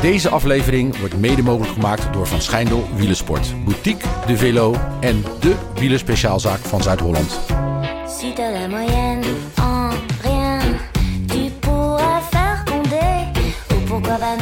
Deze aflevering wordt mede mogelijk gemaakt door Van Schijndel Wielersport, Boutique de Velo en de wielerspeciaalzaak van Zuid-Holland.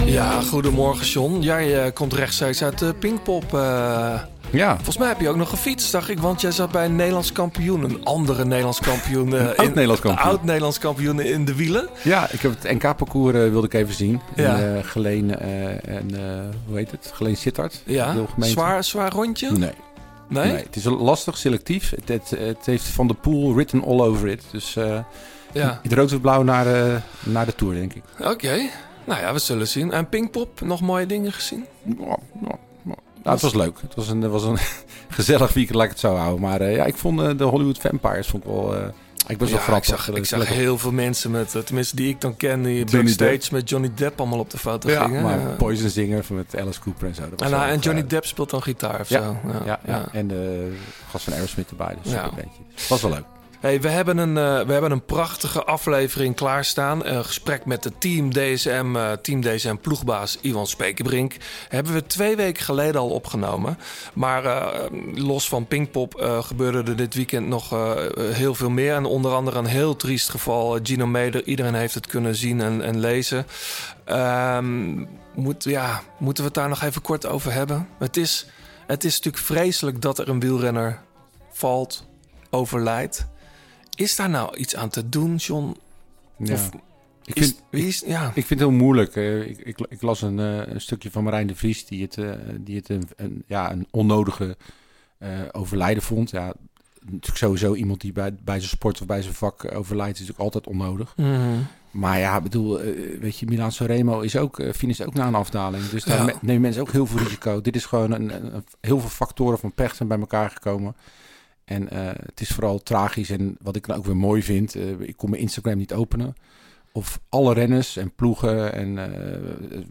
Ja, goedemorgen John. Jij eh, komt rechtstreeks uit de Pinkpop. eh. Ja, volgens mij heb je ook nog gefietst, dacht ik. Want jij zat bij een Nederlands kampioen. Een andere Nederlands kampioen. eh, oud-Nederlands kampioen. Oud-Nederlands kampioen in de wielen. ja ik heb het NK-parcours eh, wilde ik even zien. Ja. Eh, Geleen eh, en, hoe heet het? Geleen Sittard. Ja, zwaar, zwaar rondje? Nee, Nee? nee, het is lastig, selectief. Het, het, het heeft Van de Poel written all over it. Dus Ja, het rood en blauw naar de, naar de Tour, denk ik. oké. Nou ja, we zullen zien. En Pinkpop, nog mooie dingen gezien? Ja. Nou, het was leuk. Het was een, het was een gezellig weekend, laat ik het zo houden. Maar eh, ja, ik vond eh, de Hollywood Vampires vond ik wel... eh ik was wel Ja, ik grappig. zag, ik zag heel veel mensen met, tenminste die ik dan ken, die Johnny backstage Depp. met Johnny Depp allemaal op de foto Ja, gingen. maar Poison Singer van met Alice Cooper en zo. Dat was en, en Johnny Depp speelt dan gitaar of Ja, zo. Ja, ja, en de gast van Aerosmith erbij. Dus Ja. een beetje. Het was wel leuk. We, hebben een, eh, we hebben een prachtige aflevering klaarstaan. Een gesprek met de Team DSM, eh, Team DSM ploegbaas Ivan Spekerbrink. Hebben we twee weken geleden al opgenomen. Maar eh, los van Pinkpop gebeurde er dit weekend nog heel veel meer. En onder andere een heel triest geval. Gino Meder, iedereen heeft het kunnen zien en, en lezen. Ehm, moet, ja, moeten we het daar nog even kort over hebben? Het is, het is natuurlijk vreselijk dat er een wielrenner valt, overlijdt. Is daar nou iets aan te doen, John? Ja. Of ik, vind, is, ja. ik vind het heel moeilijk. Ik, ik, ik las een, eh, een stukje van Marijn de Vries... die het, eh, die het een, een, ja, een onnodige eh, overlijden vond. Ja, natuurlijk sowieso iemand die bij, bij zijn sport of bij zijn vak overlijdt... is natuurlijk altijd onnodig. Mhm. Maar ja, ik bedoel, weet je, Milan Sanremo is ook, finish ook na een afdaling. Dus daar Ja. nemen mensen ook heel veel risico. Dit is gewoon een, een, een- heel veel factoren van pech zijn bij elkaar gekomen. En eh, het is vooral tragisch. En wat ik dan ook weer mooi vind, eh, ik kon mijn Instagram niet openen. Of alle renners en ploegen en eh,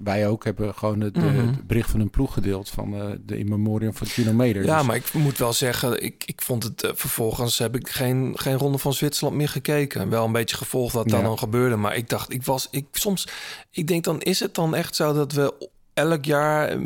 wij ook hebben gewoon het, Mhm. het bericht van hun ploeg gedeeld van de in memoriam van Gino Meder. Ja, Dus- maar ik moet wel zeggen, ik, ik vond het vervolgens heb ik geen, geen ronde van Zwitserland meer gekeken. Wel een beetje gevolgd wat dan Ja. dan gebeurde. Maar ik dacht, ik was, ik soms, ik denk dan is het dan echt zo dat we elk jaar eh,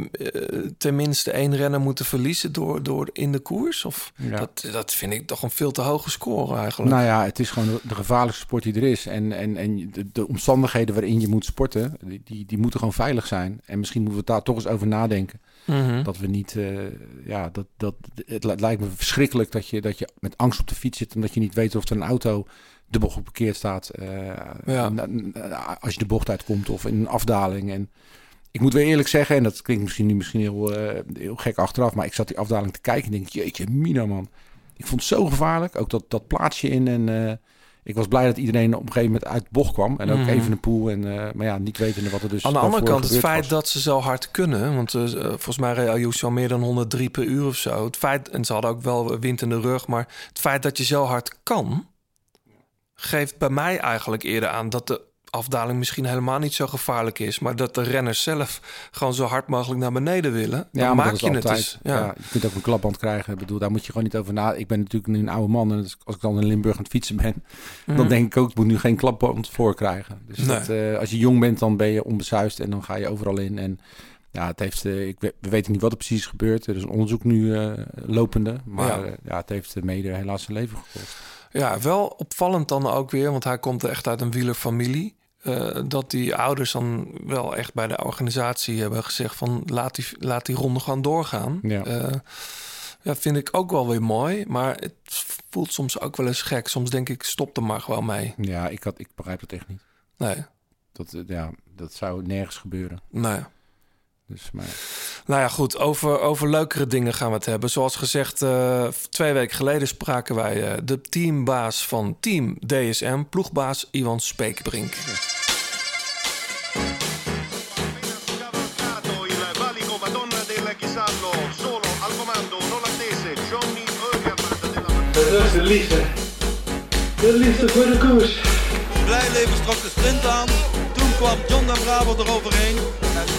tenminste één renner moeten verliezen door, door in de koers? Of Ja. dat, dat vind ik toch een veel te hoge score eigenlijk. Nou ja, het is gewoon de, de gevaarlijkste sport die er is. En, en, en de, de omstandigheden waarin je moet sporten, die, die, die moeten gewoon veilig zijn. En misschien moeten we daar toch eens over nadenken. Mhm. Dat we niet, eh, ja, dat, dat, het li- lijkt me verschrikkelijk dat je, dat je met angst op de fiets zit. Omdat je niet weet of er een auto dubbel geparkeerd staat. eh, Ja. als je de bocht uitkomt of in een afdaling. En ik moet weer eerlijk zeggen, en dat klinkt misschien nu misschien heel, eh, heel gek achteraf, maar ik zat die afdaling te kijken en denk, jeetje, Mina man. Ik vond het zo gevaarlijk, ook dat, dat plaatsje in. En eh, ik was blij dat iedereen op een gegeven moment uit de bocht kwam. En ook Mhm. even een poel. En, eh, maar ja, niet wetende wat er dus Aan de andere kant, het feit was. dat ze zo hard kunnen, want volgens mij reed Ayuso al meer dan 103 per uur of zo. Het feit, en ze hadden ook wel wind in de rug, maar het feit dat je zo hard kan, geeft bij mij eigenlijk eerder aan dat de afdaling misschien helemaal niet zo gevaarlijk is, maar dat de renners zelf gewoon zo hard mogelijk naar beneden willen. Dan maar maak je het dus. Ja. Ja. je kunt ook een klapband krijgen. Ik bedoel, daar moet je gewoon niet over na. Ik ben natuurlijk nu een oude man. En als ik dan in Limburg aan het fietsen ben, dan Mhm. denk ik ook, ik moet nu geen klapband voor krijgen. Dus Nee. dat, eh, als je jong bent, dan ben je onbesuist en dan ga je overal in. En ja, het heeft, eh, ik, we we weten niet wat er precies is gebeurd. Er is een onderzoek nu eh, lopende. Maar Ja. ja. ja, het heeft mede helaas zijn leven gekost. Ja, wel opvallend dan ook weer, want hij komt echt uit een wielerfamilie. Eh, dat die ouders dan wel echt bij de organisatie hebben gezegd van laat die, laat die ronde gewoon doorgaan. Ja. Eh, ja, vind ik ook wel weer mooi, maar het voelt soms ook wel eens gek. Soms denk ik stop er maar gewoon mee. Ja, ik, had, ik begrijp dat echt niet. Nee, Dat, eh, ja, dat zou nergens gebeuren. nee. Dus, maar, Nou ja, goed. Over, over leukere dingen gaan we het hebben. Zoals gezegd, eh, twee weken geleden spraken wij eh, de teambaas van Team DSM, ploegbaas Iwan Speekbrink. Dat is de liefde. De liefde voor de koers. Blijleven trok de sprint aan. Toen kwam John den Bravo eroverheen. En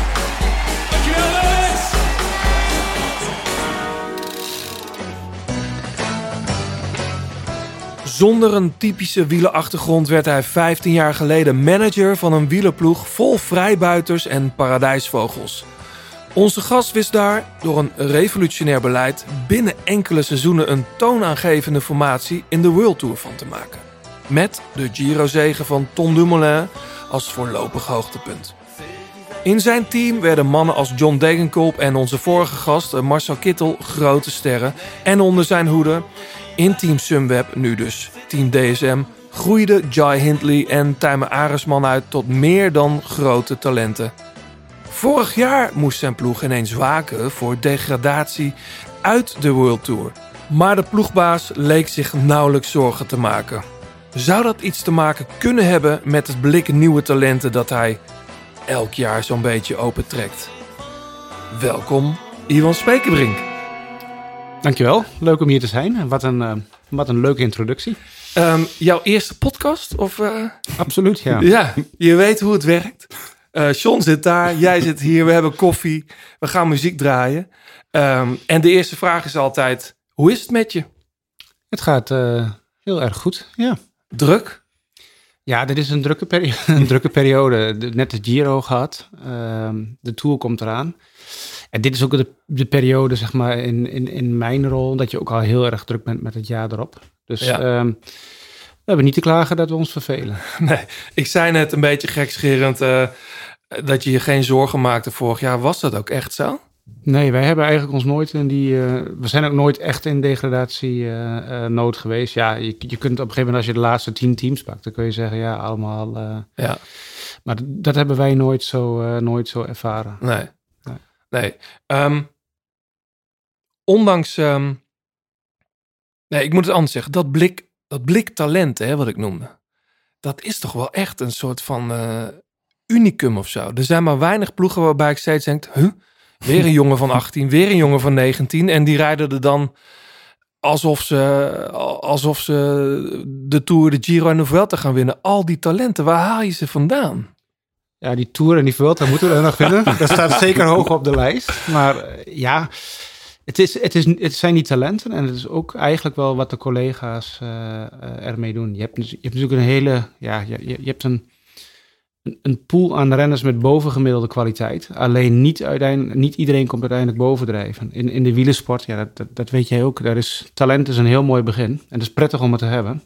Zonder een typische wielerachtergrond werd hij 15 jaar geleden manager van een wielerploeg vol vrijbuiters en paradijsvogels. Onze gast wist daar door een revolutionair beleid binnen enkele seizoenen een toonaangevende formatie in de World Tour van te maken. Met de Giro-zegen van Tom Dumoulin als voorlopig hoogtepunt. In zijn team werden mannen als John Degenkolb en onze vorige gast eh, Marcel Kittel grote sterren. En onder zijn hoede, in Team Sunweb nu dus Team DSM, groeide Jai Hindley en Tijmen Aresman uit tot meer dan grote talenten. Vorig jaar moest zijn ploeg ineens waken voor degradatie uit de World Tour. Maar de ploegbaas leek zich nauwelijks zorgen te maken. Zou dat iets te maken kunnen hebben met het blik nieuwe talenten dat hij elk jaar zo'n beetje opentrekt? Welkom, Ivan Spekerbrink. Dankjewel, leuk om hier te zijn. Wat een, eh, wat een leuke introductie. Ehm, jouw eerste podcast? Of, eh? Absoluut, ja. Ja, je weet hoe het werkt. Eh John zit daar, jij zit hier, we hebben koffie, we gaan muziek draaien. Ehm, en de eerste vraag is altijd, hoe is het met je? Het gaat heel erg goed, ja. Druk? Ja, dit is een drukke, peri- een drukke periode. De- Net de Giro gehad. Ehm, de Tour komt eraan. En dit is ook de, de periode, zeg maar, in, in, in mijn rol... dat je ook al heel erg druk bent met het jaar erop. Dus Ja. ehm, we hebben niet te klagen dat we ons vervelen. Nee, ik zei net een beetje gekscherend eh, dat je je geen zorgen maakte vorig jaar. Was dat ook echt zo? Nee, wij hebben eigenlijk ons nooit in die... eh, we zijn ook nooit echt in degradatie eh, nood geweest. Ja, je, je kunt op een gegeven moment als je de laatste tien teams pakt... dan kun je zeggen, ja, allemaal... Ja, maar dat hebben wij nooit zo, nooit zo ervaren. nee. Nee. Ehm, ondanks... ehm, nee, ik moet het anders zeggen. Dat blik, dat blik talent, hè, wat ik noemde. Dat is toch wel echt een soort van eh, unicum of zo. Er zijn maar weinig ploegen waarbij ik steeds denk... Huh? Weer een jongen van 18, weer een jongen van 19. En die rijden er dan alsof ze, alsof ze de Tour, de Giro en de Vuelta gaan winnen. Al die talenten, waar haal je ze vandaan? Ja, die Tour en die Vuelta moeten we er nog vinden. Dat staat zeker hoog op de lijst. Maar eh, ja, het, is, het, is, het zijn die talenten. En het is ook eigenlijk wel wat de collega's eh, ermee doen. Je hebt, dus- je hebt natuurlijk een hele... Ja, je, je, je hebt een, een, een pool aan renners met bovengemiddelde kwaliteit. Alleen niet, uiteindelijk, niet iedereen komt uiteindelijk bovendrijven. In, in de wielersport, ja, dat, dat, dat weet jij ook. Daar is, talent is een heel mooi begin. En het is prettig om het te hebben.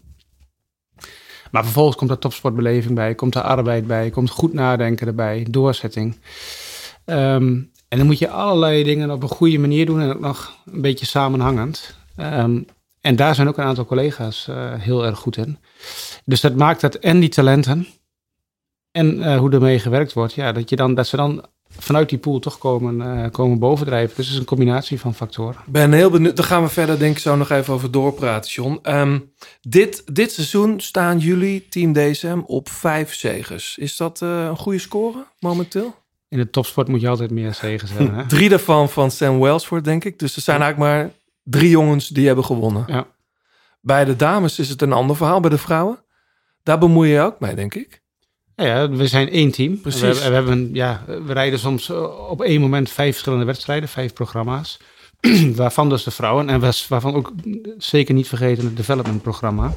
Maar vervolgens komt er topsportbeleving bij, komt er arbeid bij, komt goed nadenken erbij, doorzetting. Ehm, en dan moet je allerlei dingen op een goede manier doen en ook nog een beetje samenhangend. Ehm, en daar zijn ook een aantal collega's eh, heel erg goed in. Dus dat maakt dat en die talenten en eh, hoe ermee gewerkt wordt, ja, dat, je dan, dat ze dan vanuit die pool toch komen, eh, komen bovendrijven. Dus het is een combinatie van factoren. Ben heel benieuwd. Daar gaan we verder denk ik zo nog even over doorpraten, John. Ehm, dit, dit seizoen staan jullie, Team DSM, op vijf zegens. Is dat eh, een goede score momenteel? In de topsport moet je altijd meer zegens hebben. Hè? Drie daarvan van Sam Wellsford, denk ik. Dus er zijn eigenlijk maar drie jongens die hebben gewonnen. Ja. Bij de dames is het een ander verhaal. Bij de vrouwen, daar bemoei je je ook mee, denk ik. Ja, ja, we zijn één team. Precies. We, hebben- we, hebben, ja, we rijden soms eh, op één moment vijf verschillende wedstrijden, vijf programma's. waarvan dus de vrouwen en was- waarvan ook zeker niet vergeten het development programma.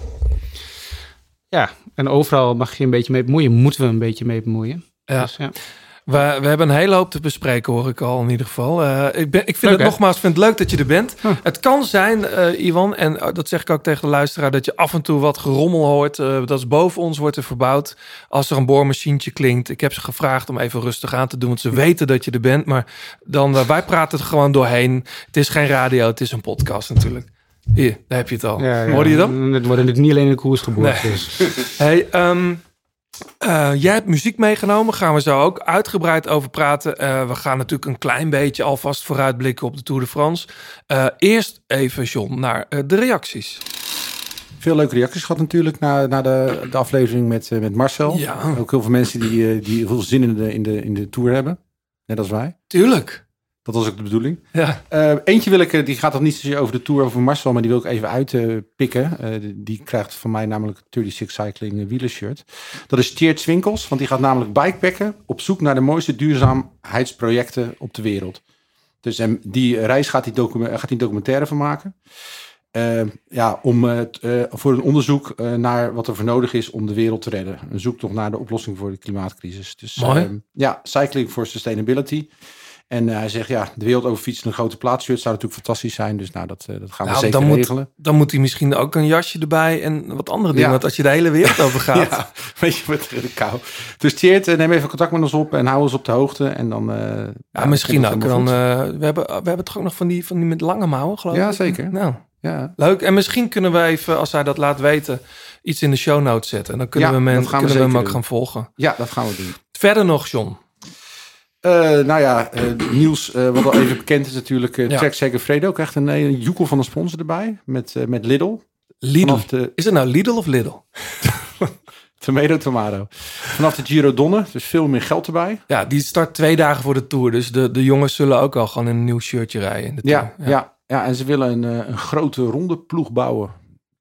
Ja, en overal mag je een beetje mee bemoeien. Moeten we een beetje mee bemoeien. Ja. Dus, ja. We, we hebben een hele hoop te bespreken, hoor ik al in ieder geval. Eh, ik, ben, ik vind Leuk, het hè? nogmaals vind het leuk dat je er bent. Huh. Het kan zijn, eh, Iwan, en eh, dat zeg ik ook tegen de luisteraar, dat je af en toe wat gerommel hoort. Eh, dat is boven ons wordt er verbouwd. Als er een boormachientje klinkt. Ik heb ze gevraagd om even rustig aan te doen, want ze weten dat je er bent. Maar dan, wij praten er gewoon doorheen. Het is geen radio, het is een podcast natuurlijk. Hier, daar heb je het al. Ja, ja. Hoorde je dat? Het worden niet alleen in de koers geboord. Nee. Dus. Hey, ehm, eh, jij hebt muziek meegenomen. Gaan we zo ook uitgebreid over praten. Eh, we gaan natuurlijk een klein beetje alvast vooruitblikken op de Tour de France. Eh, eerst even, John, naar de reacties. Veel leuke reacties gehad natuurlijk na, na de, de aflevering met, met Marcel. Ja. Ook heel veel mensen die, die heel veel zin in de, in, de, in de tour hebben. Net als wij. Tuurlijk. Dat was ook de bedoeling. Ja. Eh, eentje wil ik, eh, die gaat dan niet zozeer over de Tour over Marcel, maar die wil ik even uitpikken. Eh, die- die krijgt van mij namelijk een 36 Cycling wielershirt. Dat is Tjeerd Swinkels, want die gaat namelijk bikepacken op zoek naar de mooiste duurzaamheidsprojecten op de wereld. Dus en die reis gaat hij docu- documentaire van maken. Ja, om, voor een onderzoek naar wat er voor nodig is om de wereld te redden. Een zoektocht naar de oplossing voor de klimaatcrisis. Dus Mooi. eh, ja, Cycling for Sustainability. En eh, hij zegt, ja, de wereld over fietsen een grote plaatshirt zou natuurlijk fantastisch zijn. Dus nou, dat, eh, dat gaan we Nou, zeker dan, moet, regelen. dan moet hij misschien ook een jasje erbij en wat andere dingen. Ja. Want als je de hele wereld over gaat. Ja, weet je, met de kou. Dus Tjeerd, eh, neem even contact met ons op en hou ons op de hoogte. En dan, eh, Ja, misschien ook. het Dan, eh, we, hebben, we hebben toch ook nog van die, van die met lange mouwen, geloof Ja, ik? zeker. Nou, ja. leuk. En misschien kunnen we even, als hij dat laat weten, iets in de show notes zetten. En dan kunnen Ja, we, men, kunnen we hem ook doen. gaan volgen. ja, dat gaan we doen. Verder nog, John. Eh, nou ja, eh, nieuws eh, wat al even bekend is natuurlijk. Uh, Ja. Trek Segafredo krijgt een, een joekel van een sponsor erbij. Met, met Lidl. Lidl. De Is het nou Lidl of Lidl? Tomato Tomato. Vanaf de Giro Donne. Dus veel meer geld erbij. Ja, die start twee dagen voor de Tour. Dus de, de jongens zullen ook al gewoon in een nieuw shirtje rijden. In de Ja, Tour. ja. Ja, en ze willen een, een grote ronde ploeg bouwen.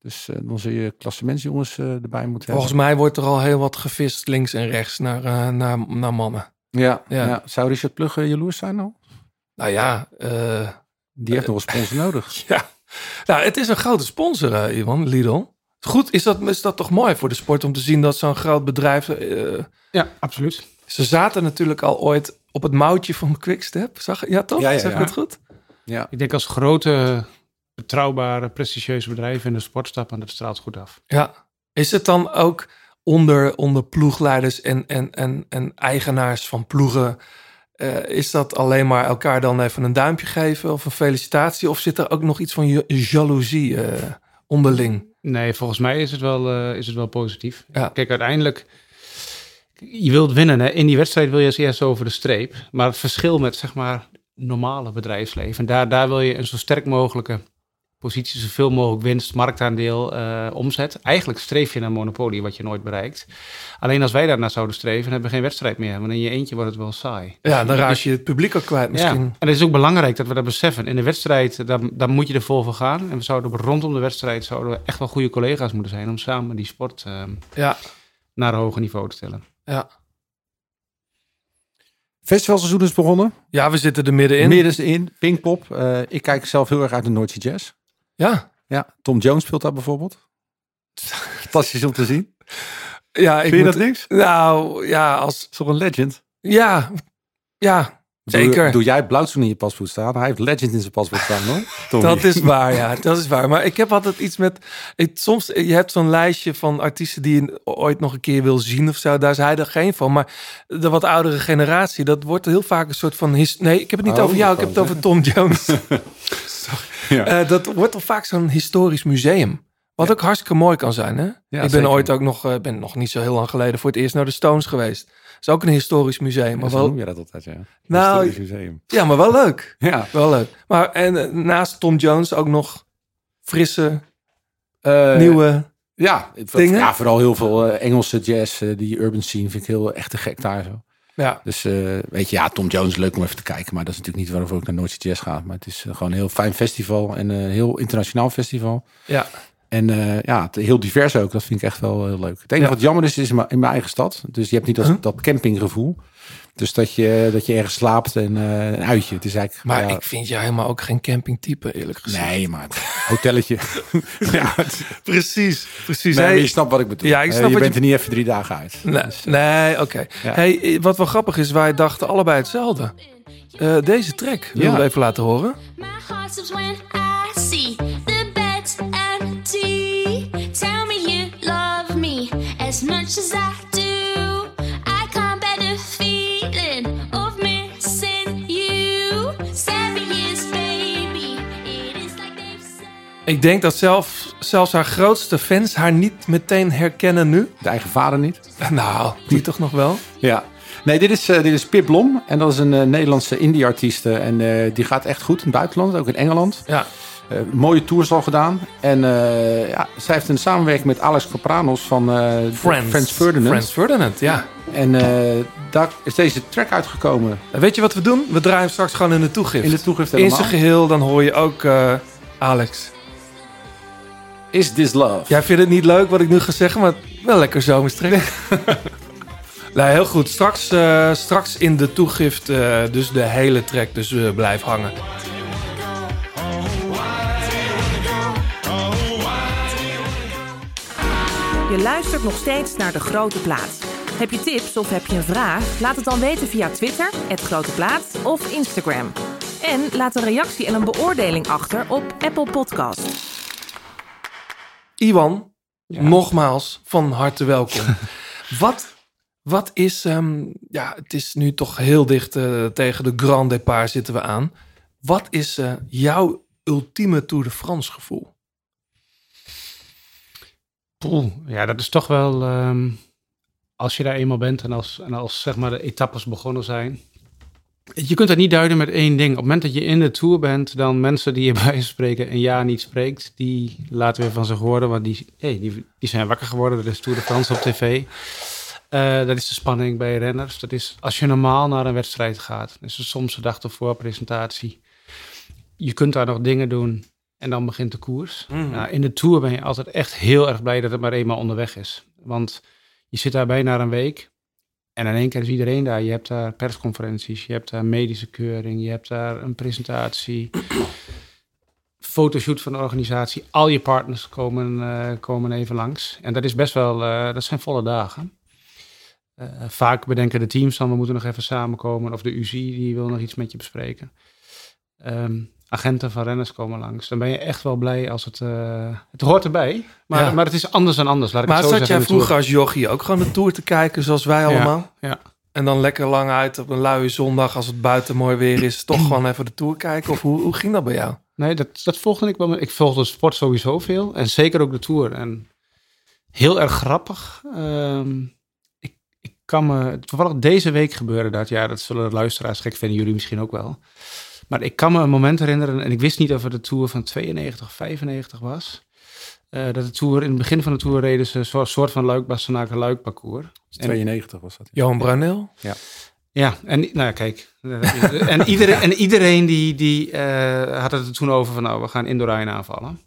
Dus dan zul je klassementsjongens eh erbij moeten Volgens mij wordt er al heel wat gevist links en rechts naar, naar, naar mannen. Ja, Ja. ja. Zou Richard Plugge jaloers zijn al? Nou ja, eh, Die heeft nog een sponsor nodig. ja. Nou, het is een grote sponsor, eh, Ivan, Lidl. Goed, is dat, is dat toch mooi voor de sport om te zien dat zo'n groot bedrijf... eh, Ja, absoluut. ze zaten natuurlijk al ooit op het mouwtje van Quickstep. Zag, je- ja, toch? Ja, ja, Zeg ik ja. het goed? Ja. Ik denk als grote, betrouwbare, prestigieuze bedrijven in de sport stappen, dat straalt goed af. Ja. Is het dan ook onder, onder ploegleiders en, en, en, en eigenaars van ploegen... eh, is dat alleen maar elkaar dan even een duimpje geven of een felicitatie? Of zit er ook nog iets van ja- jaloezie eh, onderling? Nee, volgens mij is het wel, eh, is het wel positief. Ja. Kijk, uiteindelijk, je wilt winnen. Hè? In die wedstrijd wil je als eerst over de streep. Maar het verschil met, zeg maar, normale bedrijfsleven, daar, daar wil je een zo sterk mogelijke positie, zoveel mogelijk winst, marktaandeel, eh, omzet. Eigenlijk streef je naar een monopolie, wat je nooit bereikt. Alleen als wij daarnaar zouden streven, hebben we geen wedstrijd meer. Want in je eentje wordt het wel saai. Ja, dan raak je het publiek ook kwijt misschien. Ja, en het is ook belangrijk dat we dat beseffen. In de wedstrijd, daar, daar moet je er vol voor gaan. En we zouden rondom de wedstrijd zouden we echt wel goede collega's moeten zijn om samen die sport eh, Ja, naar een hoger niveau te stellen. ja. Festivalseizoen is begonnen. ja we zitten er middenin. Middenin, Pinkpop. Eh, ik kijk zelf heel erg uit de Noordse Jazz. Ja, Ja, Tom Jones speelt daar bijvoorbeeld. Fantastisch om te zien. ja ik Vind je moet- dat niks? Nou, ja, als... is toch een legend? Ja, ja, zeker. Doe, doe jij blauwzoen in je paspoort staan? Hij heeft legend in zijn paspoort staan hoor. Dat is waar, ja. Dat is waar. Maar ik heb altijd iets met... Ik, soms, je hebt zo'n lijstje van artiesten die je ooit nog een keer wil zien of zo. Daar is hij er geen van. Maar de wat oudere generatie, dat wordt heel vaak een soort van... his- Nee, ik heb het niet Oh, over jou. Ik heb het over Tom Jones. Ja. Eh, dat wordt al vaak zo'n historisch museum. Wat ook hartstikke mooi kan zijn, hè? ik ben zeker. ooit ook nog... eh, ben nog niet zo heel lang geleden voor het eerst naar de Stones geweest. Is ook een historisch museum. Maar Zo noem wel, je dat altijd, ja. Nou, Historisch museum. ja, maar wel leuk. Ja. Wel leuk. Maar en eh, naast Tom Jones ook nog frisse, Eh, nieuwe... Ja, dingen? ja, vooral heel veel eh, Engelse jazz. die urban scene vind ik heel echt te gek daar zo. Ja, Dus weet je, ja, Tom Jones leuk om even te kijken. Maar dat is natuurlijk niet waarvoor ik naar Noordse Jazz ga. Maar het is gewoon een heel fijn festival. En een heel internationaal festival. ja. En eh, ja, het- heel divers ook. Dat vind ik echt wel heel leuk. Het enige Ja. wat jammer is, is in mijn- in mijn eigen stad. Dus je hebt niet dat, Huh? dat campinggevoel. Dus dat je, dat je ergens slaapt en eh, een uitje. Het is eigenlijk... Maar ja, ik vind jou helemaal ook geen campingtype, eerlijk gezegd. Nee, maar het hotelletje. ja, het- Precies, precies. nee, Hey, maar je snapt wat ik bedoel. Ja, ik Eh, snap je bent je- er niet even drie dagen uit. nee, nee oké. Ja. Hey, eh, wat wel grappig is, wij dachten allebei hetzelfde. Eh, deze track willen Ja. we even laten horen. My Ik denk dat zelf, zelfs haar grootste fans haar niet meteen herkennen nu. De eigen vader niet. Nou, die toch nog wel? Ja. Nee, dit is, eh, dit is Pip Blom. En dat is een eh, Nederlandse indie-artiest. En eh, die gaat echt goed in het buitenland, ook in Engeland. Ja, eh, mooie tours al gedaan. En eh, ja, zij heeft een samenwerking met Alex Capranos van eh Friends. Franz Ferdinand. Franz Ferdinand, ja. En eh, daar is deze track uitgekomen En weet je wat we doen? We draaien hem straks gewoon in de toegift. in de toegift in helemaal. zijn geheel, dan hoor je ook eh, Alex. Is This Love? Jij vindt het niet leuk wat ik nu ga zeggen, maar wel lekker zomerstrek. nou, heel goed. Straks, eh, straks in de toegift eh, dus de hele track, dus blijf hangen. Je luistert nog steeds naar De Grote Plaat. Heb je tips of heb je een vraag? Laat het dan weten via Twitter, het Grote Plaat of Instagram. En laat een reactie en een beoordeling achter op Apple Podcast. Iwan, Ja. nogmaals van harte welkom. wat, wat is, ehm, ja, het is nu toch heel dicht eh, tegen de Grand Départ zitten we aan. Wat is eh, jouw ultieme Tour de France gevoel? Poeh, ja, dat is toch wel... ehm, als je daar eenmaal bent en als, en als zeg maar de etappes begonnen zijn... Je kunt het niet duiden met één ding. Op het moment dat je in de Tour bent, dan mensen die je bij spreken een jaar niet spreekt, die laten weer van zich horen, want die, hey, die, zijn wakker geworden. Er is Tour de France op tv. Eh, dat is de spanning bij renners. Dat is als je normaal naar een wedstrijd gaat. Is soms de dag ervoor presentatie. Je kunt daar nog dingen doen en dan begint de koers. Nou, in de Tour ben je altijd echt heel erg blij dat het maar eenmaal onderweg is. Want je zit daar bijna een week en in één keer is iedereen daar. Je hebt daar persconferenties, je hebt daar medische keuring, je hebt daar een presentatie, fotoshoot van de organisatie. Al je partners komen, eh, komen even langs. En dat is best wel, eh, dat zijn volle dagen. Eh, vaak bedenken de teams dan, we moeten nog even samenkomen. Of de UCI, die wil nog iets met je bespreken. Ehm, agenten van renners komen langs. Dan ben je echt wel blij als het... eh, het hoort erbij, maar, Ja. maar het is anders dan anders. Laat ik Maar het zo zat zeggen. jij vroeger als jochie ook gewoon de Tour te kijken zoals wij allemaal? ja. En dan lekker lang uit op een luie zondag als het buiten mooi weer is, toch gewoon even de Tour kijken? Of hoe, hoe ging dat bij jou? Nee, dat, dat volgde ik wel. Ik volgde sport sowieso veel. En zeker ook de Tour. En heel erg grappig. ehm, ik, ik kan me... Toevallig deze week gebeurde dat. Ja, dat zullen de luisteraars gek vinden. Jullie misschien ook wel. Maar ik kan me een moment herinneren... En ik wist niet of het de Tour van 92 of 95 was. eh, dat de Tour... In het begin van de Tour reden ze een soort, van Luik-Bastenaken-Luik parcours. En- 92 was dat. Johan Bruineel? ja, en nou ja, kijk. en, iedereen, en iedereen die, die eh, had het er toen over van nou, we gaan Indorijn aanvallen.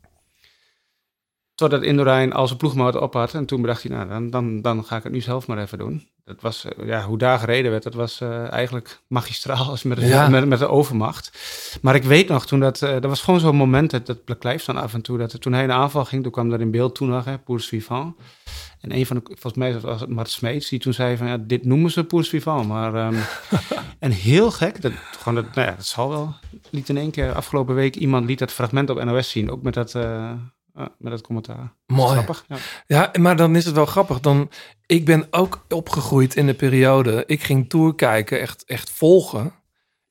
Totdat Indorijn al zijn ploegmaat op had. En toen bedacht hij, nou, dan, dan, dan ga ik het nu zelf maar even doen. Dat was, eh, ja, hoe daar gereden werd, dat was eh, eigenlijk magistraal als met, Ja. met, met de overmacht. Maar ik weet nog, toen dat, eh, dat was gewoon zo'n moment, dat, dat beklijft dan af en toe, dat toen hij in aanval ging, toen kwam er in beeld toen nog, hè, Pour Suivant. En een van de, volgens mij was het Mart Smeets, die toen zei van, ja, dit noemen ze Pour Suivant. Maar, ehm, en heel gek, dat, gewoon dat, nou ja, dat zal wel. Liet in één keer afgelopen week iemand liet dat fragment op NOS zien, ook met dat, met dat commentaar. Mooi. Grappig. Ja. Ja, maar dan is het wel grappig. Dan, ik ben ook opgegroeid in de periode. Ik ging Tour kijken, echt, echt volgen.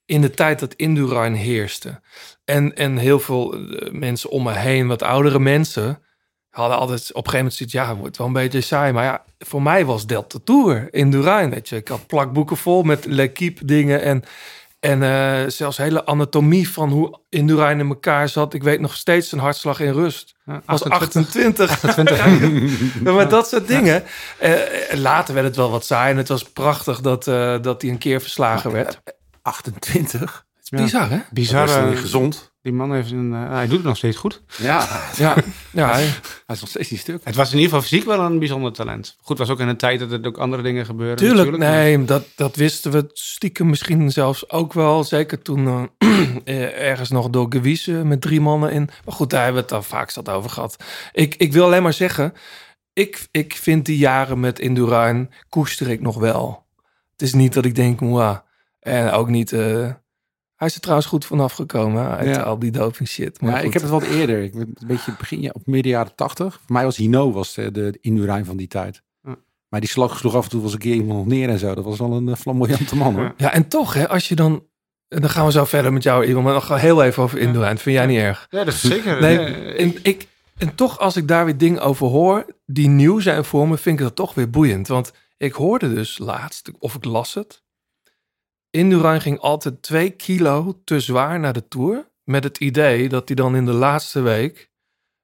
In de tijd dat Indurain heerste. En, en heel veel eh, mensen om me heen, wat oudere mensen, hadden altijd op een gegeven moment zoiets, ja, het wordt wel een beetje saai. Maar ja, voor mij was dat de Tour, Indurain, weet je. Ik had plakboeken vol met L'Equipe dingen en, en eh, zelfs hele anatomie van hoe Indurain in elkaar zat. Ik weet nog steeds zijn hartslag in rust. Ja, Was 28. Ja, maar dat soort dingen. Eh, later werd het wel wat saai en het was prachtig dat, eh, dat hij een keer verslagen werd. 28? Het is bizar, hè? Bizar. Dat is eh, niet gezond. Die man heeft een, eh, hij doet het nog steeds goed. Ja, Ja, ja hij- hij is nog steeds niet stuk. Het was in ieder geval fysiek wel een bijzonder talent. Goed, was ook in een tijd dat er ook andere dingen gebeurden. tuurlijk. natuurlijk, Nee, dat, dat wisten we stiekem misschien zelfs ook wel. Zeker toen eh, eh, ergens nog door Gewiese met drie mannen in. Maar goed, daar hebben we het al vaak zat over gehad. Ik, ik wil alleen maar zeggen, ik, ik vind die jaren met Indurain koester ik nog wel. Het is niet dat ik denk, wow. En ook niet... eh, hij is er trouwens goed vanaf gekomen uit Ja. al die doping shit. Maar Ja, ik heb het wat eerder. Ik ben een beetje begin ja, op midden jaren 80. Voor mij was Hino was de, de Indurain van die tijd. Ja. Maar die slag sloeg af en toe eens een keer iemand neer en zo. Dat was wel een eh, flamboyante man hoor. Ja. Ja, en toch, hè, als je dan... en Dan gaan we zo verder met jou, Iwan. Maar nog heel even over Indurain. Vind jij niet erg? Ja, dat is zeker. Nee, eh, en, ik, en toch, als ik daar weer dingen over hoor die nieuw zijn voor me, vind ik dat toch weer boeiend. Want ik hoorde dus laatst, of ik las het. Indurain ging altijd twee kilo te zwaar naar de Tour. met het idee dat hij dan in de laatste week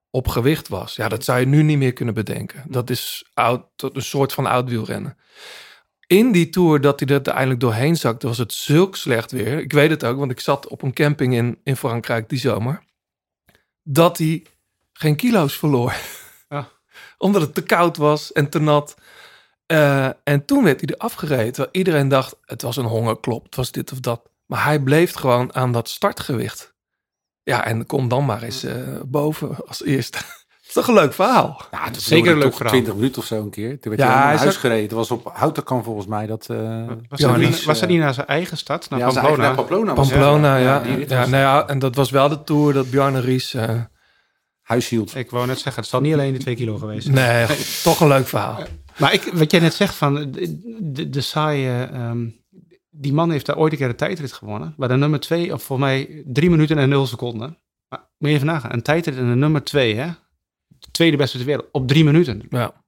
op gewicht was. Ja, dat zou je nu niet meer kunnen bedenken. Dat is oud, een soort van oud wielrennen. In die tour dat hij er uiteindelijk doorheen zakte, was het zulk slecht weer. Ik weet het ook, want ik zat op een camping in, in Frankrijk die zomer. Dat hij geen kilo's verloor. Omdat het te koud was en te nat. Eh, en toen werd hij er afgereden. Terwijl iedereen dacht, het was een hongerklop, het was dit of dat. Maar hij bleef gewoon aan dat startgewicht. Ja, en kom dan maar eens eh, boven als eerste. Dat is toch een leuk verhaal? Ja, het Zeker een leuk toch verhaal. 20 minuten of zo een keer. Toen werd Ja, hij hij naar is huis ook- gereden. Het was op Houtenkamp volgens mij. Dat, eh Was, dat, niet, Ries, was dat niet naar zijn eigen stad, naar ja, Pamplona? naar Pamplona. was het. Pamplona, ja. ja, was- nou ja, en dat was wel de tour dat Bjarne Ries... eh, Huis hield. Ik wou net zeggen, het zal niet alleen de twee kilo geweest nee, toch een leuk verhaal. Maar ik, wat jij net zegt van de, de, de saaie... ehm, die man heeft daar ooit een keer een tijdrit gewonnen. Waar de nummer twee, of volgens mij drie minuten en nul seconden. Maar moet je even nagaan, een tijdrit en de nummer twee, hè? De tweede beste ter wereld, op drie minuten. Ja,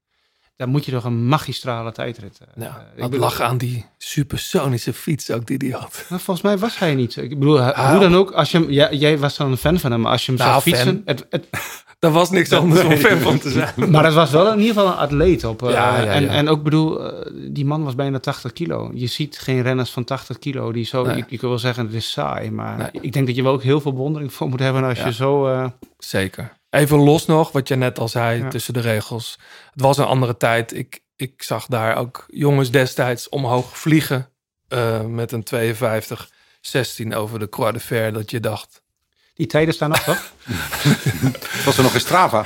Dan moet je toch een magistrale tijdrit. eh, ja. eh, ik dat bedoel- lag aan die supersonische fiets ook die hij had. Maar volgens mij was hij niet. Ik bedoel, Ah. hoe dan ook, als je hem, ja, jij was dan een fan van hem, maar als je hem Nou, zag fietsen, het, het, Daar was niks anders om fan van te zijn. maar het was wel in ieder geval een atleet op. eh, Ja, ja, en, en ook bedoel, eh, die man was bijna 80 kilo. Je ziet geen renners van 80 kilo die zo, Nee. ik, ik wil wel zeggen, het is saai, maar Nee. ik denk dat je wel ook heel veel bewondering voor moet hebben als je zo, eh, Zeker. Even los nog, wat je net al zei, Ja. tussen de regels. Het was een andere tijd. Ik, ik zag daar ook jongens destijds omhoog vliegen eh, met een 52, 16 over de Croix de Fer. Dat je dacht, die tijden staan nog, toch? Het was er nog in Strava.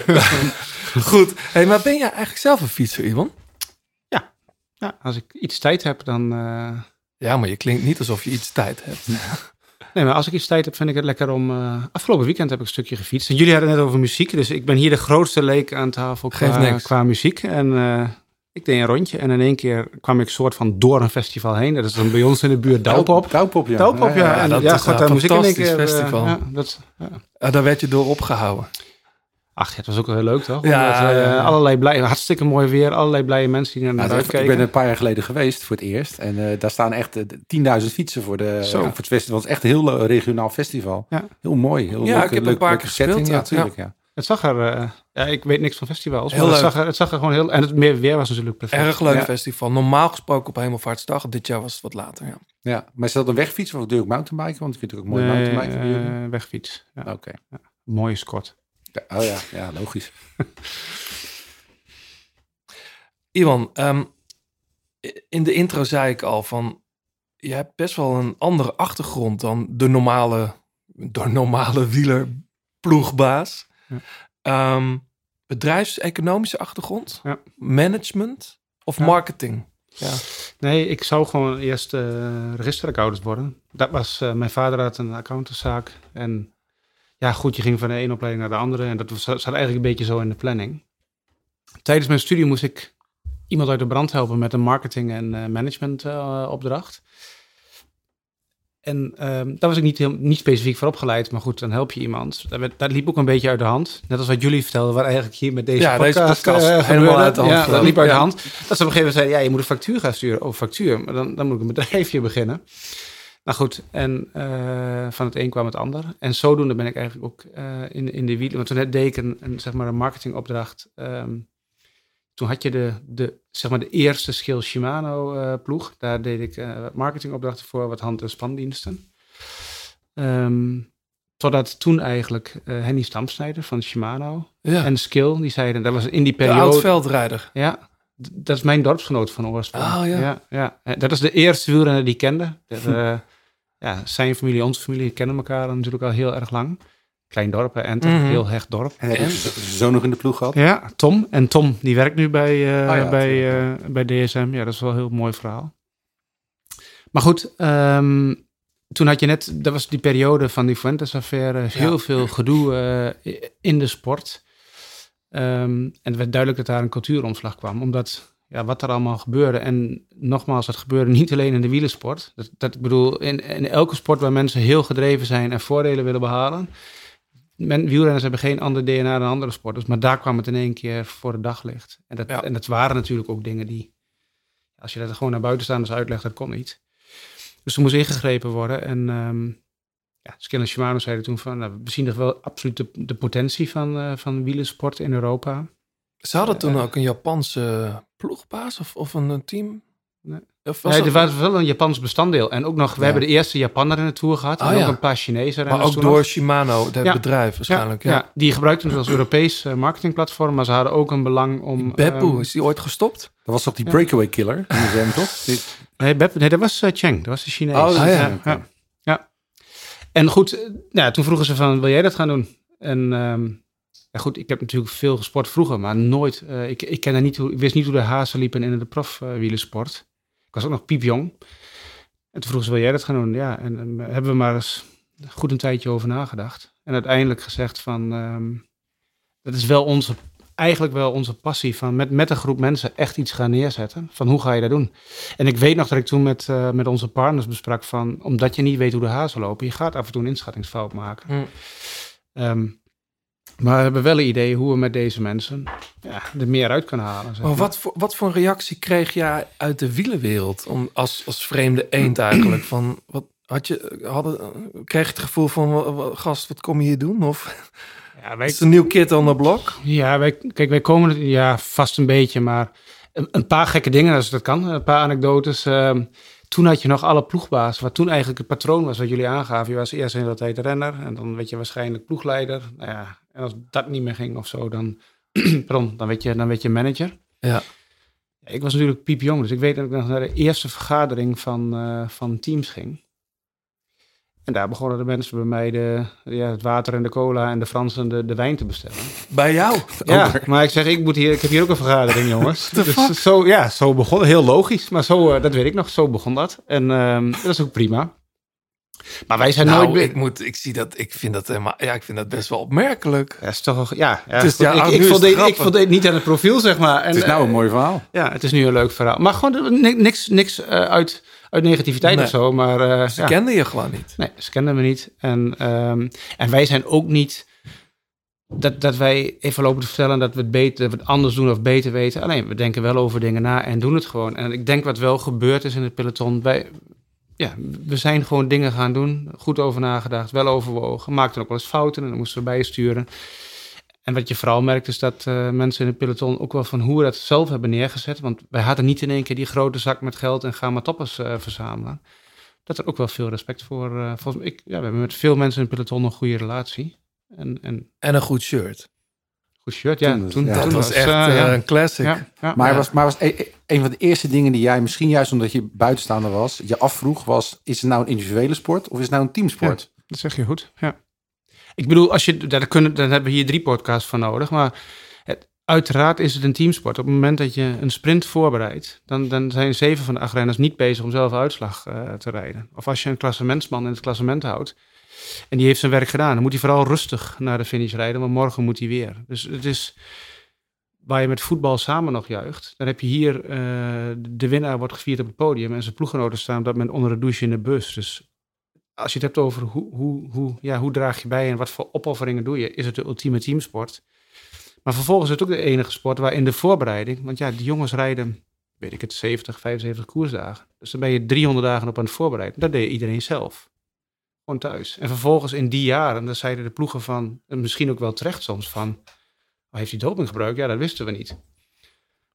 goed. Hey, maar ben jij eigenlijk zelf een fietser, Iwan? Ja, als ik iets tijd heb, dan... eh, Ja, maar je klinkt niet alsof je iets tijd hebt. Nee, maar als ik iets tijd heb, vind ik het lekker om... eh, afgelopen weekend heb ik een stukje gefietst. En jullie hadden het net over muziek, dus ik ben hier de grootste leek aan tafel qua, niks. qua muziek. En eh, ik deed een rondje en in één keer kwam ik soort van door een festival heen. Dat is dan bij ons in de buurt Douwpop. Douwpop, ja. Douwpop, ja. ja, En dat ja, een daar moest ik in één fantastisch keer... eh, festival. ja, dat, ja. Ah, daar werd je door opgehouden. Ach, ja, het was ook heel leuk, toch? Ja, Omdat, eh, ja, ja. Allerlei blij, hartstikke mooi weer, allerlei blije mensen die naar Nou, dat- ik uitkijken. ben een paar jaar geleden geweest voor het eerst. En eh, daar staan echt eh, 10.000 fietsen voor, de, Zo. voor het festival. Het is echt een heel regionaal festival. Ja. Heel mooi. Heel Ja, leuk, ik heb een paar keer gespeeld, setting. Ja, ja. natuurlijk. Ja. Het zag er... eh, ja, ik weet niks van festivals, Heel maar het leuk. zag, er, het zag er gewoon heel... En het meer weer was natuurlijk perfect. Erg leuk Ja. festival. Normaal gesproken op Hemelvaartsdag. Dit jaar was het wat later. Ja. Ja. Maar is dat een wegfiets of doe je ook mountainbiken? Want ik vind het ook mooi Nee, mountainbiken bij jullie. eh, wegfiets. Ja. Oké. Mooie Scott. Ja, oh ja, ja, logisch. Iwan, ehm, in de intro zei ik al van... Je hebt best wel een andere achtergrond dan de normale, de normale wielerploegbaas. Ja. Ehm, bedrijfseconomische achtergrond? Ja. Management? Of Ja. marketing? Ja. Nee, ik zou gewoon eerst eh registeraccountant worden. Dat was, eh, mijn vader had een accountantszaak. En ja, goed, je ging van de ene opleiding naar de andere. En dat was, zat eigenlijk een beetje zo in de planning. Tijdens mijn studie moest ik iemand uit de brand helpen met een marketing- en eh, management eh, opdracht. En ehm, daar was ik niet, heel, niet specifiek voor opgeleid, maar goed, dan help je iemand. Dat, werd- dat liep ook een beetje uit de hand. Net als wat jullie vertelden, waar eigenlijk hier met deze Ja, deze podcast, podcast eh, helemaal uit de hand Ja, dat liep uit de hand. Dat ze op een gegeven moment zeiden, ja, je moet een factuur gaan sturen. Oh, factuur. Maar dan, dan moet ik een bedrijfje beginnen. Nou goed, en eh, van het een kwam het ander. En zodoende ben ik eigenlijk ook eh, in, in de wielen. Want toen deed ik een, een, zeg maar een marketingopdracht. ehm, toen had je de, de, zeg maar de eerste Skill Shimano eh, ploeg. Daar deed ik wat marketingopdrachten voor, wat hand- en spandiensten. Ehm, totdat toen eigenlijk Henny Stamsnijder van Shimano Ja. en Skill, die zeiden, dat was in die de periode... oud-veldrijder. Ja, dat is mijn dorpsgenoot van oorsprong. Oh, ja. ja, ja. Dat is de eerste wielrenner die ik kende. Dat, eh, ja, zijn familie, onze familie kennen elkaar natuurlijk al heel erg lang. Klein dorp, Enter, Mhm. heel hecht dorp. En heb zo nog in de ploeg gehad? Ja, Tom. En Tom, die werkt nu bij, eh, ja, bij, eh, bij DSM. Ja, dat is wel een heel mooi verhaal. Maar goed, ehm, toen had je net, dat was die periode van die Fuentes-affaire, heel veel gedoe eh, in de sport. Ehm, en het werd duidelijk dat daar een cultuuromslag kwam, omdat ja, wat er allemaal gebeurde. En nogmaals, dat gebeurde niet alleen in de wielersport. Dat, dat ik bedoel, in, in elke sport waar mensen heel gedreven zijn en voordelen willen behalen. Men, wielrenners hebben geen ander DNA dan andere sporters, maar daar kwam het in één keer voor de daglicht. En dat, Ja. en dat waren natuurlijk ook dingen die, als je dat gewoon naar buitenstaanders uitlegt, dat kon niet. Dus er moest ingegrepen worden. En ehm, ja, en Shimano zeiden toen van, nou, we zien toch wel absoluut de, de potentie van, eh, van wielersport in Europa. Ze hadden toen Eh, ook een Japanse ploegbaas of, of een, een team? Nee. Of was Nee, er was wel een Japans bestanddeel. En ook nog, we Ja. hebben de eerste Japaner in de Tour gehad. Oh, en ook ja. een paar Chinese maar ook door nog. Shimano, het Ja. bedrijf waarschijnlijk. ja, Ja, ja, die gebruikten het als Europees eh, marketingplatform, maar ze hadden ook een belang om... Beppu, ehm, is die ooit gestopt? Dat was toch die Ja. breakaway killer? Die ze hem toch? Nee, Bep, nee, dat was eh, Cheng, dat was de Chinees. Oh, Ah, ja. ja. En goed, eh, ja, toen vroegen ze van, wil jij dat gaan doen? En ehm, ja, goed, ik heb natuurlijk veel gesport vroeger, maar nooit, eh, ik, ik, kende niet hoe, ik wist niet hoe de hazen liepen in de prof eh, wielersport. Ik was ook nog piepjong. En toen vroegen ze, wil jij dat gaan doen? Ja, en, en hebben we maar eens goed een tijdje over nagedacht. En uiteindelijk gezegd van, ehm, dat is wel onze, eigenlijk wel onze passie van met, met een groep mensen echt iets gaan neerzetten. Van hoe ga je dat doen? En ik weet nog dat ik toen met, eh, met onze partners besprak van, omdat je niet weet hoe de hazen lopen, je gaat af en toe een inschattingsfout maken. Ehm, maar we hebben wel een idee hoe we met deze mensen ja, er meer uit kunnen halen. zeg Maar wat voor, wat voor reactie kreeg jij uit de wielenwereld? Om, als, als vreemde eend eigenlijk. Van, wat, had je, hadden, kreeg je het gevoel van, gast, wat kom je hier doen? Of Ja, wij, is het een nieuw kid on the block? ja, wij, kijk, wij komen, ja, vast een beetje, maar een, een paar gekke dingen als dat kan. Een paar anekdotes. Ehm, toen had je nog alle ploegbaas, wat toen eigenlijk het patroon was wat jullie aangaven. Je was eerst een hele tijd renner en dan werd je waarschijnlijk ploegleider. Nou ja, en als dat niet meer ging of zo, dan, pardon, dan, werd je, dan werd je manager. Ja. Ja, ik was natuurlijk piepjong, dus ik weet dat ik nog naar de eerste vergadering van, eh, van teams ging. En daar begonnen de mensen bij mij de, ja, het water en de cola en de Fransen de, de wijn te bestellen. Bij jou? Ja, maar ik zeg, ik, moet hier, ik heb hier ook een vergadering, jongens. the dus fuck? zo, ja, zo begon. Heel logisch, maar zo, eh, dat weet ik nog, zo begon dat. En ehm, dat is ook prima. Maar wij zijn Nou, nooit... ik, moet, ik, zie dat, ik, vind dat helemaal, ja, ik vind dat best wel opmerkelijk. Ja, is toch, ja, ja, Het is- goed, ja, ik, nu ik, voldeed, ik voldeed niet aan het profiel, zeg maar. En, Het is nou eh, een mooi verhaal. Ja, het is nu een leuk verhaal. Maar gewoon ni- niks, niks eh, uit, uit negativiteit Nee. of zo. Maar eh, Ze ja. kenden je gewoon niet. Nee, ze kenden me niet. En, ehm, en wij zijn ook niet dat, dat wij even lopen te vertellen dat we, het beter, dat we het anders doen of beter weten. Alleen, we denken wel over dingen na en doen het gewoon. En ik denk wat wel gebeurd is in het peloton. Wij, ja, we zijn gewoon dingen gaan doen. Goed over nagedacht, wel overwogen. Maakten ook wel eens fouten en dan moesten we bijsturen. En wat je vooral merkt is dat eh, mensen in het peloton ook wel van hoe we dat zelf hebben neergezet. Want wij hadden niet in één keer die grote zak met geld en gaan maar toppers eh, verzamelen. Dat er ook wel veel respect voor. eh volgens mij, ik, ja, we hebben met veel mensen in het peloton een goede relatie. En, en En een goed shirt. goed shirt, ja. Toen- Toen, ja, toen Dat was echt ja, een classic. ja, ja. Maar Ja. was, maar was e- e- een van de eerste dingen die jij, misschien juist omdat je buitenstaander was, je afvroeg was, is het nou een individuele sport of is het nou een teamsport? Dat zeg je goed, ja. Ik bedoel, als je, daar kunnen, dan hebben we hier drie podcasts voor nodig. Maar het, uiteraard is het een teamsport. Op het moment dat je een sprint voorbereidt, dan, dan zijn zeven van de acht renners niet bezig om zelf uitslag eh, te rijden. Of als je een klassementsman in het klassement houdt en die heeft zijn werk gedaan, dan moet hij vooral rustig naar de finish rijden, want morgen moet hij weer. Dus het is waar je met voetbal samen nog juicht. Dan heb je hier eh, de winnaar wordt gevierd op het podium en zijn ploeggenoten staan dat moment onder de douche in de bus. Dus als je het hebt over hoe, hoe, hoe, ja, hoe draag je bij en wat voor opofferingen doe je, is het de ultieme teamsport. Maar vervolgens is het ook de enige sport waar in de voorbereiding, want ja, die jongens rijden, weet ik het, 70, 75 koersdagen. Dus dan ben je 300 dagen op aan het voorbereiden. Dat deed iedereen zelf. Gewoon thuis. En vervolgens in die jaren, dan zeiden de ploegen van, en misschien ook wel terecht soms van, oh, heeft hij doping gebruikt? Ja, dat wisten we niet.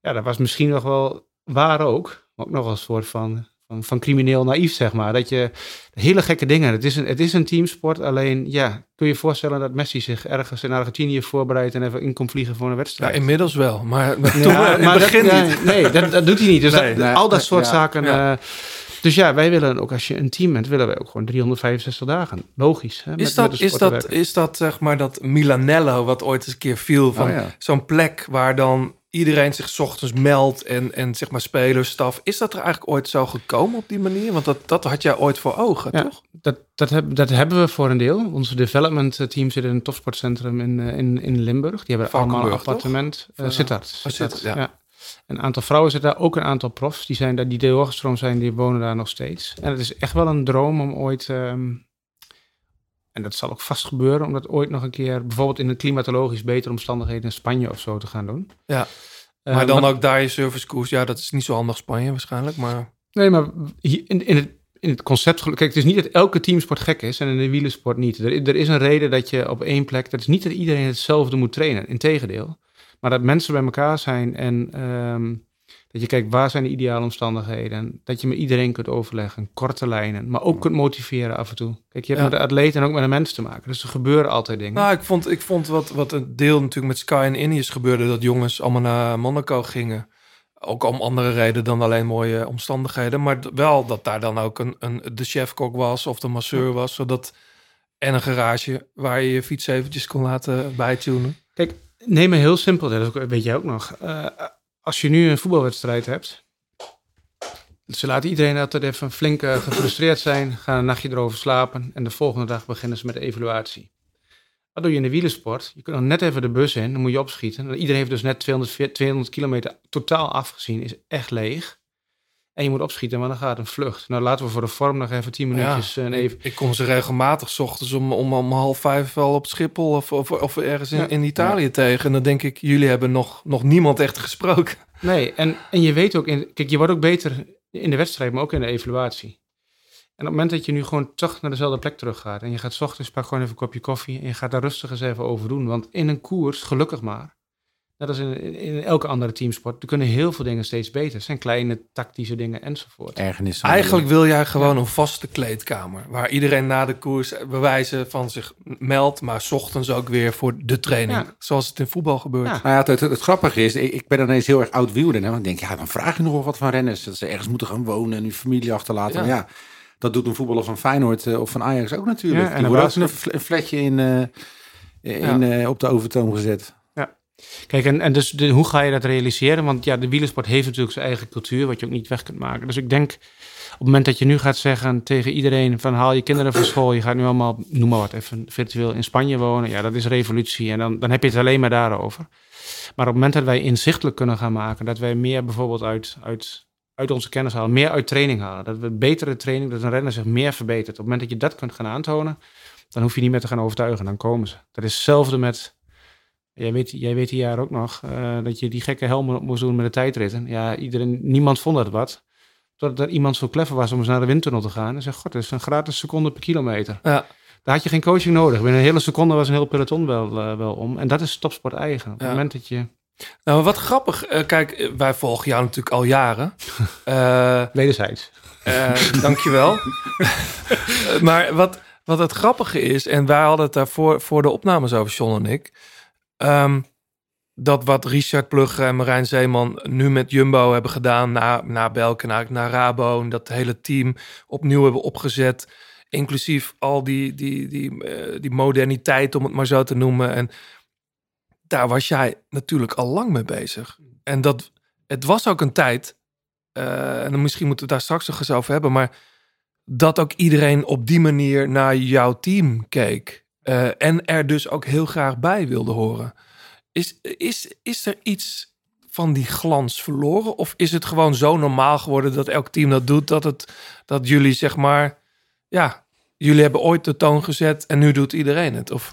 Ja, dat was misschien nog wel waar ook, ook nog als soort van, van, van crimineel naïef, zeg maar. Dat je hele gekke dingen. Het is, een, het is een teamsport. Alleen, ja, kun je je voorstellen dat Messi zich ergens in Argentinië voorbereidt en even in komt vliegen voor een Ja, wedstrijd? inmiddels wel. Maar, maar toen Ja, in het maar begin dat, niet. Nee, nee, dat, dat doet hij niet. Dus Nee, dat- nee, al dat soort ja, zaken. ja. eh, dus ja, wij willen ook, als je een team bent, willen wij ook gewoon 365 dagen. Logisch. Hè, Is met- dat, met is, dat, is dat zeg maar dat Milanello wat ooit eens een keer viel van Oh ja. zo'n plek waar dan iedereen zich 's ochtends meldt en, en zeg maar spelerstaf. Is dat er eigenlijk ooit zo gekomen op die manier? Want dat, dat had jij ooit voor ogen, Ja, toch? Dat, dat, heb, dat hebben we voor een deel. Onze development eh, team zit in een topsportcentrum in, eh, in, in Limburg. Die hebben allemaal een appartement. Uh, eh, Sittard. oh, Sittard, ja. Een aantal vrouwen zitten daar, ook een aantal profs. Die, zijn daar, die doorgestroomd zijn, die wonen daar nog steeds. En het is echt wel een droom om ooit... ehm, en dat zal ook vast gebeuren, om dat ooit nog een keer... bijvoorbeeld in een klimatologisch betere omstandigheden in Spanje of zo te gaan doen. Ja. Eh, maar dan ook daar je servicekoers. Ja, dat is niet zo handig Spanje waarschijnlijk, maar... Nee, maar hier in, in, het, in het concept... Kijk, het is niet dat elke teamsport gek is en in de wielersport niet. Er, er is een reden dat je op één plek... Dat is niet dat iedereen hetzelfde moet trainen, integendeel. Maar dat mensen bij elkaar zijn en ehm, dat je kijkt waar zijn de ideale omstandigheden. En dat je met iedereen kunt overleggen, korte lijnen, maar ook kunt motiveren af en toe. Kijk, je hebt Ja. met de atleten en ook met de mensen te maken. Dus er gebeuren altijd dingen. Nou, ik vond, ik vond wat, wat een deel natuurlijk met Sky en Ineos gebeurde... dat jongens allemaal naar Monaco gingen. Ook om andere redenen dan alleen mooie omstandigheden. Maar wel dat daar dan ook een, een, de chefkok was of de masseur was. Zodat, en een garage waar je je fiets eventjes kon laten bijtunen. Kijk, neem een heel simpel, dat weet jij ook nog. Eh, als je nu een voetbalwedstrijd hebt, ze laten iedereen altijd even flink gefrustreerd zijn, gaan een nachtje erover slapen en de volgende dag beginnen ze met de evaluatie. Wat doe je in de wielersport? Je kunt nog net even de bus in, dan moet je opschieten. Iedereen heeft dus net 200, 200 kilometer totaal afgezien, is echt leeg. En je moet opschieten, maar dan gaat een vlucht. Nou, laten we voor de vorm nog even 10 minuutjes eh, een even... ik, ik kom ze regelmatig 's ochtends om, om, om half vijf wel op Schiphol of, of, of ergens in, Ja. in Italië tegen. En dan denk ik, jullie hebben nog, nog niemand echt gesproken. Nee, en, en je weet ook, in, kijk, je wordt ook beter in de wedstrijd, maar ook in de evaluatie. En op het moment dat je nu gewoon toch naar dezelfde plek teruggaat en je gaat 's ochtends, pak gewoon even een kopje koffie en je gaat daar rustig eens even over doen. Want in een koers, gelukkig maar, net als in, in, elke andere teamsport, er kunnen heel veel dingen steeds beter. Het zijn kleine tactische dingen enzovoort. Ergernis. Eigenlijk wil jij gewoon een vaste kleedkamer. Waar iedereen na de koers bewijzen van zich meldt. Maar 's ochtends ook weer voor de training. Ja. Zoals het in voetbal gebeurt. Ja. Nou ja, het, het, het grappige is, ik, ben dan ineens heel erg oud wielrenner. Want ik denk, ja, dan vraag je nog wel wat van renners. Dat ze ergens moeten gaan wonen en hun familie achterlaten. Ja. Maar ja, dat doet een voetballer van Feyenoord eh, of van Ajax ook natuurlijk. Ja, en Die wordt ook een, fl- een fletje in, eh, in, eh, op de overtoom gezet. Kijk, en, en dus hoe ga je dat realiseren? Want ja, de wielersport heeft natuurlijk zijn eigen cultuur, wat je ook niet weg kunt maken. Dus ik denk, op het moment dat je nu gaat zeggen tegen iedereen van haal je kinderen van school, je gaat nu allemaal, noem maar wat, even virtueel in Spanje wonen. Ja, dat is revolutie en dan, dan heb je het alleen maar daarover. Maar op het moment dat wij inzichtelijk kunnen gaan maken, dat wij meer bijvoorbeeld uit, uit, uit onze kennis halen, meer uit training halen, dat we betere training, dat een renner zich meer verbetert. Op het moment dat je dat kunt gaan aantonen, dan hoef je niet meer te gaan overtuigen, dan komen ze. Dat is hetzelfde met Jij weet, jij weet die jaar ook nog eh, dat je die gekke helmen op moest doen met de tijdritten. Ja, iedereen, niemand vond dat wat. Totdat er iemand zo clever was om eens naar de windtunnel te gaan. En zei, god, dat is een gratis seconde per kilometer. Ja. Daar had je geen coaching nodig. Binnen een hele seconde was een heel peloton wel, eh, wel om. En dat is topsport eigen. Op Ja. het moment dat je... Nou, wat grappig. eh, kijk, wij volgen jou natuurlijk al jaren. Wederzijds. Dankjewel. Maar wat, wat het grappige is, en wij hadden het daar voor, voor de opnames over, John en ik. Ehm, dat wat Richard Plugge en Marijn Zeeman nu met Jumbo hebben gedaan, na, na Belken, naar, naar Rabo, en dat hele team opnieuw hebben opgezet. Inclusief al die, die, die, eh, die moderniteit, om het maar zo te noemen. En daar was jij natuurlijk al lang mee bezig. En dat, het was ook een tijd eh, en dan misschien moeten we daar straks nog eens over hebben, maar dat ook iedereen op die manier naar jouw team keek. Eh, en er dus ook heel graag bij wilde horen. Is, is, is er iets van die glans verloren? Of is het gewoon zo normaal geworden dat elk team dat doet, dat, het, dat jullie zeg maar, ja, jullie hebben ooit de toon gezet en nu doet iedereen het? Of,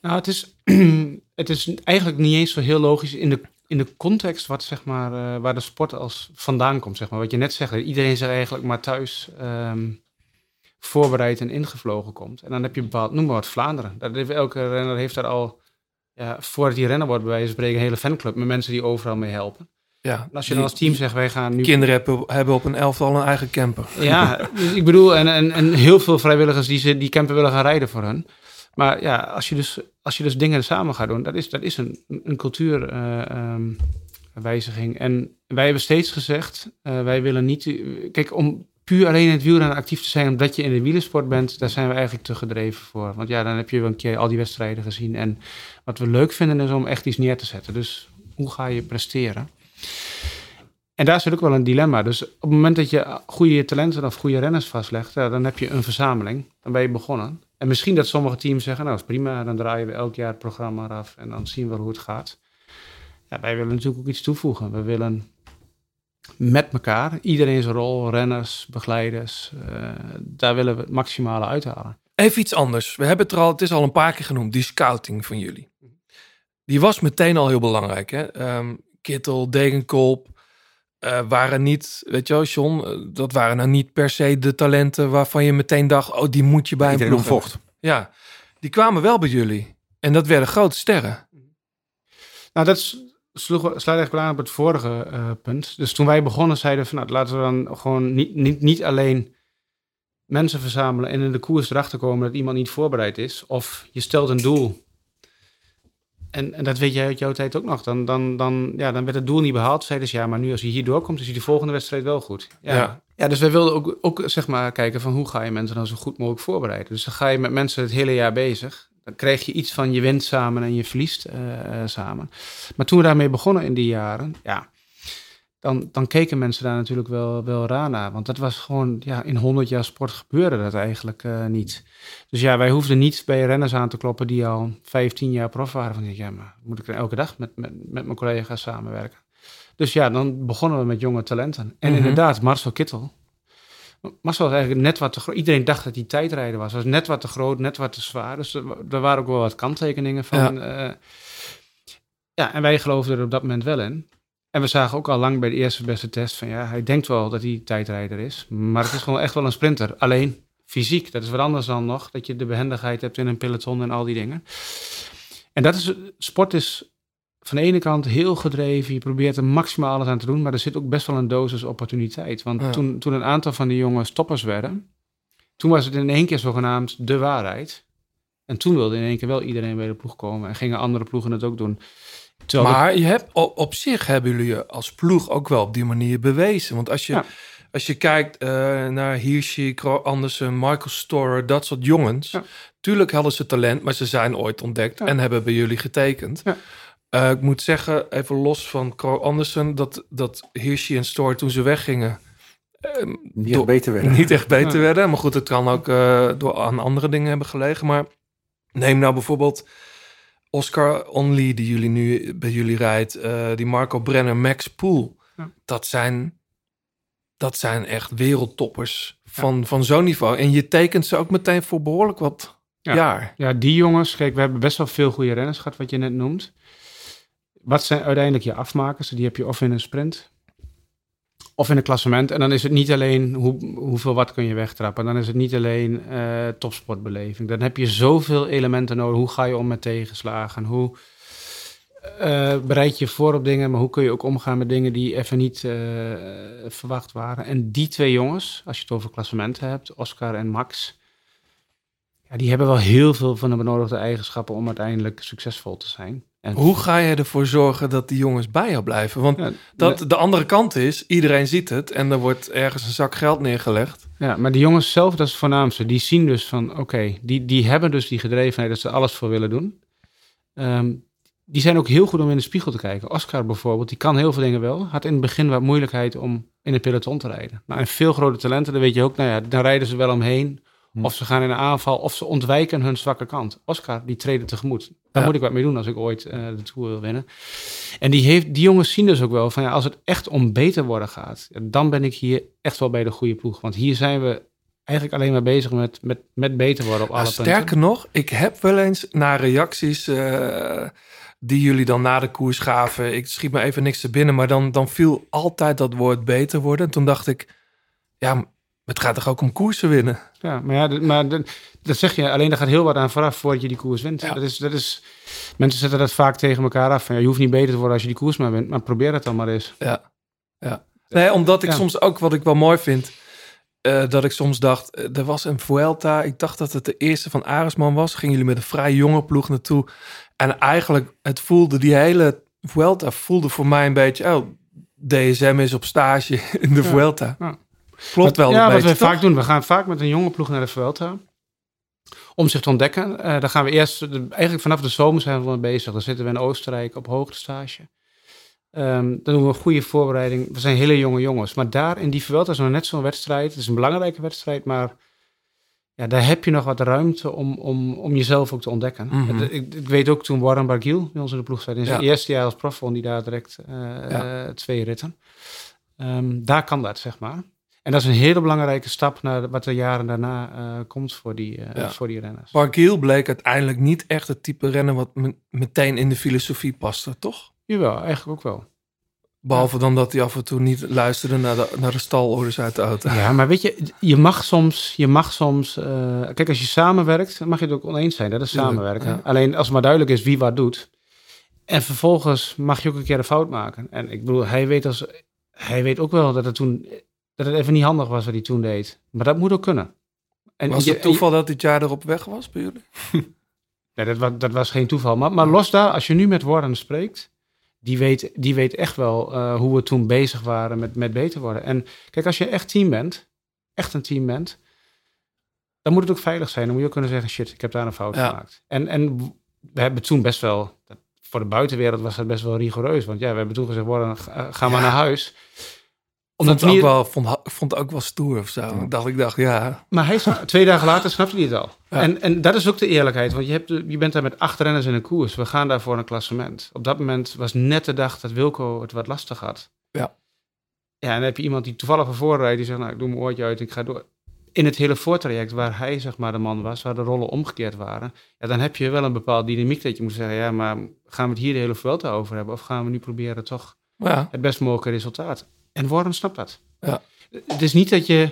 Nou, het is, het is eigenlijk niet eens zo heel logisch in de, in de context wat, zeg maar, eh, waar de sport als vandaan komt. Zeg maar. Wat je net zegt, iedereen zich eigenlijk maar thuis ehm, voorbereid en ingevlogen komt. En dan heb je bepaald, noem maar wat, Vlaanderen. Dat heeft, elke renner heeft daar al, ja, voordat hij renner wordt bij wijze van spreken, een hele fanclub met mensen die overal mee helpen. ja, En als je dan als team zegt, wij gaan nu... kinderen hebben, hebben op een elftal een eigen camper. Ja, dus ik bedoel, en, en, en heel veel vrijwilligers die, ze, die camper willen gaan rijden voor hun. Maar ja, als je dus, als je dus dingen samen gaat doen, dat is, dat is een, een cultuurwijziging. en wij hebben steeds gezegd, eh, wij willen niet... Kijk, om puur alleen in het wielrennen actief te zijn omdat je in de wielersport bent, daar zijn we eigenlijk te gedreven voor. Want ja, dan heb je wel een keer al die wedstrijden gezien. En wat we leuk vinden is om echt iets neer te zetten. Dus hoe ga je presteren? En daar zit ook wel een dilemma. Dus op het moment dat je goede talenten of goede renners vastlegt, dan heb je een verzameling. Dan ben je begonnen. En misschien dat sommige teams zeggen, nou is prima, dan draaien we elk jaar het programma eraf en dan zien we hoe het gaat. Ja, wij willen natuurlijk ook iets toevoegen. We willen met elkaar, iedereen zijn rol, renners, begeleiders, eh, daar willen we het maximale uithalen. Even iets anders. We hebben het er al, het is al een paar keer genoemd, die scouting van jullie. Die was meteen al heel belangrijk. Hè? Ehm, Kittel, Degenkolb, eh, waren niet, weet je wel, John, eh, dat waren nou niet per se de talenten waarvan je meteen dacht, oh, die moet je bij een Iedereen ploeg om vocht. hebben. Ja, die kwamen wel bij jullie. En dat werden grote sterren. Nou, dat s- sloeg, sluit eigenlijk wel aan op het vorige eh, punt. Dus toen wij begonnen, zeiden we van, nou, laten we dan gewoon niet, niet, niet alleen mensen verzamelen en in de koers erachter komen dat iemand niet voorbereid is. Of je stelt een doel. En, en dat weet jij uit jouw tijd ook nog. Dan, dan, dan, ja, dan werd het doel niet behaald. Zeiden ze, ja, maar nu als je hier doorkomt, is hij de volgende wedstrijd wel goed. Ja, Ja. ja. dus wij wilden ook, ook zeg maar kijken van hoe ga je mensen dan zo goed mogelijk voorbereiden. Dus dan ga je met mensen het hele jaar bezig. Dan krijg je iets van je wint samen en je verliest eh, eh, samen. Maar toen we daarmee begonnen in die jaren, ja, dan, dan keken mensen daar natuurlijk wel, wel raar naar. Want dat was gewoon, ja, in 100 jaar sport gebeurde dat eigenlijk eh, niet. Dus ja, wij hoefden niet bij renners aan te kloppen die al 15 jaar prof waren. Van ja, maar moet ik elke dag met, met, met mijn collega's samenwerken? Dus ja, dan begonnen we met jonge talenten. En Mhm. inderdaad, Marcel Kittel. Marcel was eigenlijk net wat te groot. Iedereen dacht dat hij tijdrijder was. was net wat te groot, net wat te zwaar. Dus er, wa- waren ook wel wat kanttekeningen van. Ja. ja, en wij geloofden er op dat moment wel in. En we zagen ook al lang bij de eerste beste test van ja, hij denkt wel dat hij tijdrijder is. Maar het is gewoon echt wel een sprinter. Alleen fysiek, dat is wat anders dan nog. Dat je de behendigheid hebt in een peloton en al die dingen. En dat is, sport is van de ene kant heel gedreven. Je probeert er maximaal alles aan te doen. Maar er zit ook best wel een dosis opportuniteit. Want Ja. toen, toen een aantal van die jongens stoppers werden. Toen was het in één keer zogenaamd de waarheid. En toen wilde in één keer wel iedereen bij de ploeg komen. En gingen andere ploegen het ook doen. Terwijl Maar je hebt, op, op zich hebben jullie je als ploeg ook wel op die manier bewezen. Want als je, Ja. als je kijkt eh, naar Hirschi, Andersen, Michael Storer, dat soort jongens. Ja. Tuurlijk hadden ze talent, maar ze zijn ooit ontdekt en hebben bij jullie getekend. Eh, ik moet zeggen, even los van Kro Andersen, dat, dat Hirschi en Storer toen ze weggingen... eh, Niet echt beter werden. niet echt beter Ja. werden. Maar goed, het kan ook eh, door aan andere dingen hebben gelegen. Maar neem nou bijvoorbeeld Oscar Only, die jullie nu bij jullie rijdt. eh, die Marco Brenner, Max Poel. Ja. Dat, zijn, dat zijn echt wereldtoppers van, van zo'n niveau. En je tekent ze ook meteen voor behoorlijk wat Ja. jaar. Ja, die jongens, kijk, we hebben best wel veel goede renners gehad, wat je net noemt. Wat zijn uiteindelijk je afmakers? Die heb je of in een sprint, of in een klassement. En dan is het niet alleen hoe, hoeveel wat kun je wegtrappen. Dan is het niet alleen eh, topsportbeleving. Dan heb je zoveel elementen nodig. Hoe ga je om met tegenslagen? Hoe eh, bereid je voor op dingen? Maar hoe kun je ook omgaan met dingen die even niet eh, verwacht waren? En die twee jongens, als je het over klassementen hebt, Oscar en Max... Ja, die hebben wel heel veel van de benodigde eigenschappen om uiteindelijk succesvol te zijn. En Hoe ga je ervoor zorgen dat die jongens bij jou blijven? Want Ja, dat, de andere kant is, iedereen ziet het en er wordt ergens een zak geld neergelegd. Ja, maar die jongens zelf, dat is het voornaamste. Die zien dus van, oké, die, die hebben dus die gedrevenheid dat ze alles voor willen doen. Ehm, die zijn ook heel goed om in de spiegel te kijken. Oscar bijvoorbeeld, die kan heel veel dingen wel. Had in het begin wat moeilijkheid om in een peloton te rijden. Nou, en veel grote talenten, dan weet je ook, nou ja, dan rijden ze wel omheen. Of ze gaan in een aanval, of ze ontwijken hun zwakke kant. Oscar, die treden tegemoet. Daar Ja. moet ik wat mee doen als ik ooit eh, de Tour wil winnen. En die, heeft, die jongens zien dus ook wel van, ja, als het echt om beter worden gaat, dan ben ik hier echt wel bij de goede ploeg. Want hier zijn we eigenlijk alleen maar bezig met, met, met beter worden op alle Nou, punten. sterker nog, ik heb wel eens naar reacties eh, die jullie dan na de koers gaven. Ik schiet me even niks te binnen, maar dan, dan viel altijd dat woord beter worden. En toen dacht ik, ja, het gaat toch ook om koersen winnen? Ja, maar ja, maar dat, zeg je, alleen daar gaat heel wat aan vooraf voordat je die koers wint. Ja. Dat is, dat is, mensen zetten dat vaak tegen elkaar af. Van, ja, je hoeft niet beter te worden als je die koers maar wint, maar probeer het dan maar eens. Ja. ja. Nee, omdat ik Ja. soms ook, wat ik wel mooi vind, eh, dat ik soms dacht, eh, er was een Vuelta, ik dacht dat het de eerste van Aresman was. Gingen jullie met een vrij jonge ploeg naartoe. En eigenlijk, het voelde, die hele Vuelta voelde voor mij een beetje, oh, DSM is op stage in de. Vuelta. Ja. Klopt wel Ja, wat we vaak doen. We gaan vaak met een jonge ploeg naar de Vuelta. Om zich te ontdekken. Eh dan gaan we eerst, eigenlijk vanaf de zomer zijn we mee bezig. Dan zitten we in Oostenrijk op hoogtestage. Ehm dan doen we een goede voorbereiding. We zijn hele jonge jongens. Maar daar in die Vuelta is nog net zo'n wedstrijd. Het is een belangrijke wedstrijd, maar ja, daar heb je nog wat ruimte om, om, om jezelf ook te ontdekken. Mhm. Ik, ik weet ook toen Warren Barguil bij ons in de ploeg zat. In zijn Ja. eerste jaar als prof won hij daar direct Ja. eh, twee ritten. Ehm, daar kan dat, zeg maar. En dat is een hele belangrijke stap naar wat de jaren daarna eh, komt voor die, eh, Ja. voor die renners. Barguil bleek uiteindelijk niet echt het type rennen wat me- meteen in de filosofie paste, toch? Jawel, eigenlijk ook wel. Behalve dan dat hij af en toe niet luisterde naar de, naar de stalorders uit de auto. Ja, maar weet je, je mag soms, je mag soms, eh, kijk, als je samenwerkt, mag je het ook oneens zijn. Dat is samenwerken. ja. Alleen als het maar duidelijk is wie wat doet. En vervolgens mag je ook een keer een fout maken. En ik bedoel, hij weet, als, hij weet ook wel dat het toen, dat het even niet handig was wat hij toen deed. Maar dat moet ook kunnen. En Was het toeval dat dit jaar erop weg was bij jullie? Ja, dat, was, dat was geen toeval. Maar, maar los daar, als je nu met Warren spreekt, die weet, die weet echt wel eh, hoe we toen bezig waren met, met beter worden. En kijk, als je echt team bent, echt een team bent, dan moet het ook veilig zijn. Dan moet je ook kunnen zeggen, shit, ik heb daar een fout Ja. gemaakt. En, en we hebben toen best wel, voor de buitenwereld was dat best wel rigoureus. Want ja, we hebben toen gezegd, Warren, ga, ga maar naar huis. Omdat vond het, ook wel, vond, vond het ook wel stoer of zo. Dacht, ik dacht, ja. Maar hij, twee dagen later snapte hij het al. Ja. En, en dat is ook de eerlijkheid. Want je, hebt, je bent daar met acht renners in een koers. We gaan daar voor een klassement. Op dat moment was net de dag dat Wilco het wat lastig had. Ja. Ja, en dan heb je iemand die toevallig ervoor rijdt. Die zegt, nou, ik doe mijn oortje uit, ik ga door. In het hele voortraject waar hij zeg maar de man was, waar de rollen omgekeerd waren. Ja, dan heb je wel een bepaalde dynamiek dat je moet zeggen, ja, maar gaan we het hier de hele Vuelta over hebben? Of gaan we nu proberen toch ja. het best mogelijke resultaat. En Warren snapt dat. Ja. Het is niet dat je...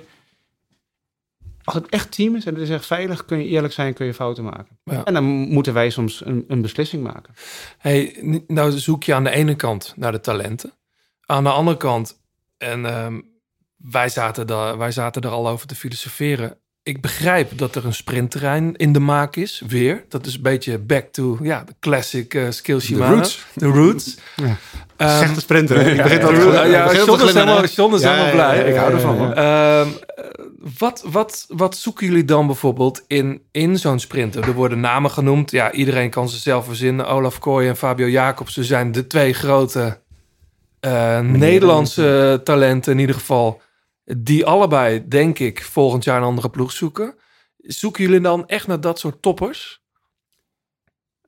Als het echt team is en het is echt veilig, kun je eerlijk zijn, kun je fouten maken. Ja. En dan moeten wij soms een, een beslissing maken. Hey, nou zoek je aan de ene kant naar de talenten. Aan de andere kant, en ehm, wij, zaten daar, wij zaten er al over te filosoferen. Ik begrijp dat er een sprintterrein in de maak is, weer. Dat is een beetje back to ja, de classic uh, skill Shimano. roots. De roots. Ja. Ehm, Zeg de sprinter. Ik begin ja, al ja, John is helemaal, hè? John is Ja, helemaal ja, blij. ja, Ik hou ervan. Ehm, eh, wat, wat, wat zoeken jullie dan bijvoorbeeld in, in zo'n sprinter? Er worden namen genoemd. Ja, iedereen kan ze zelf verzinnen. Olaf Kooi en Fabio Jacobsen zijn de twee grote eh, Nederlandse talenten in ieder geval. Die allebei, denk ik, volgend jaar een andere ploeg zoeken. Zoeken jullie dan echt naar dat soort toppers?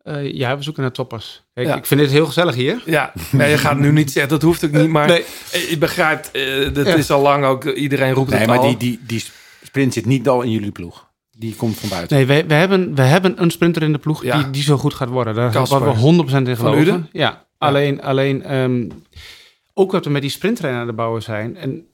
Eh, ja, we zoeken naar toppers. Kijk, Ja. Ik vind het heel gezellig hier. Ja, nee, je gaat nu niet zeggen, dat hoeft ook niet. Maar Nee. eh, je begrijpt, eh, dat Ja. is al lang ook, iedereen roept Nee, het maar al. die, die, die sprint zit niet al in jullie ploeg. Die komt van buiten. Nee, we, we, hebben, we hebben een sprinter in de ploeg Ja. die, die zo goed gaat worden. Daar Kasper. wat we 100% in geloven. Ja, alleen, alleen ehm, ook wat we met die sprinttrein aan de bouwen zijn. En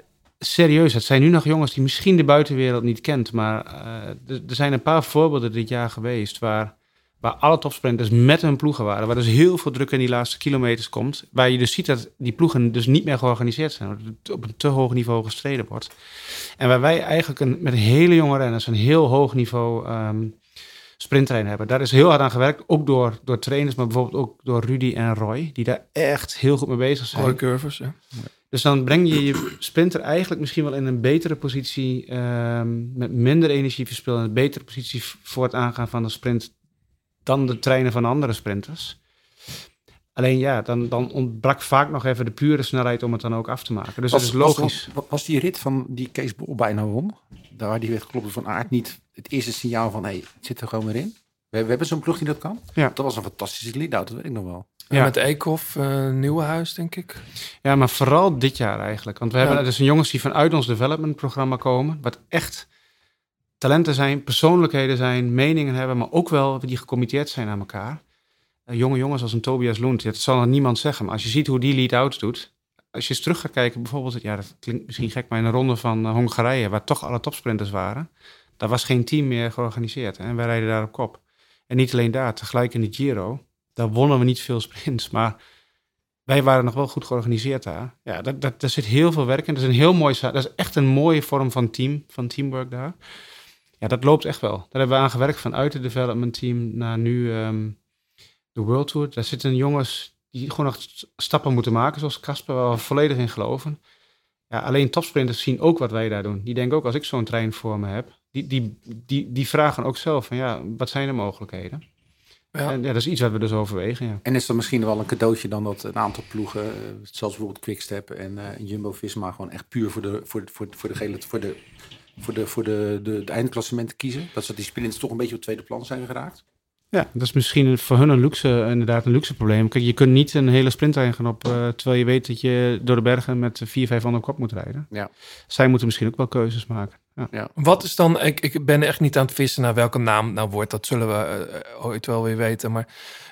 serieus, het zijn nu nog jongens die misschien de buitenwereld niet kent. Maar eh, er zijn een paar voorbeelden dit jaar geweest waar, waar alle topsprinters met hun ploegen waren. Waar dus heel veel druk in die laatste kilometers komt. Waar je dus ziet dat die ploegen dus niet meer georganiseerd zijn. Op een te hoog niveau gestreden wordt. En waar wij eigenlijk een, met hele jonge renners een heel hoog niveau ehm sprinttrein hebben. Daar is heel hard aan gewerkt, ook door, door trainers, maar bijvoorbeeld ook door Rudy en Roy, die daar echt heel goed mee bezig zijn. Roy Curvers, ja. Dus dan breng je je sprinter eigenlijk misschien wel in een betere positie, ehm, met minder energieverspil en een betere positie voor het aangaan van de sprint dan de treinen van andere sprinters. Alleen ja, dan, dan ontbrak vaak nog even de pure snelheid om het dan ook af te maken. Dus dat is logisch. Was, was die rit van die Kees Bol bijna won? Daar waar die werd geklopt van Aard niet het eerste signaal van... hé, hey, het zit er gewoon weer in. We, we hebben zo'n ploeg die dat kan. Ja. Dat was een fantastische lead-out, dat weet ik nog wel. Ja. met Eekhoff, uh, Nieuwenhuis, denk ik. Ja, maar vooral dit jaar eigenlijk. Want we hebben dus een jongens die vanuit ons development programma komen. Wat echt talenten zijn, persoonlijkheden zijn, meningen hebben. Maar ook wel die gecommitteerd zijn aan elkaar. Eh, jonge jongens als een Tobias Lund. Dat zal nog niemand zeggen. Maar als je ziet hoe die lead-outs doet. Als je eens terug gaat kijken, bijvoorbeeld, ja, dat klinkt misschien gek, maar in de ronde van eh, Hongarije, waar toch alle topsprinters waren, daar was geen team meer georganiseerd. En wij rijden daar op kop. En niet alleen daar, tegelijk in de Giro, daar wonnen we niet veel sprints, maar wij waren nog wel goed georganiseerd daar. Ja, dat, dat, zit heel veel werk in. Dat is een heel mooi, dat is echt een mooie vorm van team, van teamwork daar. Ja, dat loopt echt wel. Daar hebben we aan gewerkt vanuit het development team naar nu ehm, de World Tour. Daar zitten jongens die gewoon nog st- stappen moeten maken, zoals Casper, waar we volledig in geloven. Ja, alleen topsprinters zien ook wat wij daar doen. Die denken ook, als ik zo'n trein voor me heb, die, die, die, die vragen ook zelf van, ja, wat zijn de mogelijkheden? Ja. En ja, dat is iets wat we dus overwegen, ja. En is er misschien wel een cadeautje dan dat een aantal ploegen, eh, zoals bijvoorbeeld Quickstep en eh, Jumbo-Visma, gewoon echt puur voor de, voor, voor, voor de, gele, voor de, voor de, voor de, de, de eindklassementen kiezen? Dat ze die sprints toch een beetje op tweede plan zijn geraakt? Ja, dat is misschien een- voor hun een luxe, inderdaad een luxe probleem. Kijk, je kunt niet een hele sprintlijn gaan op, eh, terwijl je weet dat je door de bergen met 4, 5 op kop moet rijden. Ja. Zij moeten misschien ook wel keuzes maken. Wat is dan, ik, ik ben echt niet aan het vissen naar welke naam het nou wordt, dat zullen we eh, ooit wel weer weten. Maar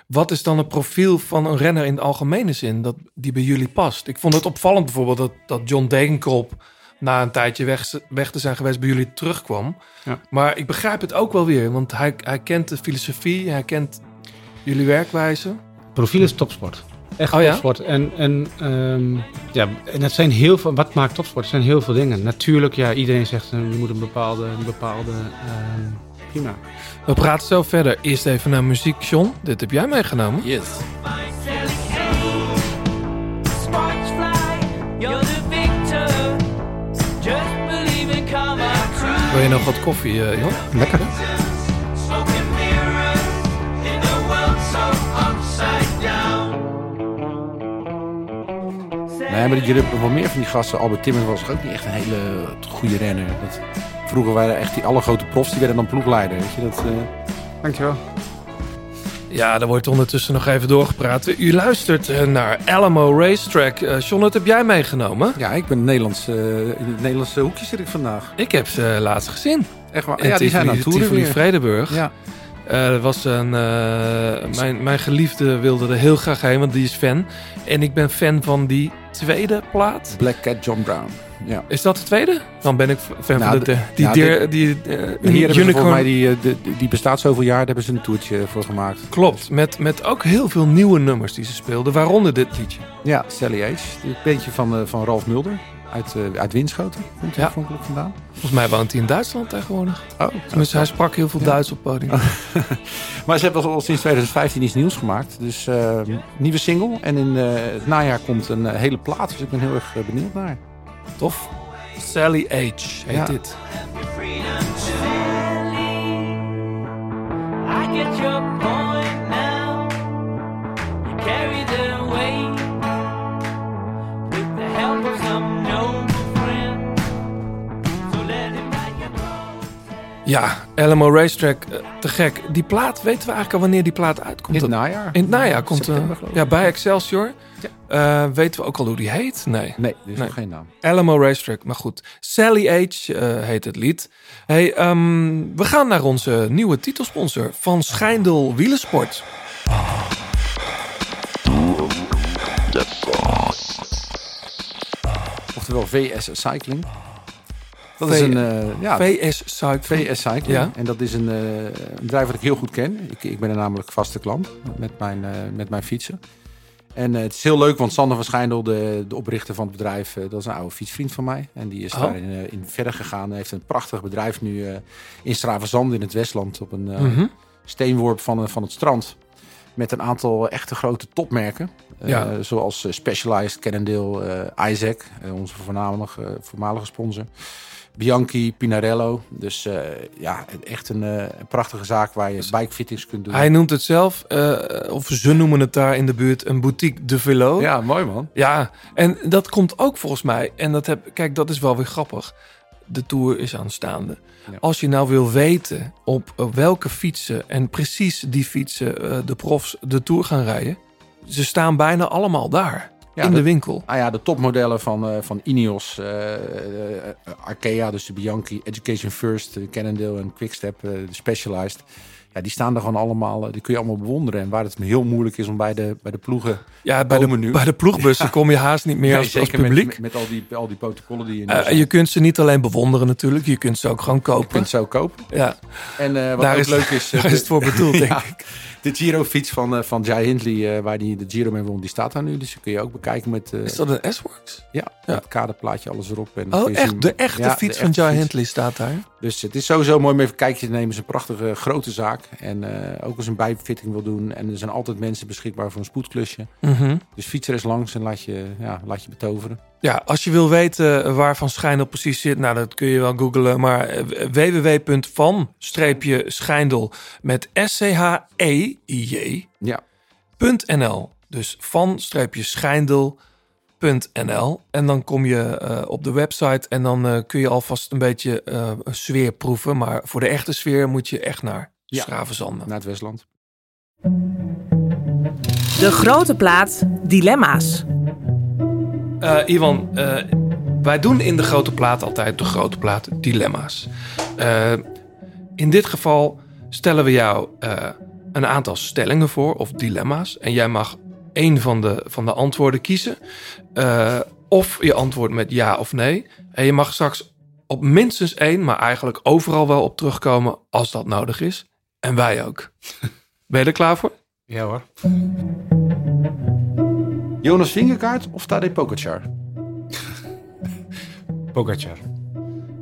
wat is dan het profiel van een renner in de algemene zin dat die bij jullie past? Ik vond het opvallend bijvoorbeeld dat, dat John Degenkolb na een tijdje weg, weg te zijn geweest bij jullie terugkwam. Ja. Maar ik begrijp het ook wel weer, want hij, hij kent de filosofie, hij kent jullie werkwijze. Profiel is topsport. Echt Oh ja? topsport. En, en, ehm, ja, en het zijn heel veel. Wat maakt topsport? Het zijn heel veel dingen. Natuurlijk, ja, iedereen zegt eh, je moet een bepaalde. Een bepaalde ehm, prima. We praten zo verder. Eerst even naar muziek, John. Dit heb jij meegenomen. Yes. Wil je nog wat koffie, eh Jan? Lekker. Nee, maar hebt nog wel meer van die gasten. Albert Timmer was ook niet echt een hele goede renner. Dat, vroeger waren echt die alle grote profs, die werden dan ploegleider. Weet je, dat, eh, Dankjewel. Ja, er wordt ondertussen nog even doorgepraat. U luistert eh, naar Alamo Racetrack. Eh John, wat heb jij meegenomen? Ja, ik ben Nederlands, eh, in het Nederlandse hoekje zit ik vandaag. Ik heb ze laatst gezien. Echt waar? In ja, die zijn aan Tivoli- het toeren Tivoli weer. Vredenburg. Ja. Eh, er was een, eh, mijn, mijn geliefde wilde er heel graag heen, want die is fan. En ik ben fan van die tweede plaat. Black Cat John Brown. Ja. Is dat de tweede? Dan ben ik fan Nou, van de, de- die, ja, deer- die, eh, Hier hebben ze Unicorn. mij die, eh, de- die bestaat zoveel jaar, daar hebben ze een toertje voor gemaakt. Klopt, met, met ook heel veel nieuwe nummers die ze speelden, waaronder dit liedje. Ja, Sally H. Een beetje van, eh, van Ralf Mulder uit, eh, uit Winschoten. Komt hij Ja. vandaan. Volgens mij woont hij in Duitsland tegenwoordig. Oh, Tenminste, hij sprak heel veel Duits op het podium. Maar ze hebben al sinds 2015 iets nieuws gemaakt. Dus eh, nieuwe single. En in eh, het najaar komt een eh, hele plaat. Dus ik ben heel erg benieuwd naar. Tof. Sally H heet Ja. dit. freedom Sally. I get your Ja, Alamo Racetrack, eh, te gek. Die plaat, weten we eigenlijk al wanneer die plaat uitkomt? In het najaar. In het najaar komt eh, geloof ik. ja, bij Excelsior. Ja. Eh, weten we ook al hoe die heet? Nee. Nee, er is Nee. nog geen naam. Alamo Racetrack, maar goed. Sally H eh, heet het lied. Hey, ehm, we gaan naar onze nieuwe titelsponsor van Schijndel Wielersport. Oftewel VS Cycling. Dat V- is een eh, ja, VS Cycling. VS Cycling. Ja. En dat is een, eh, een bedrijf wat ik heel goed ken. Ik, ik ben er namelijk vaste klant met mijn, eh, met mijn fietsen. En het is heel leuk, want Sander van Schijndel, de, de oprichter van het bedrijf, dat is een oude fietsvriend van mij. En die is Oh. daarin in verder gegaan. Hij heeft een prachtig bedrijf nu in Stravenzand in het Westland op een Mhm. steenworp van, van het strand. Met een aantal echte grote topmerken. Zoals Specialized, Cannondale, Isaac, onze voormalige, voormalige sponsor. Bianchi, Pinarello. Dus eh, ja, echt een, eh, een prachtige zaak waar je bikefittings kunt doen. Hij noemt het zelf, eh, of ze noemen het daar in de buurt, een boutique de velo. Ja, mooi man. Ja, en dat komt ook volgens mij. En dat heb, kijk, dat is wel weer grappig. De tour is aanstaande. Ja. Als je nou wil weten op welke fietsen en precies die fietsen eh, de profs de tour gaan rijden, ze staan bijna allemaal daar Ja, in de winkel. Ah ja, de topmodellen van, eh, van Ineos, eh, eh, Arkea, dus de Bianchi, Education First, Cannondale en Quickstep, de Specialized. Ja, die staan er gewoon allemaal, die kun je allemaal bewonderen. En waar het heel moeilijk is om bij de, bij de ploegen Ja, bij de, komen nu. bij de ploegbussen kom je haast niet meer Nee, als, met- publiek. Met, met al, die, al die protocollen die je je kunt ze niet alleen bewonderen natuurlijk, je kunt ze ook gewoon Je kopen. kunt zo kopen. Ja, En eh, wat Daar ook is- leuk is... is het voor bedoeld, denk ik. De Giro-fiets van, eh, van Jai Hindley, eh, waar die de Giro mee won, die staat daar nu. Dus die kun je ook bekijken met, eh, Is dat een S-Works? ja, Ja. het kaderplaatje, alles erop. En Oh, zien- echt? De echte Ja, fiets de van Jai. Hindley staat daar. Dus het is sowieso mooi om even een kijkje te nemen. Het is een prachtige grote zaak. En ook als een bijfitting wil doen. En er zijn altijd mensen beschikbaar voor een spoedklusje. Mhm. Dus fiets er eens langs en laat je, ja, laat je betoveren. Ja, als je wil weten waar Van Schijndel precies zit, nou dat kun je wel googlen. Maar eh, www.van-schijndel met E S-C-H-E-I-J Ja, .nl. Dus van-schijndel.nl. En dan kom je eh, op de website en dan eh, kun je alvast een beetje eh, een sfeer proeven. Maar voor de echte sfeer moet je echt naar Ja. Schravenzanden. naar het Westland. De grote plaat Dilemma's. Eh, Ivan, eh, Wij doen in de grote plaat altijd de grote plaat dilemma's. Eh, in dit geval stellen we jou een aantal stellingen voor of dilemma's. En jij mag één van de, van de antwoorden kiezen. Of je antwoordt met ja of nee. En je mag straks op minstens één, maar eigenlijk overal wel op terugkomen als dat nodig is. En wij ook. Ben je er klaar voor? Ja hoor. Jonas Vingerkaart of Tadej Pogacar? Pogacar.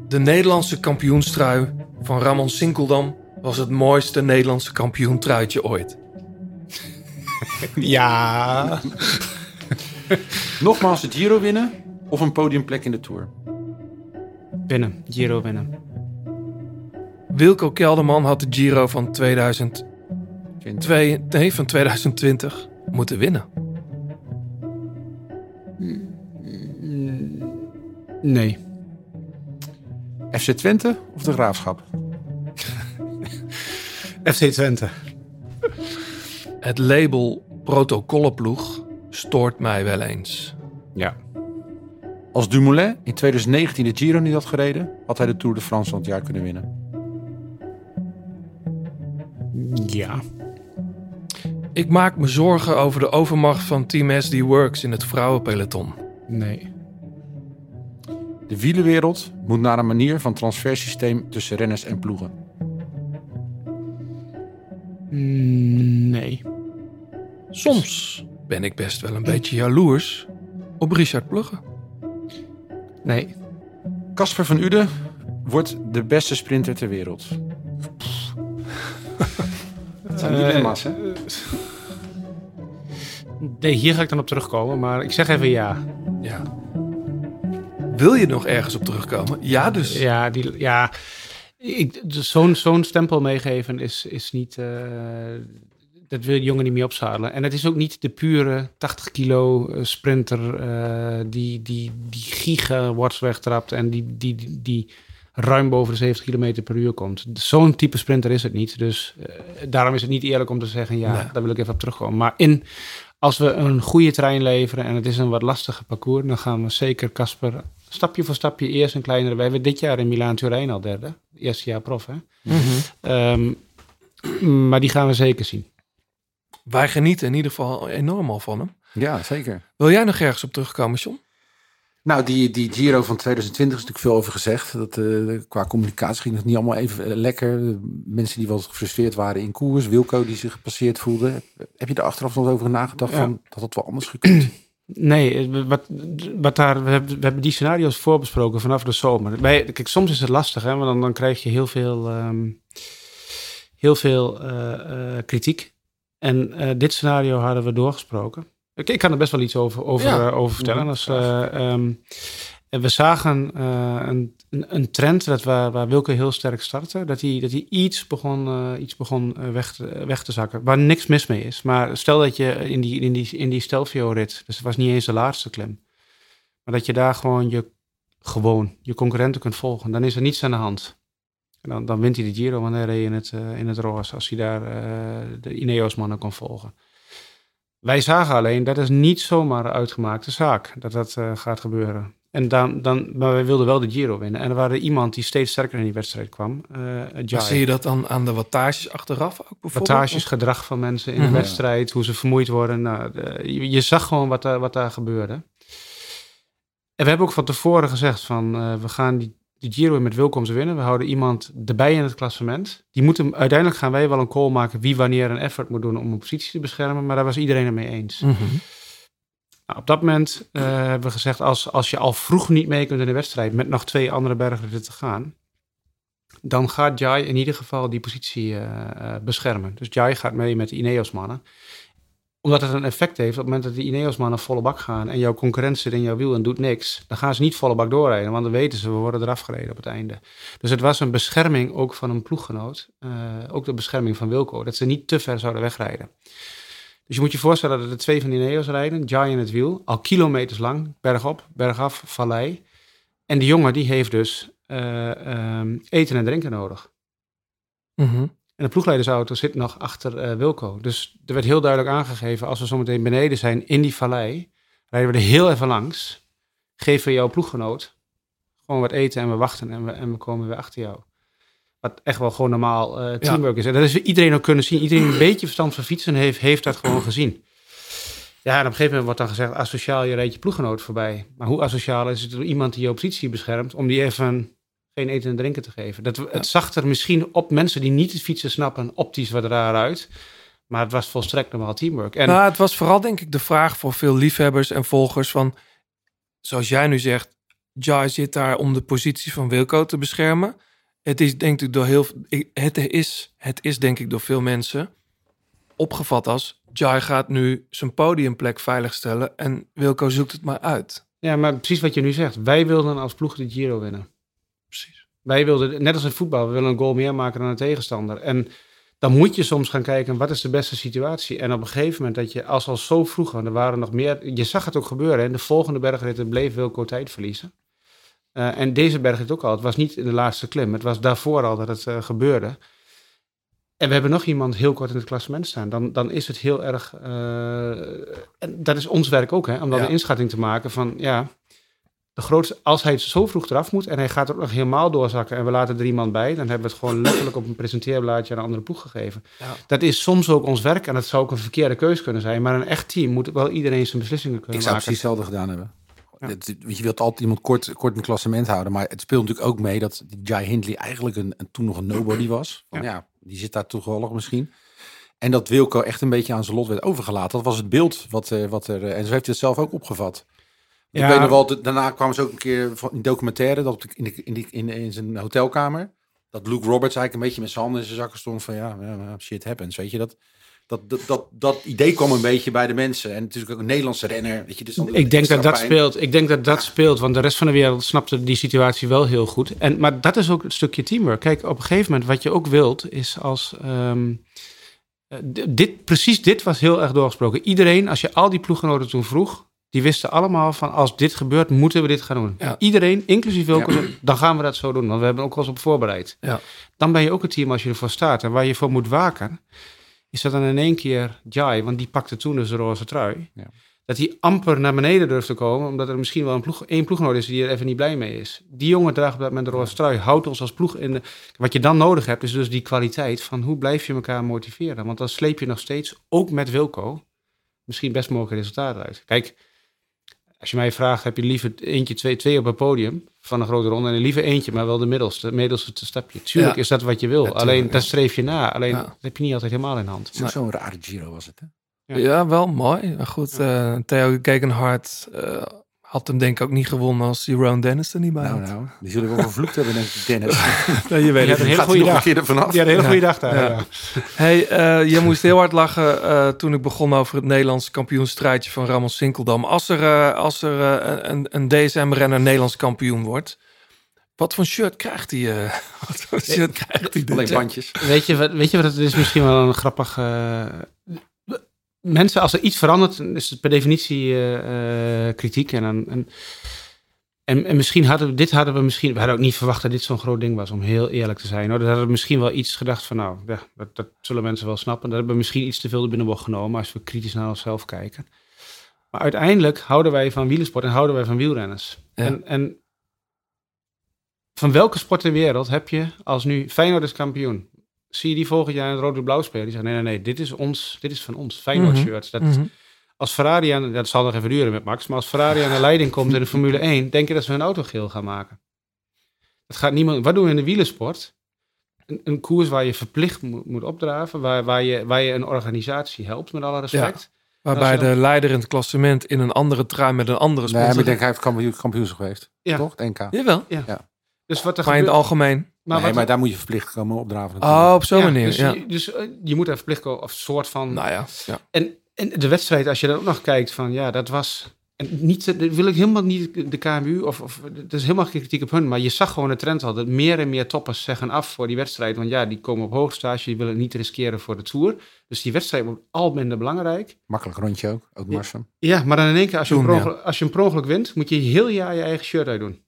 De Nederlandse kampioenstrui van Ramon Sinkeldam was het mooiste Nederlandse kampioentruitje ooit. Ja. Nogmaals de Giro winnen of een podiumplek in de Tour? Winnen. Giro winnen. Wilco Kelderman had de Giro van 2002, nee, van 2020 moeten winnen. Nee. FC Twente of de Graafschap? FC Twente. Het label protocollenploeg stoort mij wel eens. Ja. Als Dumoulin in 2019 de Giro niet had gereden, had hij de Tour de France van het jaar kunnen winnen. Ja. Ik maak me zorgen over de overmacht van Team SD Works in het vrouwenpeloton. Nee. De wielenwereld moet naar een manier van transfersysteem tussen renners en ploegen. Mm, Nee. Soms ben ik best wel een beetje jaloers op Richard Plugge. Nee. Casper van Uden wordt de beste sprinter ter wereld. Dat zijn dilemma's, hè? Nee, hier ga ik dan op terugkomen, maar ik zeg even ja. Ja. Wil je nog ergens op terugkomen? Ja, dus. Ja, die, ja ik- dus zo'n zo'n stempel meegeven is, is niet... eh, dat wil de jongen niet meer opzadelen. En het is ook niet de pure 80 kilo eh, sprinter eh, die, die, die giga worts wegtrapt en die, die, die, die ruim boven de 70 km per uur komt. Zo'n type sprinter is het niet. Dus daarom is het niet eerlijk om te zeggen, ja, Nee. daar wil ik even op terugkomen. Maar in, als we een goede trein leveren en het is een wat lastige parcours, dan gaan we zeker Casper stapje voor stapje eerst een kleinere. Wij hebben dit jaar in Milaan Turijn al derde. Eerste jaar prof, hè? Ehm, maar die gaan we zeker zien. Wij genieten in ieder geval enorm al van hem. Ja, zeker. Wil jij nog ergens op terugkomen, John? Nou, die, die Giro van 2020 is natuurlijk veel over gezegd. Dat, eh, qua communicatie ging het niet allemaal even eh, lekker. Mensen die wel gefrustreerd waren in koers. Wilco die zich gepasseerd voelde. Heb je er achteraf nog over nagedacht Ja. van dat had wel anders gekund? Nee, eh, wat, wat daar, we, hebben, we hebben die scenario's voorbesproken vanaf de zomer. Bij, kijk, soms is het lastig, hè, want dan, dan krijg je heel veel, ehm, heel veel eh, eh, kritiek. En dit scenario hadden we doorgesproken. Ik, ik kan er best wel iets over, over, Ja. over vertellen. Mhm, Dus, ehm, en we zagen eh, een, een, trend dat waar, waar Wilke heel sterk startte. Dat hij, dat hij iets begon, eh, iets begon eh, weg, te, weg te zakken. Waar niks mis mee is. Maar stel dat je in die, in die, in die Stelvio-rit, dus het was niet eens de laatste klim. Maar dat je daar gewoon je, gewoon je concurrenten kunt volgen. Dan is er niets aan de hand. En dan, dan wint hij de Giro, want hij in het, in het roze. Als hij daar de Ineos-mannen kon volgen. Wij zagen alleen, dat is niet zomaar een uitgemaakte zaak. Dat dat gaat gebeuren. En dan, dan, maar wij wilden wel de Giro winnen. En er waren iemand die steeds sterker in die wedstrijd kwam. eh Jai. zie je dat dan aan de wattages achteraf ook bijvoorbeeld? Wattages, gedrag van mensen in Mhm. een wedstrijd, hoe ze vermoeid worden. Nou, de- je, je zag gewoon wat, daar- wat daar gebeurde. En we hebben ook van tevoren gezegd van eh, we gaan die, die Giro met Wilkom te winnen. We houden iemand erbij in het klassement. Die moeten, uiteindelijk gaan wij wel een call maken wie wanneer een effort moet doen om een positie te beschermen. Maar daar was iedereen het mee eens. Mhm. Nou, op dat moment eh, hebben we gezegd, als, als je al vroeg niet mee kunt in de wedstrijd met nog twee andere bergritten te gaan, dan gaat Jai in ieder geval die positie eh, eh, beschermen. Dus Jai gaat mee met de Ineos-mannen. Omdat het een effect heeft, op het moment dat de Ineos-mannen volle bak gaan en jouw concurrent zit in jouw wiel en doet niks, dan gaan ze niet volle bak doorrijden, want dan weten ze, we worden eraf gereden op het einde. Dus het was een bescherming ook van een ploeggenoot, ook de bescherming van Wilco, dat ze niet te ver zouden wegrijden. Dus je moet je voorstellen dat er twee van die Neo's rijden, Jai in het wiel, al kilometers lang, bergop, bergaf, vallei. En die jongen die heeft dus eh, ehm, eten en drinken nodig. Mhm. En de ploegleidersauto zit nog achter eh, Wilco. Dus er werd heel duidelijk aangegeven, als we zometeen beneden zijn in die vallei, rijden we er heel even langs. geven we jouw ploeggenoot gewoon wat eten en we wachten en we, en we komen weer achter jou. Wat echt wel gewoon normaal eh, teamwork is. En dat is iedereen ook kunnen zien. Iedereen die een beetje verstand van fietsen heeft, heeft dat gewoon gezien. Ja, en op een gegeven moment wordt dan gezegd, asociaal, je rijdt je ploeggenoot voorbij. Maar hoe asociaal is het door iemand die je positie beschermt, om die even geen eten en drinken te geven? Dat, Het zag er misschien op mensen die niet het fietsen snappen, optisch wat raar uit. Maar het was volstrekt normaal teamwork. En Nou, het was vooral denk ik de vraag voor veel liefhebbers en volgers van... Zoals jij nu zegt, Jai zit daar om de positie van Wilco te beschermen. Het is denk ik door heel... Het is, het is denk ik door veel mensen opgevat als... Jai gaat nu zijn podiumplek veiligstellen en Wilco zoekt het maar uit. Ja, maar precies wat je nu zegt. Wij wilden als ploeg de Giro winnen. Precies. Wij wilden, net als in voetbal, we willen een goal meer maken dan een tegenstander. En dan moet je soms gaan kijken, wat is de beste situatie? En op een gegeven moment dat je, als al zo vroeg, want er waren nog meer... Je zag het ook gebeuren. hè. De volgende bergritten bleef Wilco tijd verliezen. Eh, en deze bergrit ook al. Het was niet in de laatste klim. Het was daarvoor al dat het eh, gebeurde. En we hebben nog iemand heel kort in het klassement staan. Dan, dan is het heel erg... eh, en dat is ons werk ook, hè, om dan Ja. een inschatting te maken van... ja, de grootste, als hij zo vroeg eraf moet en hij gaat er ook nog helemaal doorzakken en we laten er iemand bij, dan hebben we het gewoon letterlijk op een presenteerblaadje aan een andere ploeg gegeven. Ja. Dat is soms ook ons werk en dat zou ook een verkeerde keus kunnen zijn, maar een echt team moet wel iedereen zijn beslissingen kunnen Ik zou maken. precies hetzelfde gedaan hebben. Ja. Het- je wilt altijd iemand kort, kort in klassement houden. Maar het speelt natuurlijk ook mee dat Jai Hindley eigenlijk een, een, toen nog een nobody was. Van, ja. die zit daar toevallig misschien. En dat Wilco echt een beetje aan zijn lot werd overgelaten. Dat was het beeld wat, eh, wat er... eh, En zo heeft hij het zelf ook opgevat. Ik weet nog wel, daarna kwamen ze ook een keer van in documentaire... dat in, de, in, die, in, in zijn hotelkamer... dat Luke Roberts eigenlijk een beetje met zijn handen in zijn zakken stond... van ja, shit happens, weet je. Dat, dat, dat, dat, dat idee kwam een beetje bij de mensen. En natuurlijk ook een Nederlandse renner. Weet je, dus Ik denk dat dat pijn. speelt. Ik denk dat dat speelt, want de rest van de wereld snapte die situatie wel heel goed. En, maar dat is ook het stukje teamwork. Kijk, op een gegeven moment, wat je ook wilt, is als. ehm, eh, dit, precies dit was heel erg doorgesproken. Iedereen, als je al die ploeggenoten toen vroeg, die wisten allemaal van als dit gebeurt, moeten we dit gaan doen. Ja. Iedereen, inclusief Wilco, dan gaan we dat zo doen. Want we hebben ook wel eens op voorbereid. Ja. Dan ben je ook een team als je ervoor staat. En waar je voor moet waken, is dat dan in één keer Jai, want die pakte toen dus de roze trui. Ja. Dat hij amper naar beneden durft te komen, omdat er misschien wel een ploeg, één ploeggenoot is die er even niet blij mee is. Die jongen draagt op dat moment de roze trui, houdt ons als ploeg in de... Wat je dan nodig hebt, is dus die kwaliteit van hoe blijf je elkaar motiveren. Want dan sleep je nog steeds, ook met Wilco, misschien best mogelijke resultaten uit. Kijk, als je mij vraagt, heb je liever eentje, twee, twee op een podium van een grote ronde en liever eentje, maar wel de middelste, middelste stapje. Tuurlijk Ja. is dat wat je wil. Ja, tuurlijk, Alleen, ja. daar streef je na. Alleen, Ja. dat heb je niet altijd helemaal in hand. Het Zo'n rare Giro was het, hè? Ja. Ja, wel mooi. Maar goed, eh, Theo Gegenhard eh, had hem denk ik ook niet gewonnen als die Ron Dennis er niet bij Nou, had. nou, die zullen wel vervloekt hebben, denk ik, Dennis. Nee, je weet Die het een hele goede nog een dag. keer ervan af? Die had een hele Ja. goede dag daar. Ja. Ja. Hey, eh, je moest heel hard lachen eh, toen ik begon over het Nederlands kampioenstrijdje van Ramon Sinkeldam. Als er, eh, als er een, een DSM-renner Nederlands kampioen wordt, wat voor shirt krijgt hij? eh? wat voor shirt krijgt hij? Alleen bandjes. Weet, je wat, weet je wat het is? Misschien wel een grappig... eh, mensen, als er iets verandert, is het per definitie eh, eh, kritiek. En, dan- en, en, en misschien hadden we, dit hadden we misschien... We hadden ook niet verwacht dat dit zo'n groot ding was, om heel eerlijk te zijn. Hoor. Dat hadden we misschien wel iets gedacht van, nou, ja, dat, dat zullen mensen wel snappen. Dat hebben we misschien iets te veel er binnen genomen, als we kritisch naar onszelf kijken. Maar uiteindelijk houden wij van wielersport en houden wij van wielrenners. Ja. En, en van welke sport ter wereld heb je als nu Feyenoord is kampioen? Zie je die volgend jaar in het rood-blauw spelen? Die zeggen, nee, nee, nee, dit is, ons, dit is van ons. Feyenoord Mhm. shirt. Dat, Mhm. Als Ferrari aan, dat zal nog even duren met Max, maar als Ferrari aan de leiding komt in de Formule 1, denk je dat ze hun auto geel gaan maken? Dat gaat niemand, wat doen we in de wielersport? Een, een koers waar je verplicht moet, moet opdraven, waar, waar, je, waar je een organisatie helpt, met alle respect. Waarbij de leider in het klassement in een andere trui met een andere Nee, sponsor... maar ik denk hij heeft kampioen, geweest. Ja. Toch? NK. Jawel, Dus wat er maar in het gebeurt- algemeen. maar nee, wat maar daar moet je verplicht komen opdraven. natuurlijk. Oh, op zo'n ja, manier. Dus, ja. je- dus eh, je moet er verplicht komen, of soort van Nou ja, ja. En, en de wedstrijd, als je dan ook nog kijkt van ja, dat was. En niet, dat wil ik helemaal niet de KMU of, of het is helemaal geen kritiek op hun, maar je zag gewoon de trend al dat meer en meer toppers zeggen af voor die wedstrijd, want ja, die komen op hoogstage, die willen niet riskeren voor de tour, dus die wedstrijd wordt al minder belangrijk. Makkelijk rondje ook. Ook Marsum. Ja, maar dan in één keer als je, Toen, een ja. als je een per ongeluk wint, moet je heel jaar je eigen shirt uitdoen.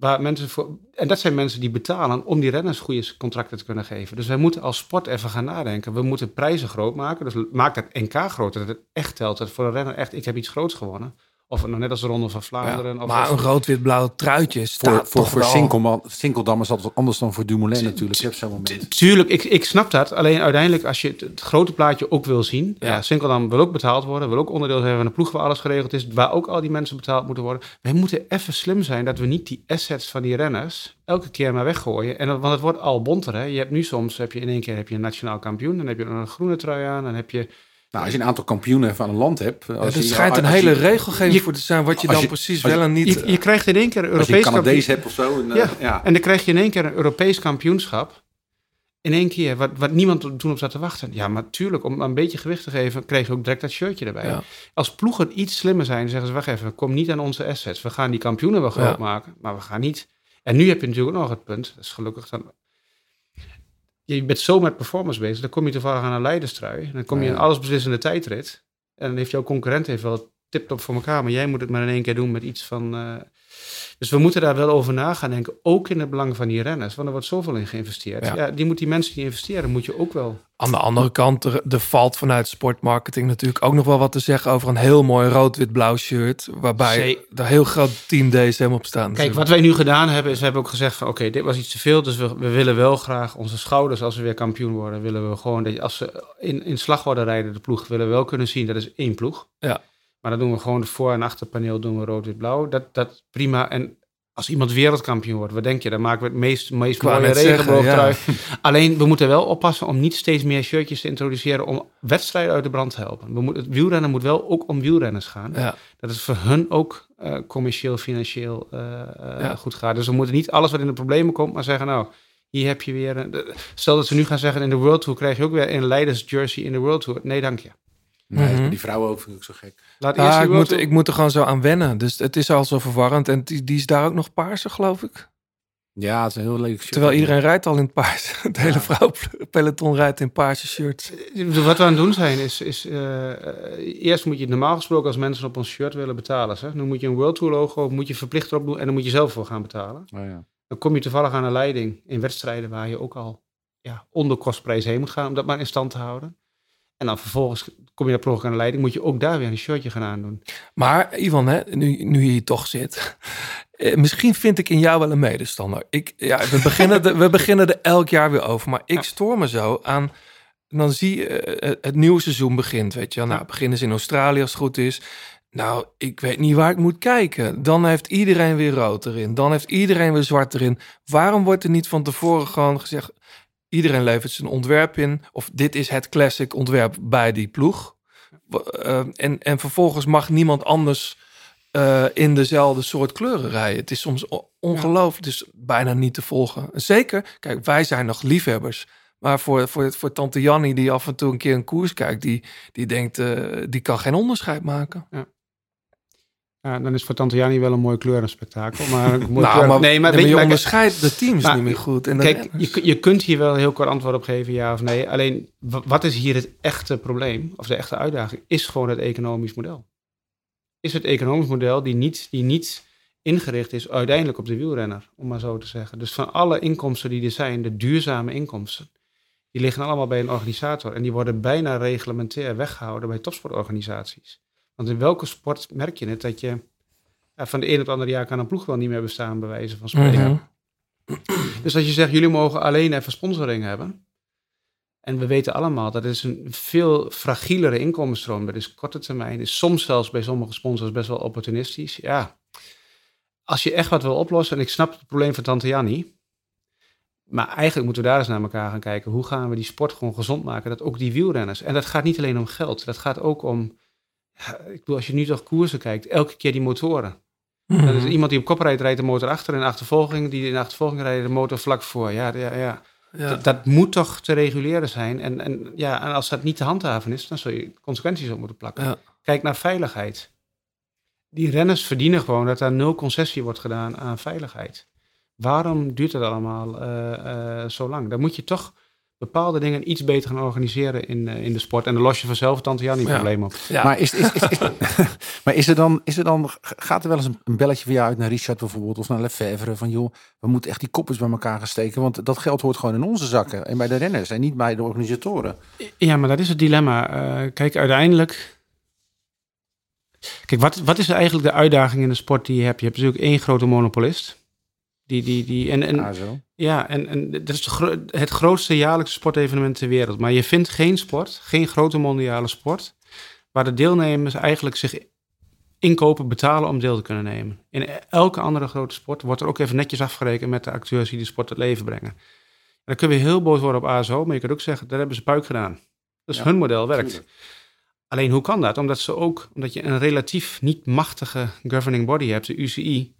Waar mensen voor, en dat zijn mensen die betalen om die renners goede contracten te kunnen geven. Dus wij moeten als sport even gaan nadenken. We moeten prijzen groot maken. Dus maak dat NK groter, dat het echt telt. Dat voor een renner echt, ik heb iets groots gewonnen. Of nou, net als de Ronde van Ja, Vlaanderen. of, maar of- een rood-wit-blauw truitje Voor, staat voor, toch voor wel- Sinkelman, Sinkeldam is dat wat anders dan voor Dumoulin natuurlijk. Je hebt zo'n moment. Tuurlijk, ik, ik snap dat. Alleen uiteindelijk, als je het, het grote plaatje ook wil zien. Ja. Ja. Sinkeldam wil ook betaald worden. Wil ook onderdeel zijn van een ploeg waar alles geregeld is. Waar ook al die mensen betaald moeten worden. Wij moeten even slim zijn dat we niet die assets van die renners elke keer maar weggooien. En, want het wordt al bonter. Hè? Je hebt nu soms, heb je in één keer heb je een nationaal kampioen. Dan heb je een groene trui aan. Dan heb je... Nou, als je een aantal kampioenen van een land hebt. Ja, Als er schijnt een hele regelgeving je- voor te zijn wat je dan je- precies je- wel en niet... Je, je krijgt in één keer een Als je Europees een Canadees kampioen. hebt of zo. En, eh, Ja. ja. En dan krijg je in één keer een Europees kampioenschap. In één keer, wat, wat niemand toen op zat te wachten. Ja, maar tuurlijk, om een beetje gewicht te geven, kreeg je ook direct dat shirtje erbij. Ja. Als ploegen iets slimmer zijn, zeggen ze, wacht even, kom niet aan onze assets. We gaan die kampioenen wel groot Ja. maken, maar we gaan niet... En nu heb je natuurlijk ook nog het punt, dat is gelukkig dan... Je bent zo met performance bezig, dan kom je toevallig aan een leiderstrui. Dan kom je in allesbeslissende tijdrit. En dan heeft jouw concurrent heeft wel tip-top voor elkaar, maar jij moet het maar in één keer doen met iets van... eh, dus we moeten daar wel over na gaan denken, ook in het belang van die renners. Want er wordt zoveel in geïnvesteerd. Ja. Ja. die, moet die mensen die investeren, moet je ook wel... Aan de andere kant, er, er valt vanuit sportmarketing natuurlijk ook nog wel wat te zeggen over een heel mooi rood-wit-blauw shirt. Waarbij er heel groot team DSM op staan. Kijk, wat wij nu gedaan hebben, is we hebben ook gezegd van... oké, dit was iets te veel, dus we, we willen wel graag onze schouders... als we weer kampioen worden, willen we gewoon... Dat als ze in, in slagorde rijden, de ploeg, willen we wel kunnen zien... dat is één ploeg. Ja. Maar dan doen we gewoon de voor- en achterpaneel doen we rood-wit-blauw. Dat, dat prima. En als iemand wereldkampioen wordt, wat denk je? Dan maken we het meest, meest mooie. Alleen, we moeten wel oppassen om niet steeds meer shirtjes te introduceren... om wedstrijden uit de brand te helpen. We moeten, het wielrennen moet wel ook om wielrenners gaan. Ja. Dat het voor hun ook eh, commercieel, financieel eh, eh, Ja. goed gaat. Dus we moeten niet alles wat in de problemen komt, maar zeggen... nou, hier heb je weer... Een, stel dat ze nu gaan zeggen in de World Tour... krijg je ook weer een leidersjersey in de World Tour. Nee, dank je. Nee, Mhm. die vrouwen ook vind ik zo gek. Laat Ja, eerst ik, moet, ik moet er gewoon zo aan wennen. Dus het is al zo verwarrend. En die, die is daar ook nog paarse, geloof ik. Ja, het is een heel lelijk shirt. Terwijl iedereen rijdt al in het paars. Het hele vrouwenpeloton rijdt in paarse shirts. Dus Wat we aan het doen zijn, is, is eh, eh, eerst moet je het normaal gesproken als mensen op ons shirt willen betalen. Zeg. Dan moet je een World Tour logo, moet je verplicht erop doen en dan moet je zelf voor gaan betalen. Oh, ja. Dan kom je toevallig aan een leiding in wedstrijden waar je ook al ja, onder kostprijs heen moet gaan om dat maar in stand te houden. En dan vervolgens kom je naar ongeluk aan de leiding, moet je ook daar weer een shirtje gaan aandoen. Maar Ivan, hè, nu, nu je hier toch zit. eh, misschien vind ik in jou wel een medestander. Ik, ja, we, beginnen de, we beginnen er elk jaar weer over. Maar ik stoor me zo aan. Dan zie je eh, het- nieuwe seizoen begint. Weet je. Nou, beginnen ze in Australië als het goed is. Nou, ik weet niet waar ik moet kijken. Dan heeft iedereen weer rood erin. Dan heeft iedereen weer zwart erin. Waarom wordt er niet van tevoren gewoon gezegd... iedereen levert zijn ontwerp in... of dit is het classic ontwerp bij die ploeg. Eh, en, en vervolgens mag niemand anders eh, in dezelfde soort kleuren rijden. Het is soms ongelooflijk. Is bijna niet te volgen. Zeker, kijk, wij zijn nog liefhebbers... Maar voor, voor, voor tante Jannie, die af en toe een keer een koers kijkt, die, die denkt, eh, die kan geen onderscheid maken. Ja, dan is voor Tante Jani wel een mooi kleurenspektakel. Maar, een mooi nou, kleur- maar, nee, maar, nee, weet je maar- onderscheidt de teams Maar, niet meer goed. En Kijk, je, je kunt hier wel een heel kort antwoord op geven, ja of nee. Alleen, wa- wat is hier het echte probleem, of de echte uitdaging, is gewoon het economisch model. Is het economisch model die niet, die niet ingericht is uiteindelijk op de wielrenner, om maar zo te zeggen. Dus van alle inkomsten die er zijn, de duurzame inkomsten, die liggen allemaal bij een organisator. En die worden bijna reglementair weggehouden bij topsportorganisaties. Want in welke sport merk je het dat je ja, van de een op het andere jaar kan een ploeg wel niet meer bestaan, bij wijze van spreken. Mhm. Dus als je zegt, jullie mogen alleen even sponsoring hebben. En we weten allemaal dat is een veel fragielere inkomensstroom. Dat is korte termijn. Is soms zelfs bij sommige sponsors best wel opportunistisch. Ja, als je echt wat wil oplossen, en ik snap het probleem van Tante Jannie. Maar eigenlijk moeten we daar eens naar elkaar gaan kijken. Hoe gaan we die sport gewoon gezond maken? Dat ook die wielrenners. En dat gaat niet alleen om geld. Dat gaat ook om. Ik bedoel, als je nu toch koersen kijkt, elke keer die motoren. Mhm. Is er iemand die op kop rijdt, rijdt de motor achter. En achtervolging, die in de achtervolging rijdt, de motor vlak voor. Ja, ja, ja. Ja. Dat, dat moet toch te reguleren zijn. En, en, ja, en als dat niet te handhaven is, dan zul je consequenties op moeten plakken. Ja. Kijk naar veiligheid. Die renners verdienen gewoon dat daar nul concessie wordt gedaan aan veiligheid. Waarom duurt het allemaal eh, eh, zo lang? Dan moet je toch bepaalde dingen iets beter gaan organiseren in, eh, in de sport. En dan los je vanzelf Tante Jan niet Ja. probleem op. Ja. Maar, is, is, is, is- maar is er dan, is er dan, gaat er wel eens een, een belletje voor jou uit naar Richard bijvoorbeeld of naar Lefevre van joh, we moeten echt die koppers bij elkaar gaan steken, want dat geld hoort gewoon in onze zakken en bij de renners en niet bij de organisatoren. Ja, maar dat is het dilemma. Eh, kijk, uiteindelijk. Kijk, wat, wat is eigenlijk de uitdaging in de sport die je hebt? Je hebt natuurlijk één grote monopolist. Die, die, die, en, en, zo. Ja, en, en dat is het grootste jaarlijkse sportevenement ter wereld. Maar je vindt geen sport, geen grote mondiale sport, waar de deelnemers eigenlijk zich inkopen, betalen om deel te kunnen nemen. In elke andere grote sport wordt er ook even netjes afgerekend met de acteurs die de sport tot leven brengen. En dan kun je heel boos worden op ASO, maar je kunt ook zeggen, daar hebben ze puik gedaan. Dus Ja, hun model werkt. tuurlijk. Alleen hoe kan dat? Omdat ze ook, omdat je een relatief niet machtige governing body hebt, de UCI,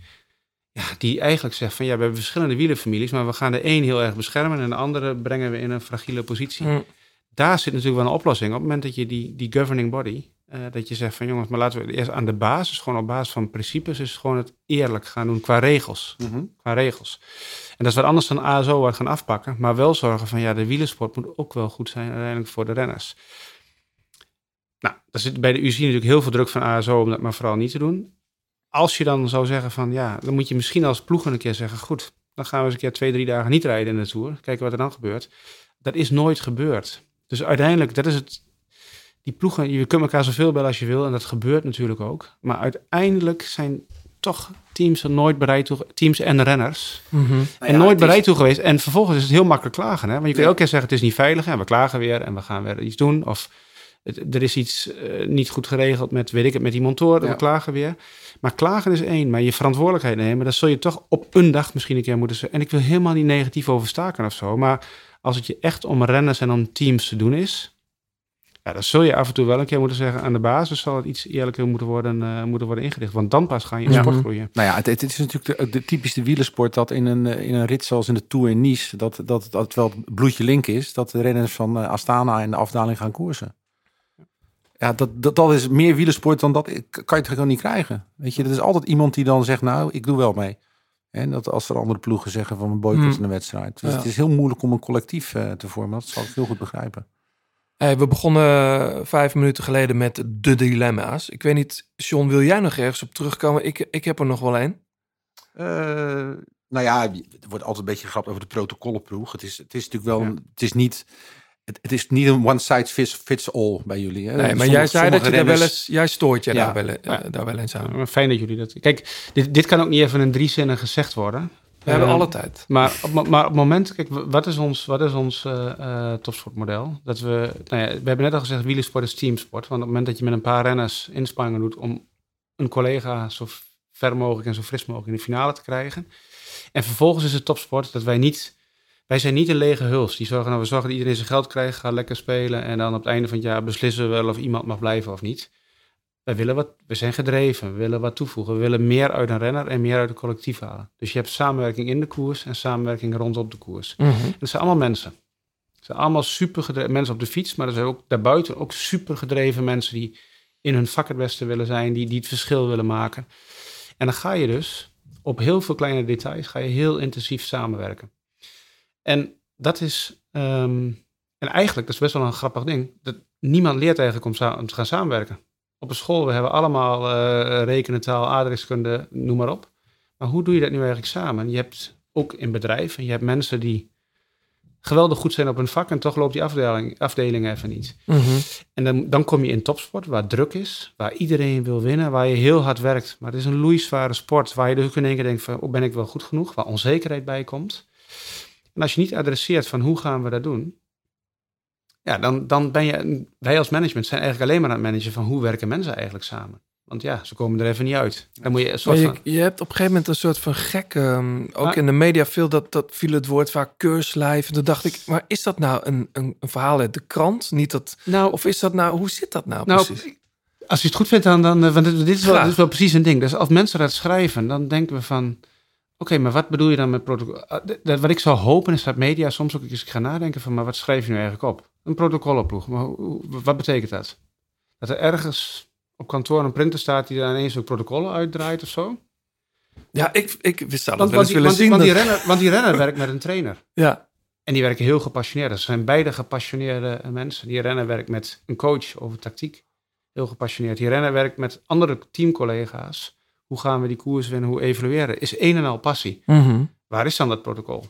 ja, die eigenlijk zegt van ja, we hebben verschillende wielerfamilies, maar we gaan de een heel erg beschermen en de andere brengen we in een fragiele positie. Mm. Daar zit natuurlijk wel een oplossing. Op het moment dat je die, die governing body, eh, dat je zegt van jongens, maar laten we eerst aan de basis, gewoon op basis van principes, is gewoon het eerlijk gaan doen qua regels. Mhm. Qua regels. En dat is wat anders dan ASO wat gaan afpakken, maar wel zorgen van ja, de wielersport moet ook wel goed zijn uiteindelijk voor de renners. Nou, daar zit bij de UCI natuurlijk heel veel druk van ASO om dat maar vooral niet te doen. Als je dan zou zeggen van ja, dan moet je misschien als ploeg een keer zeggen, goed, dan gaan we eens een keer twee, drie dagen niet rijden in de Tour. Kijken wat er dan gebeurt. Dat is nooit gebeurd. Dus uiteindelijk, dat is het. Die ploegen, je kunt elkaar zoveel bellen als je wil en dat gebeurt natuurlijk ook. Maar uiteindelijk zijn toch teams er nooit bereid toe, teams en renners, Mhm. en ja, nooit is- bereid toe geweest. En vervolgens is het heel makkelijk klagen. Hè? Want je kunt Ja. elke keer zeggen, het is niet veilig en we klagen weer en we gaan weer iets doen. Of het- er is iets eh, niet goed geregeld met, weet ik het, met die montoren, Ja. we klagen weer. Maar klagen is één, maar je verantwoordelijkheid nemen, dat zul je toch op een dag misschien een keer moeten zeggen. En ik wil helemaal niet negatief over staken of zo, maar als het je echt om renners en om teams te doen is, ja, dan zul je af en toe wel een keer moeten zeggen, aan de basis zal het iets eerlijker moeten worden, eh, moeten worden ingericht. Want dan pas ga je in Ja. sport groeien. Nou ja, het, het is natuurlijk de, de typische wielersport dat in een, eh, in een rit zoals in de Tour in Nice, dat, dat, dat het wel het bloedje link is, dat de renners van Astana in de afdaling gaan koersen. Ja, dat, dat, dat is meer wielersport dan dat ik- kan je het gewoon niet krijgen. Weet je, er is altijd iemand die dan zegt, nou, ik doe wel mee. En dat als er andere ploegen zeggen van een boycott Hmm. in de wedstrijd. Dus Ja. het is heel moeilijk om een collectief eh, te vormen. Dat zal ik heel goed begrijpen. Hey, we begonnen vijf minuten geleden met de dilemma's. Ik weet niet, John, wil jij nog ergens op terugkomen? Ik, ik heb er nog wel één. Eh, nou ja, er wordt altijd een beetje gegrapt over de protocollenploeg. Het is, het is natuurlijk wel, Ja. het is niet, het, het is niet een one size fits, fits all bij jullie. Hè? Nee, maar Sommige- jij zei dat je daar wel eens, jij stoort je Ja. daar, wel, eh, daar wel eens aan. Maar Fijn dat jullie dat... Kijk, dit, dit kan ook niet even in drie zinnen gezegd worden. We hebben Eh, alle tijd. Maar maar op het moment, kijk, wat is ons, wat is ons eh, eh, topsportmodel? Dat we, nou ja, we hebben net al gezegd, wielersport is teamsport. Want op het moment dat je met een paar renners inspanningen doet om een collega zo ver mogelijk en zo fris mogelijk in de finale te krijgen. En vervolgens is het topsport dat wij niet, wij zijn niet een lege huls. Die zorgen, nou, we zorgen dat iedereen zijn geld krijgt, gaat lekker spelen. En dan op het einde van het jaar beslissen we wel of iemand mag blijven of niet. Wij willen wat, we zijn gedreven, we willen wat toevoegen. We willen meer uit een renner en meer uit een collectief halen. Dus je hebt samenwerking in de koers en samenwerking rondom de koers. En dat zijn allemaal mensen. Het zijn allemaal super gedreven mensen op de fiets, maar er zijn ook daarbuiten ook super gedreven mensen die in hun vak het beste willen zijn, die, die het verschil willen maken. En dan ga je dus op heel veel kleine details ga je heel intensief samenwerken. En dat is, ehm, en eigenlijk, dat is best wel een grappig ding, dat niemand leert eigenlijk om, sa- om te gaan samenwerken. Op een school, we hebben allemaal eh rekenen, taal, aardrijkskunde, noem maar op. Maar hoe doe je dat nu eigenlijk samen? Je hebt ook in bedrijven, je hebt mensen die geweldig goed zijn op hun vak en toch loopt die afdeling, afdeling even niet. Mhm. En dan, dan kom je in topsport, waar druk is, waar iedereen wil winnen, waar je heel hard werkt. Maar het is een loeizware sport, waar je dus ook in één keer denkt van, oh, ben ik wel goed genoeg? Waar onzekerheid bij komt. En als je niet adresseert van, hoe gaan we dat doen? Ja, dan, dan ben je, wij als management zijn eigenlijk alleen maar aan het managen van, hoe werken mensen eigenlijk samen? Want ja, ze komen er even niet uit. Dan moet je een soort je, van... je hebt op een gegeven moment een soort van gek, ehm, ook Maar- in de media veel, dat, dat viel het woord vaak keurslijf. En toen dacht ik, maar is dat nou een, een, een verhaal uit de krant? Niet dat, Nou, of is dat nou, hoe zit dat nou, Nou, precies? als je het goed vindt, dan, dan want dit, dit, is wel, dit is wel precies een ding. Dus als mensen dat schrijven, dan denken we van, oké, maar wat bedoel je dan met protocol? Dat- Wat ik zou hopen is dat media soms ook eens gaan nadenken van, maar wat schrijf je nu eigenlijk op? Een protocollenploeg, maar hoe- wat betekent dat? Dat er ergens op kantoor een printer staat die daar ineens ook protocollen uitdraait of zo? Ja, ik, ik wist dat Want, wel eens die, willen want, zien. want die renner, want die renner werkt met een trainer. ja, En die werken heel gepassioneerd. Dat zijn beide gepassioneerde eh, mensen. Die renner werkt met een coach over tactiek. Heel gepassioneerd. Die renner werkt met andere teamcollega's. Hoe gaan we die koers winnen? Hoe evalueren? Is een en al passie. Mhm. Waar is dan dat protocol?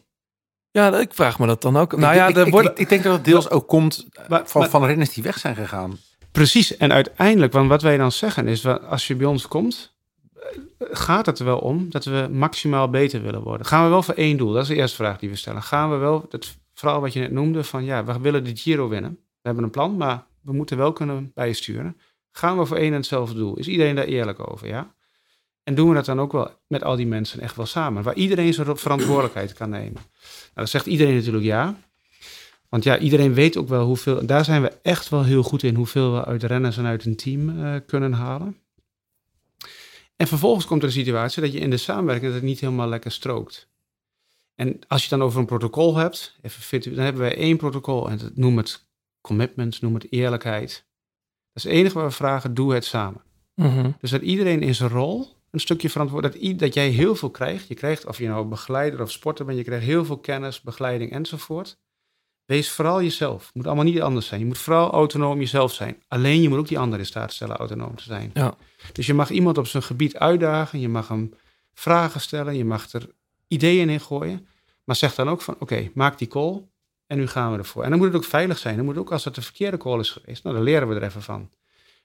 ja, ik vraag me dat dan ook. Nou ik, ja, ik, ik, wordt, ik, ik denk dat het deels ook komt eh, Maar- van, maar- van renners die weg zijn gegaan. Precies, en uiteindelijk, want wat wij dan zeggen is, als je bij ons komt, eh, gaat het er wel om dat we maximaal beter willen worden. Gaan we wel voor één doel? Dat is de eerste vraag die we stellen. Gaan we wel, dat vooral wat je net noemde, van ja, we willen de Giro winnen. We hebben een plan, maar we moeten wel kunnen bijsturen. Gaan we voor één en hetzelfde doel? Is iedereen daar eerlijk over, ja? En doen we dat dan ook wel met al die mensen echt wel samen? Waar iedereen zijn verantwoordelijkheid kan nemen. Nou, dat zegt iedereen natuurlijk ja. Want ja, iedereen weet ook wel hoeveel. Daar zijn we echt wel heel goed in. Hoeveel we uit renners en uit een team eh, kunnen halen. En vervolgens komt er een situatie dat je in de samenwerking dat het niet helemaal lekker strookt. En als je het dan over een protocol hebt, even fit, dan hebben wij één protocol en dat, noem het commitment, noem het eerlijkheid. Dat is het enige wat we vragen, doe het samen. Mhm. Dus dat iedereen in zijn rol een stukje verantwoord, dat, jij heel veel krijgt. Je krijgt, of je nou begeleider of sporter bent, je krijgt heel veel kennis, begeleiding enzovoort. Wees vooral jezelf. Het moet allemaal niet anders zijn. Je moet vooral autonoom jezelf zijn. Alleen je moet ook die ander in staat stellen autonoom te zijn. Ja. Dus je mag iemand op zijn gebied uitdagen. Je mag hem vragen stellen. Je mag er ideeën in gooien. Maar zeg dan ook van, oké, maak die call. En nu gaan we ervoor. En dan moet het ook veilig zijn. Dan moet ook, als het de verkeerde call is geweest, nou, dan leren we er even van.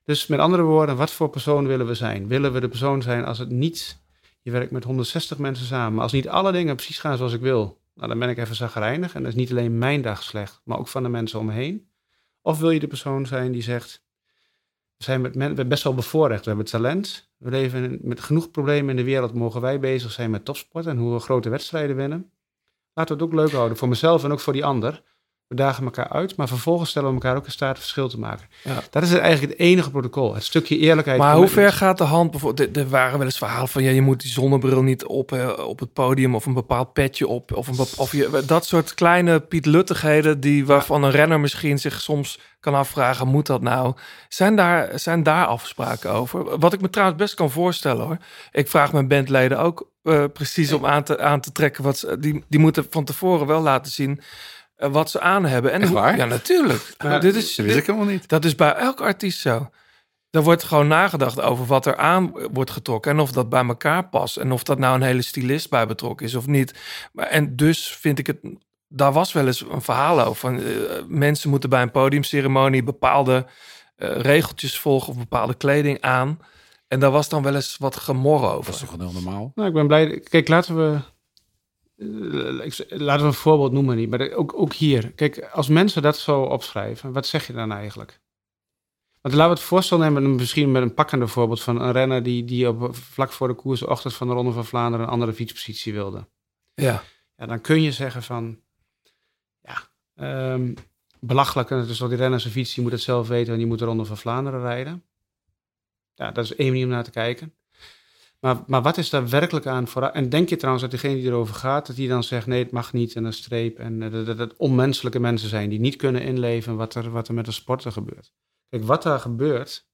Dus met andere woorden, wat voor persoon willen we zijn? Willen we de persoon zijn als het niet... Je werkt met 160 mensen samen. Als niet alle dingen precies gaan zoals ik wil... Nou, dan ben ik even zagrijnig. En dat is niet alleen mijn dag slecht, maar ook van de mensen om me heen. Of wil je de persoon zijn die zegt... We zijn met best wel bevoorrecht. We hebben talent. We leven met genoeg problemen in de wereld. Mogen wij bezig zijn met topsport en hoe we grote wedstrijden winnen. Laten we het ook leuk houden voor mezelf en ook voor die ander. We dagen elkaar uit, maar vervolgens stellen we elkaar ook in staat verschil te maken. Ja. Dat is eigenlijk het enige protocol. Het stukje eerlijkheid. Maar hoe ver gaat de hand? Bijvoorbeeld, er- waren wel eens verhalen van ja, je moet die zonnebril niet op, eh, op het podium of een bepaald petje op. Of, een, of je, dat soort kleine pietluttigheden die waarvan een renner misschien zich soms kan afvragen, moet dat nou? Zijn daar, zijn daar afspraken over? Wat ik me trouwens best kan voorstellen hoor. Ik vraag mijn bandleden ook eh, precies om aan te, aan te trekken. Wat ze, die, die moeten van tevoren wel laten zien wat ze aan hebben. En Echt hoe- waar? Ja, natuurlijk. Maar dit is, Dat wist ik helemaal niet. dat is bij elk artiest zo. Er wordt gewoon nagedacht over wat er aan wordt getrokken en of dat bij elkaar past en of dat nou een hele stylist bij betrokken is of niet. Maar, en dus vind ik het, daar was wel eens een verhaal over. Van, eh, mensen moeten bij een podiumceremonie bepaalde eh, regeltjes volgen of bepaalde kleding aan. En daar was dan wel eens wat gemor Dat over. is toch heel normaal? Nou, ik ben blij. Kijk, laten we. Eh, Laten we een voorbeeld noemen. Niet, maar ook, ook hier. Kijk, als mensen dat zo opschrijven, wat zeg je dan eigenlijk? Want laten we het voorstel nemen, misschien met een pakkende voorbeeld van een renner die, die op, vlak voor de koersochtend van de Ronde van Vlaanderen een andere fietspositie wilde. Ja, Ja, dan kun je zeggen van, ja, ehm, belachelijk. En het is die renner zijn fiets, die moet het zelf weten en die moet de Ronde van Vlaanderen rijden. Ja, dat is één manier om naar te kijken. Maar, maar wat is daar werkelijk aan vooruit? En denk je trouwens dat degene die erover gaat, dat die dan zegt nee, het mag niet en een streep. En eh, dat, dat het onmenselijke mensen zijn die niet kunnen inleven wat er, wat er met de sporter gebeurt. Kijk, wat daar gebeurt,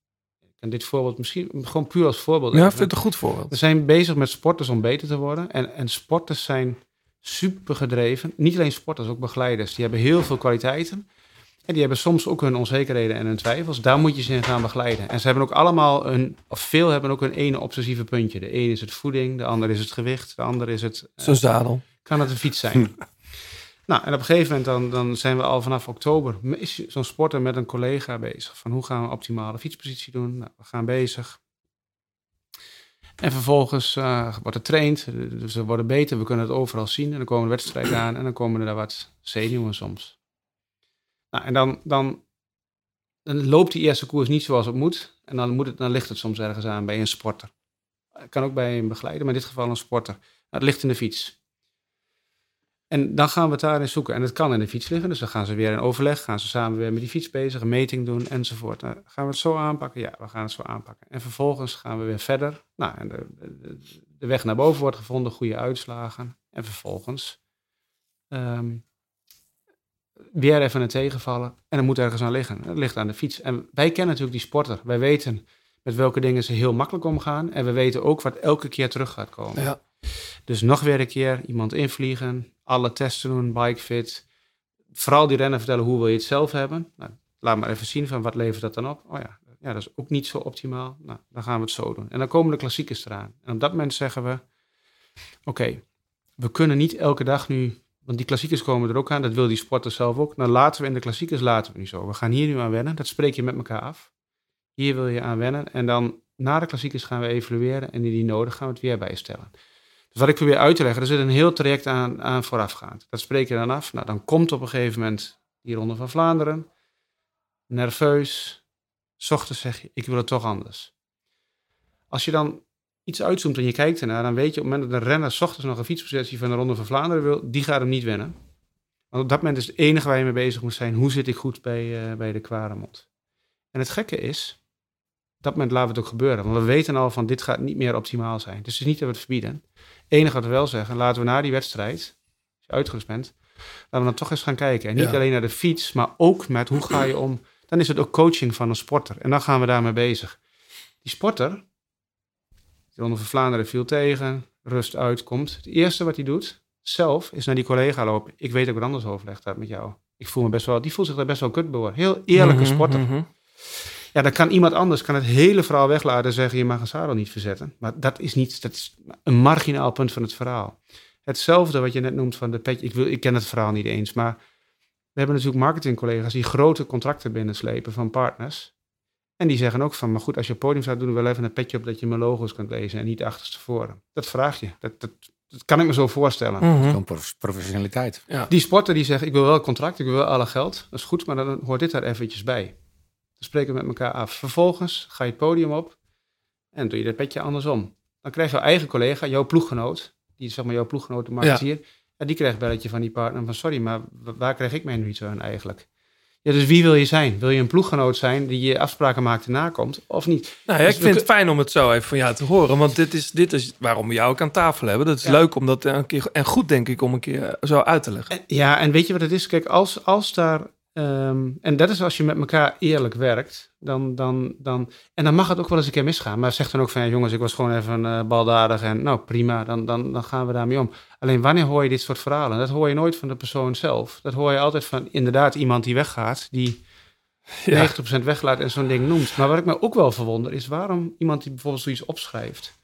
en dit voorbeeld misschien gewoon puur als voorbeeld. ja ik even. vind het een goed voorbeeld. We zijn bezig met sporters om beter te worden. En, en sporters zijn super gedreven. Niet alleen sporters, ook begeleiders. Die hebben heel veel kwaliteiten. En die hebben soms ook hun onzekerheden en hun twijfels. Daar moet je ze in gaan begeleiden. En ze hebben ook allemaal een, of veel hebben ook een ene obsessieve puntje. De ene is het voeding, de ander is het gewicht, de ander is het. eh, Zo'n zadel. kan het een fiets zijn? nou, en op een gegeven moment dan, dan zijn we al vanaf oktober is zo'n sporter met een collega bezig. Van hoe gaan we optimale fietspositie doen? Nou, we gaan bezig. En vervolgens eh, wordt er traind, dus we worden beter, we kunnen het overal zien. En dan komen de wedstrijden aan en dan komen er daar wat zenuwen soms. Nou, en dan, dan, dan loopt die eerste koers niet zoals het moet. En dan, moet het, ligt het soms ergens aan bij een sporter. Het kan ook bij een begeleider, maar in dit geval een sporter. Nou, het ligt in de fiets. En dan gaan we het daarin zoeken. En het kan in de fiets liggen, dus dan gaan ze weer in overleg, gaan ze samen weer met die fiets bezig, een meting doen enzovoort. Gaan we het zo aanpakken? Ja, we gaan het zo aanpakken. En vervolgens gaan we weer verder. Nou, en de, de, de weg naar boven wordt gevonden, goede uitslagen. En vervolgens ehm, weer even een tegenvallen. En dan moet ergens aan liggen. Het ligt aan de fiets. En wij kennen natuurlijk die sporter. Wij weten met welke dingen ze heel makkelijk omgaan. En we weten ook wat elke keer terug gaat komen. Ja. Dus nog weer een keer iemand invliegen, alle testen doen, bikefit. Vooral die rennen vertellen hoe wil je het zelf hebben. Nou, laat maar even zien van wat levert dat dan op. Oh ja, ja, dat is ook niet zo optimaal. Nou, dan gaan we het zo doen. En dan komen de klassiekers eraan. En op dat moment zeggen we, oké, we kunnen niet elke dag nu, die klassiekers komen er ook aan. Dat wil die sporter zelf ook. Dan laten we in de klassiekers laten we nu zo. We gaan hier nu aan wennen. Dat spreek je met elkaar af. Hier wil je aan wennen. En dan na de klassiekers gaan we evalueren en die nodig gaan we het weer bijstellen. Dus wat ik probeer uit te leggen, er zit een heel traject aan, aan voorafgaand. Dat spreek je dan af. Nou, dan komt op een gegeven moment die Ronde van Vlaanderen. Nerveus. 's zeg je, ik wil het toch anders. Als je dan iets uitzoomt en je kijkt ernaar, dan weet je op het moment dat een renner 's ochtends nog een fietspositie van de Ronde van Vlaanderen wil, die gaat hem niet winnen. Want op dat moment is het enige waar je mee bezig moet zijn, hoe zit ik goed bij, eh, bij de Kwaremond. En het gekke is, op dat moment laten we het ook gebeuren. Want we weten al van dit gaat niet meer optimaal zijn. Dus het is niet dat we het verbieden. Het enige wat we wel zeggen, laten we na die wedstrijd, als je uitgerust bent, laten we dan toch eens gaan kijken. En niet Ja. alleen naar de fiets, maar ook met hoe ga je om. Dan is het ook coaching van een sporter. En dan gaan we daarmee bezig. Die sporter, de Ronde van Vlaanderen viel tegen, rust uitkomt. Het eerste wat hij doet, zelf, is naar die collega lopen. Ik weet ook wat anders overlegd had met jou. Ik voel me best wel, die voelt zich daar best wel kut door. Heel eerlijke Mhm, sporter. mhm. Ja, dan kan iemand anders kan het hele verhaal weglaten en zeggen: je mag een zadel niet verzetten. Maar dat is niet, dat is een marginaal punt van het verhaal. Hetzelfde wat je net noemt van de petje. Ik, wil, ik ken het verhaal niet eens, maar we hebben natuurlijk marketingcollega's die grote contracten binnenslepen van partners. En die zeggen ook van, maar goed, als je op podium staat, doen we wel even een petje op dat je mijn logo's kunt lezen en niet achterstevoren. Dat vraag je. Dat, dat, dat kan ik me zo voorstellen. Gewoon prof- professionaliteit. Die sporter die zegt, ik wil wel contract, ik wil wel alle geld. Dat is goed, maar dan hoort dit daar eventjes bij. Dan spreken we met elkaar af. Vervolgens ga je het podium op en doe je dat petje andersom. Dan krijgt jouw eigen collega, jouw ploeggenoot, die zeg maar jouw ploeggenoot, de marketeer, ja. die krijgt een belletje van die partner van, sorry, maar wa- waar krijg ik mij nu iets aan eigenlijk? Ja, dus wie wil je zijn? Wil je een ploeggenoot zijn die je afspraken maakt en nakomt, of niet? Nou ja, Dus ik vind het fijn om het zo even van jou te horen. Want dit is, dit is waarom we jou ook aan tafel hebben. Dat is Ja. leuk om dat een keer... En goed, denk ik, om een keer eh, zo uit te leggen. En- Ja, en weet je wat het is? Kijk, als, als daar. Ehm, en dat is als je met elkaar eerlijk werkt. Dan, dan, dan, en dan mag het ook wel eens een keer misgaan. Maar zeg dan ook van ja, jongens, ik was gewoon even eh baldadig. En nou prima, dan, dan, dan gaan we daarmee om. Alleen wanneer hoor je dit soort verhalen? Dat hoor je nooit van de persoon zelf. Dat hoor je altijd van inderdaad iemand die weggaat. Die Ja. 90% weglaat en zo'n ding noemt. Maar wat ik me ook wel verwonder is waarom iemand die bijvoorbeeld zoiets opschrijft.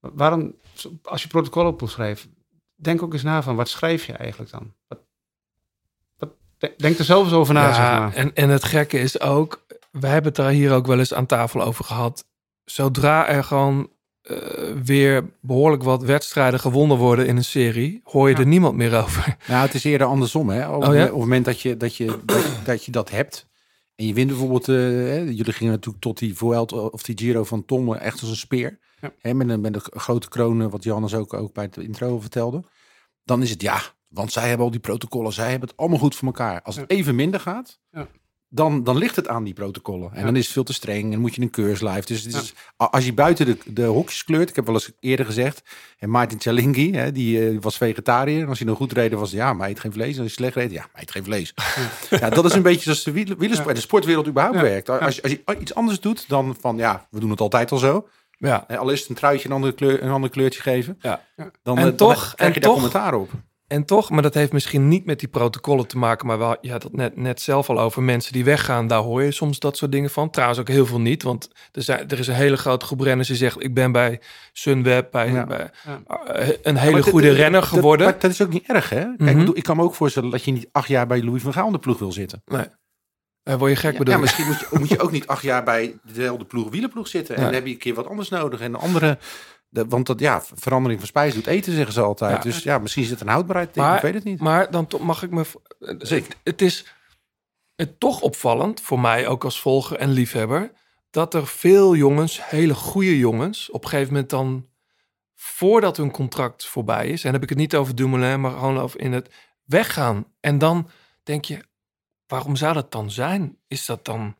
Waarom, als je protocol opschrijft, denk ook eens na van wat schrijf je eigenlijk dan? Wat, denk er zelf eens over na, zeg maar. en, en het gekke is ook... We hebben het daar hier ook wel eens aan tafel over gehad. Zodra er gewoon eh, weer behoorlijk wat wedstrijden gewonnen worden in een serie... hoor je Ja. er niemand meer over. Nou, het is eerder andersom. Hè? Op, Oh ja? op het moment dat je dat, je, dat, dat je dat hebt. En je wint bijvoorbeeld. eh, hè, jullie gingen natuurlijk tot die Vuelta of die Giro van Tom eh, echt als een speer. Ja. Hè, met, een, met een grote kroon, wat Johannes ook, ook bij het intro vertelde. Dan is het ja, want zij hebben al die protocollen. Zij hebben het allemaal goed voor elkaar. Als het even minder gaat, Ja. dan, dan ligt het aan die protocollen. En Ja. dan is het veel te streng en moet je een keurslijf. Dus het is, als je buiten de, de hokjes kleurt, ik heb wel eens eerder gezegd, en Martin Cialinghi, hè, die eh, was vegetariër. En als hij nog goed reden was, ja, maar hij eet geen vlees. En als hij slecht reed, ja, maar hij eet geen vlees. Ja. dat is een beetje zoals de wiel- wielersport, de sportwereld überhaupt Ja. werkt. Als, je, als je iets anders doet dan van, ja, we doen het altijd al zo. Ja. Al is het een truitje een ander, kleur, een ander kleurtje geven. Ja. Dan, En eh, dan toch- krijg en je daar toch- commentaar op. En toch, maar dat heeft misschien niet met die protocollen te maken, maar wel, je had het net, net zelf al over. Mensen die weggaan, daar hoor je soms dat soort dingen van. Trouwens ook heel veel niet, want er, zijn, er is een hele grote groep renners die zegt, ik ben bij Sunweb, bij, Ja. bij Ja. eh, een hele goede dat- renner dat- geworden. maar dat is ook niet erg, hè? Kijk, Mhm. ik kan me ook voorstellen dat je niet acht jaar bij Louis van Gaal de ploeg wil zitten. nee. Eh, word je gek Ja, bedoel ja, misschien moet je, moet je ook niet acht jaar bij dezelfde ploeg, wielerploeg zitten. En dan heb je een keer wat anders nodig. En een andere, de, want dat, ja, verandering van spijs doet eten, zeggen ze altijd. Ja. Dus ja, misschien zit er een houdbaarheid in, ik weet het niet. Maar dan mag ik me. Zeker. Het, het is het toch opvallend voor mij, ook als volger en liefhebber, dat er veel jongens, hele goede jongens, op een gegeven moment dan, voordat hun contract voorbij is, en heb ik het niet over Dumoulin, maar gewoon over in het weggaan. En dan denk je, waarom zou dat dan zijn? Is dat dan.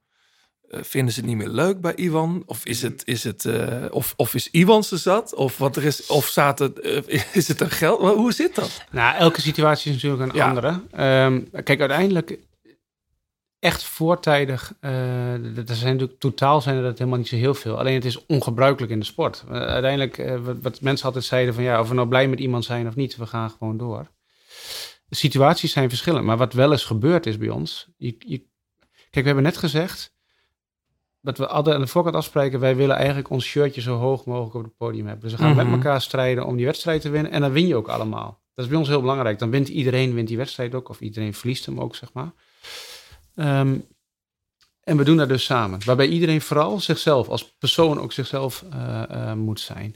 Eh, vinden ze het niet meer leuk bij Iwan? Of is het, is het, eh, of, of is Iwan ze zat? Of wat er is, of het, eh, is het een geld? Hoe zit dat? Nou, elke situatie is natuurlijk een Ja. andere. Ehm, kijk, uiteindelijk echt voortijdig, d- er zijn natuurlijk totaal zijn er dat helemaal niet zo heel veel. Alleen het is ongebruikelijk in de sport. Uiteindelijk, wat, wat mensen altijd zeiden van ja, of we nou blij met iemand zijn of niet, we gaan gewoon door. De situaties zijn verschillend, maar wat wel eens gebeurd is bij ons. Je, je, kijk, we hebben net gezegd dat we altijd aan de voorkant afspreken, wij willen eigenlijk ons shirtje zo hoog mogelijk op het podium hebben. Dus we gaan Mhm. met elkaar strijden om die wedstrijd te winnen en dan win je ook allemaal. Dat is bij ons heel belangrijk. Dan wint iedereen wint die wedstrijd ook, of iedereen verliest hem ook, zeg maar. Ehm, En we doen dat dus samen. Waarbij iedereen vooral zichzelf, als persoon ook zichzelf eh, eh, moet zijn.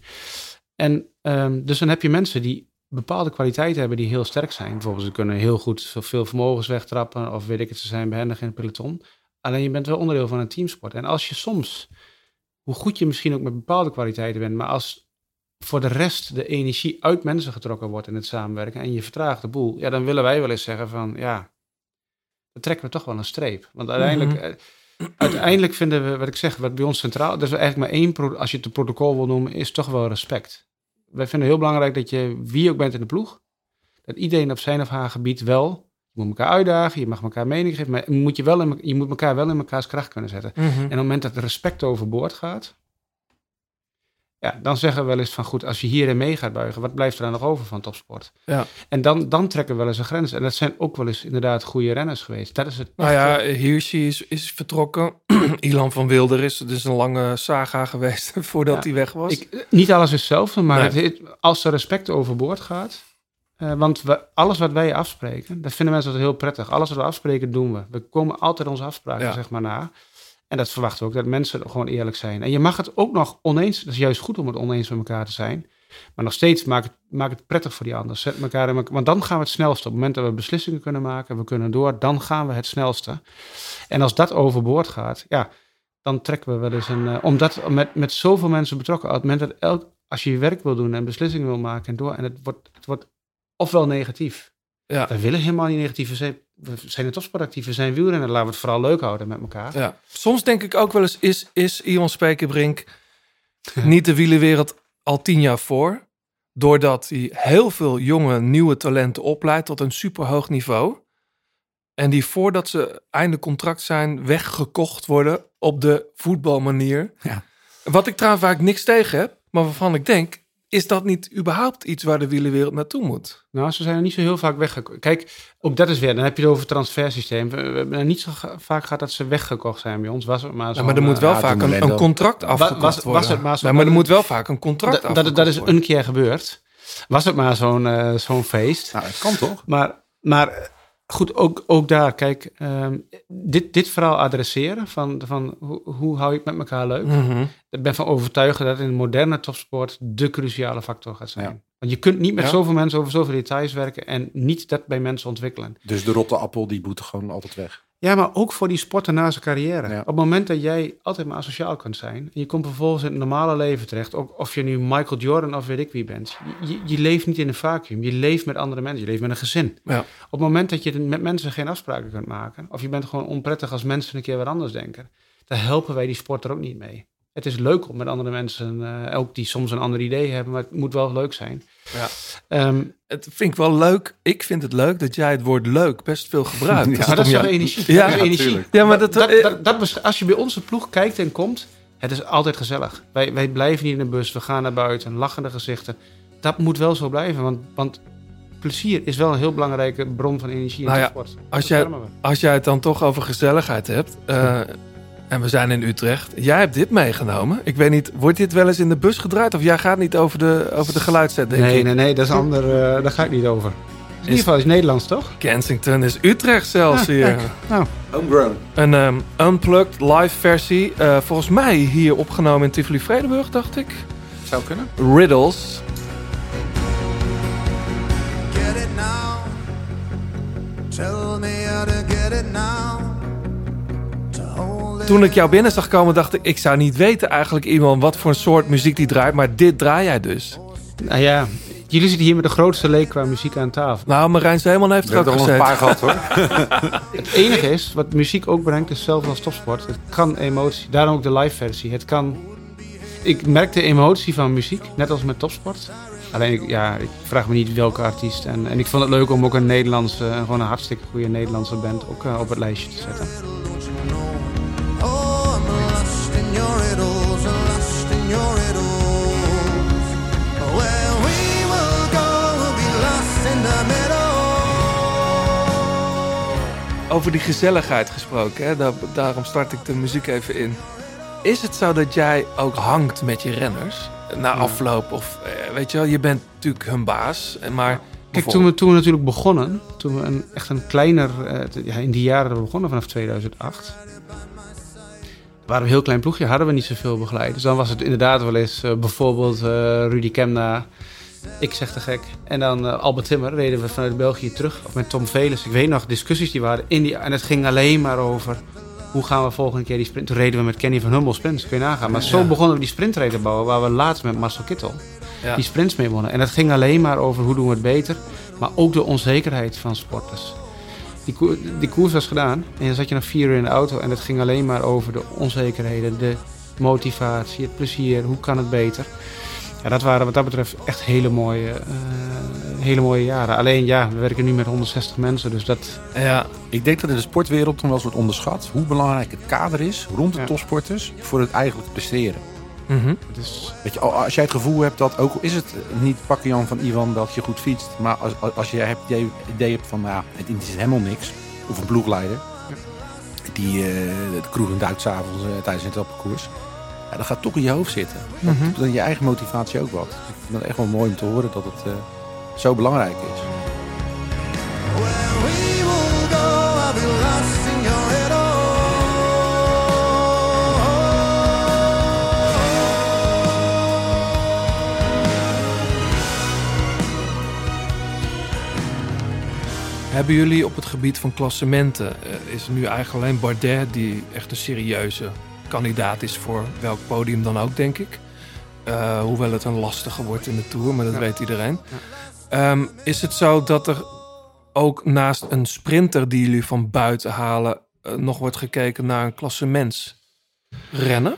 En ehm, dus dan heb je mensen die bepaalde kwaliteiten hebben die heel sterk zijn. Bijvoorbeeld, ze kunnen heel goed veel vermogens wegtrappen. Of weet ik het, ze zijn behendig in het peloton. Alleen je bent wel onderdeel van een teamsport. En als je soms, hoe goed je misschien ook met bepaalde kwaliteiten bent, maar als voor de rest de energie uit mensen getrokken wordt in het samenwerken en je vertraagt de boel, ja, dan willen wij wel eens zeggen van, ja, dan trekken we toch wel een streep. Want uiteindelijk, eh, uiteindelijk vinden we, wat ik zeg, wat bij ons centraal, dat is eigenlijk maar één, als je het een protocol wil noemen, is toch wel respect. Wij vinden heel belangrijk dat je, wie ook bent in de ploeg, dat iedereen op zijn of haar gebied wel, je moet elkaar uitdagen, je mag elkaar mening geven, maar je moet, je wel in, je moet elkaar wel in elkaars kracht kunnen zetten. Mhm. En op het moment dat respect overboord gaat, ja, dan zeggen we wel eens van goed, als je hierin mee gaat buigen, wat blijft er dan nog over van topsport? Ja. En dan, dan trekken we wel eens een grens. En dat zijn ook wel eens inderdaad goede renners geweest. Dat is het. Nou ja, Hirschi is, is vertrokken. Ilan van Wilder is, het is een lange saga geweest voordat Ja, hij weg was. Ik, niet alles is hetzelfde, maar Nee. het, het- als er respect overboord gaat. Eh, want we, alles wat wij afspreken, dat vinden mensen altijd heel prettig. Alles wat we afspreken, doen we. We komen altijd onze afspraken, Ja. zeg maar, na. En dat verwachten we ook, dat mensen gewoon eerlijk zijn. En je mag het ook nog oneens, dat is juist goed om het oneens met elkaar te zijn. Maar nog steeds maak het, maak het prettig voor die ander. Zet elkaar in elkaar, want dan gaan we het snelste. Op het moment dat we beslissingen kunnen maken, we kunnen door, dan gaan we het snelste. En als dat overboord gaat, ja, dan trekken we wel eens een. eh, omdat met, met zoveel mensen betrokken, op het moment dat elk, als je je werk wil doen en beslissingen wil maken en door, en het wordt, het wordt ofwel negatief. Ja. We willen helemaal niet negatief. We zijn, we zijn een topsportactief, we zijn wielrenner. Laten we het vooral leuk houden met elkaar. Ja. Soms denk ik ook wel eens, is, is Ion Spekerbrink niet de wielenwereld al tien jaar voor? Doordat hij heel veel jonge, nieuwe talenten opleidt tot een superhoog niveau. En die voordat ze einde contract zijn, weggekocht worden op de voetbalmanier. Ja. Wat ik trouwens waar ik niks tegen heb, maar waarvan ik denk, is dat niet überhaupt iets waar de wielenwereld naartoe moet? Nou, ze zijn er niet zo heel vaak weggekocht. Kijk, ook dat is weer, dan heb je het over het transfersysteem. We, we hebben er niet zo vaak gehad dat ze weggekocht zijn bij ons. Was het maar zo. Ja, maar er moet wel vaak een, contract afgekocht was- was worden. het maar zo- Ja, maar er moet wel vaak een contract dat, dat, afgekocht dat is een keer gebeurd. Was het maar zo'n eh, zo'n feest. Nou, dat kan toch? Maar, maar eh, goed, ook, ook daar, kijk, ehm, dit, dit verhaal adresseren van, van hoe, hoe hou je het met elkaar leuk. Mhm. Ik ben van overtuigd dat in de moderne topsport de cruciale factor gaat zijn. Ja. Want je kunt niet met Ja. zoveel mensen over zoveel details werken en niet dat bij mensen ontwikkelen. Dus de rotte appel, die moet gewoon altijd weg. Ja, maar ook voor die sporter na zijn carrière. Ja. Op het moment dat jij altijd maar asociaal kunt zijn... en je komt vervolgens in het normale leven terecht... ook of je nu Michael Jordan of weet ik wie bent... je, je leeft niet in een vacuüm. Je leeft met andere mensen. Je leeft met een gezin. Ja. Op het moment dat je met mensen geen afspraken kunt maken... of je bent gewoon onprettig als mensen een keer wat anders denken... dan helpen wij die sporter ook niet mee. Het is leuk om met andere mensen... eh, ook die soms een ander idee hebben... maar het moet wel leuk zijn. Ja. Ehm, Het vind ik wel leuk. Ik vind het leuk dat jij het woord leuk best veel gebruikt. Ja, Als maar dat is jou- energie? Ja, Dat energie. Ja, maar dat, dat, dat, dat als je bij onze ploeg kijkt en komt, het is altijd gezellig. Wij, wij blijven niet in de bus, we gaan naar buiten, lachende gezichten. Dat moet wel zo blijven, want, want plezier is wel een heel belangrijke bron van energie in Nou ja, de sport. als jij- als jij het dan toch over gezelligheid hebt. eh, en we zijn in Utrecht. Jij hebt dit meegenomen. Ik weet niet, wordt dit wel eens in de bus gedraaid? Of jij gaat niet over de, over de geluidszet, denk Nee, ik? nee, nee, dat is ander, eh, daar ga ik niet over. In ieder geval is het Nederlands, toch? Kensington is Utrecht zelfs Ja, hier. Nou, Homegrown. Een ehm, unplugged live versie. eh, volgens mij hier opgenomen in Tivoli Vredenburg, dacht ik. Zou kunnen. Riddles. Get it now. Tell me how to get it now. It Toen ik jou binnen zag komen, dacht ik... ik zou niet weten eigenlijk iemand wat voor een soort muziek die draait. Maar dit draai jij dus. nou ja, jullie zitten hier met de grootste leek qua muziek aan tafel. Nou, Marijn Zeeman heeft er ook hebben er al een paar gehad hoor. Het enige is, wat muziek ook brengt, is zelfs als topsport. Het kan emotie. Daarom ook de live versie. Het kan... Ik merk de emotie van muziek, net als met topsport. Alleen, ik, ja, ik vraag me niet welke artiest. En, en ik vond het leuk om ook een Nederlandse, gewoon een hartstikke goede Nederlandse band ook eh, op het lijstje te zetten. Over die gezelligheid gesproken, hè? Daar, daarom start ik de muziek even in. Is het zo dat jij ook hangt met je renners? Na afloop of, eh, weet je wel, je bent natuurlijk hun baas. en Maar Kijk, toen we, toen we natuurlijk begonnen, toen we een, echt een kleiner, eh, ja, in die jaren dat we begonnen vanaf 2008, waren we een heel klein ploegje, hadden we niet zoveel begeleid. Dus dan was het inderdaad wel eens eh, bijvoorbeeld eh, Rudy Kemna, ik zeg te gek. En dan eh, Albert Timmer reden we vanuit België terug. Of met Tom Velers. Ik weet nog, discussies die waren in die... En het ging alleen maar over hoe gaan we volgende keer die sprint... Toen reden we met Kenny van Hummel sprints, kun je nagaan. Maar zo Ja. begonnen we die sprintrace te bouwen, waar we laatst met Marcel Kittel Ja. die sprints mee wonnen. En het ging alleen maar over hoe doen we het beter, maar ook de onzekerheid van sporters. Die, koer- die koers was gedaan en dan zat je nog vier uur in de auto en het ging alleen maar over de onzekerheden, de motivatie, het plezier, hoe kan het beter. Ja, dat waren wat dat betreft echt hele mooie, eh, hele mooie jaren. Alleen ja, we werken nu met 160 mensen, dus dat... Ja, Ik denk dat in de sportwereld nog wel eens wordt onderschat hoe belangrijk het kader is rond de Ja. topsporters voor het eigenlijk presteren. Het is, Weet je, als jij het gevoel hebt dat, ook is het niet pakken Jan van Iwan dat je goed fietst, maar als, als- je hebt, je idee hebt van, nou, het is helemaal niks, of een ploegleider, die eh, de kroeg en duikt s'avonds uh, tijdens een etappekoers, ja, dat gaat toch in je hoofd zitten. Dan je eigen motivatie ook wat. Dus ik vind het echt wel mooi om te horen dat het eh, zo belangrijk is. Hebben jullie op het gebied van klassementen, eh, is er nu eigenlijk alleen Bardet die echt een serieuze kandidaat is voor welk podium dan ook, denk ik. Eh, hoewel het een lastige wordt in de Tour, maar dat Ja. weet iedereen. Ehm, is het zo dat er ook naast een sprinter die jullie van buiten halen, eh, nog wordt gekeken naar een klassementsrenner?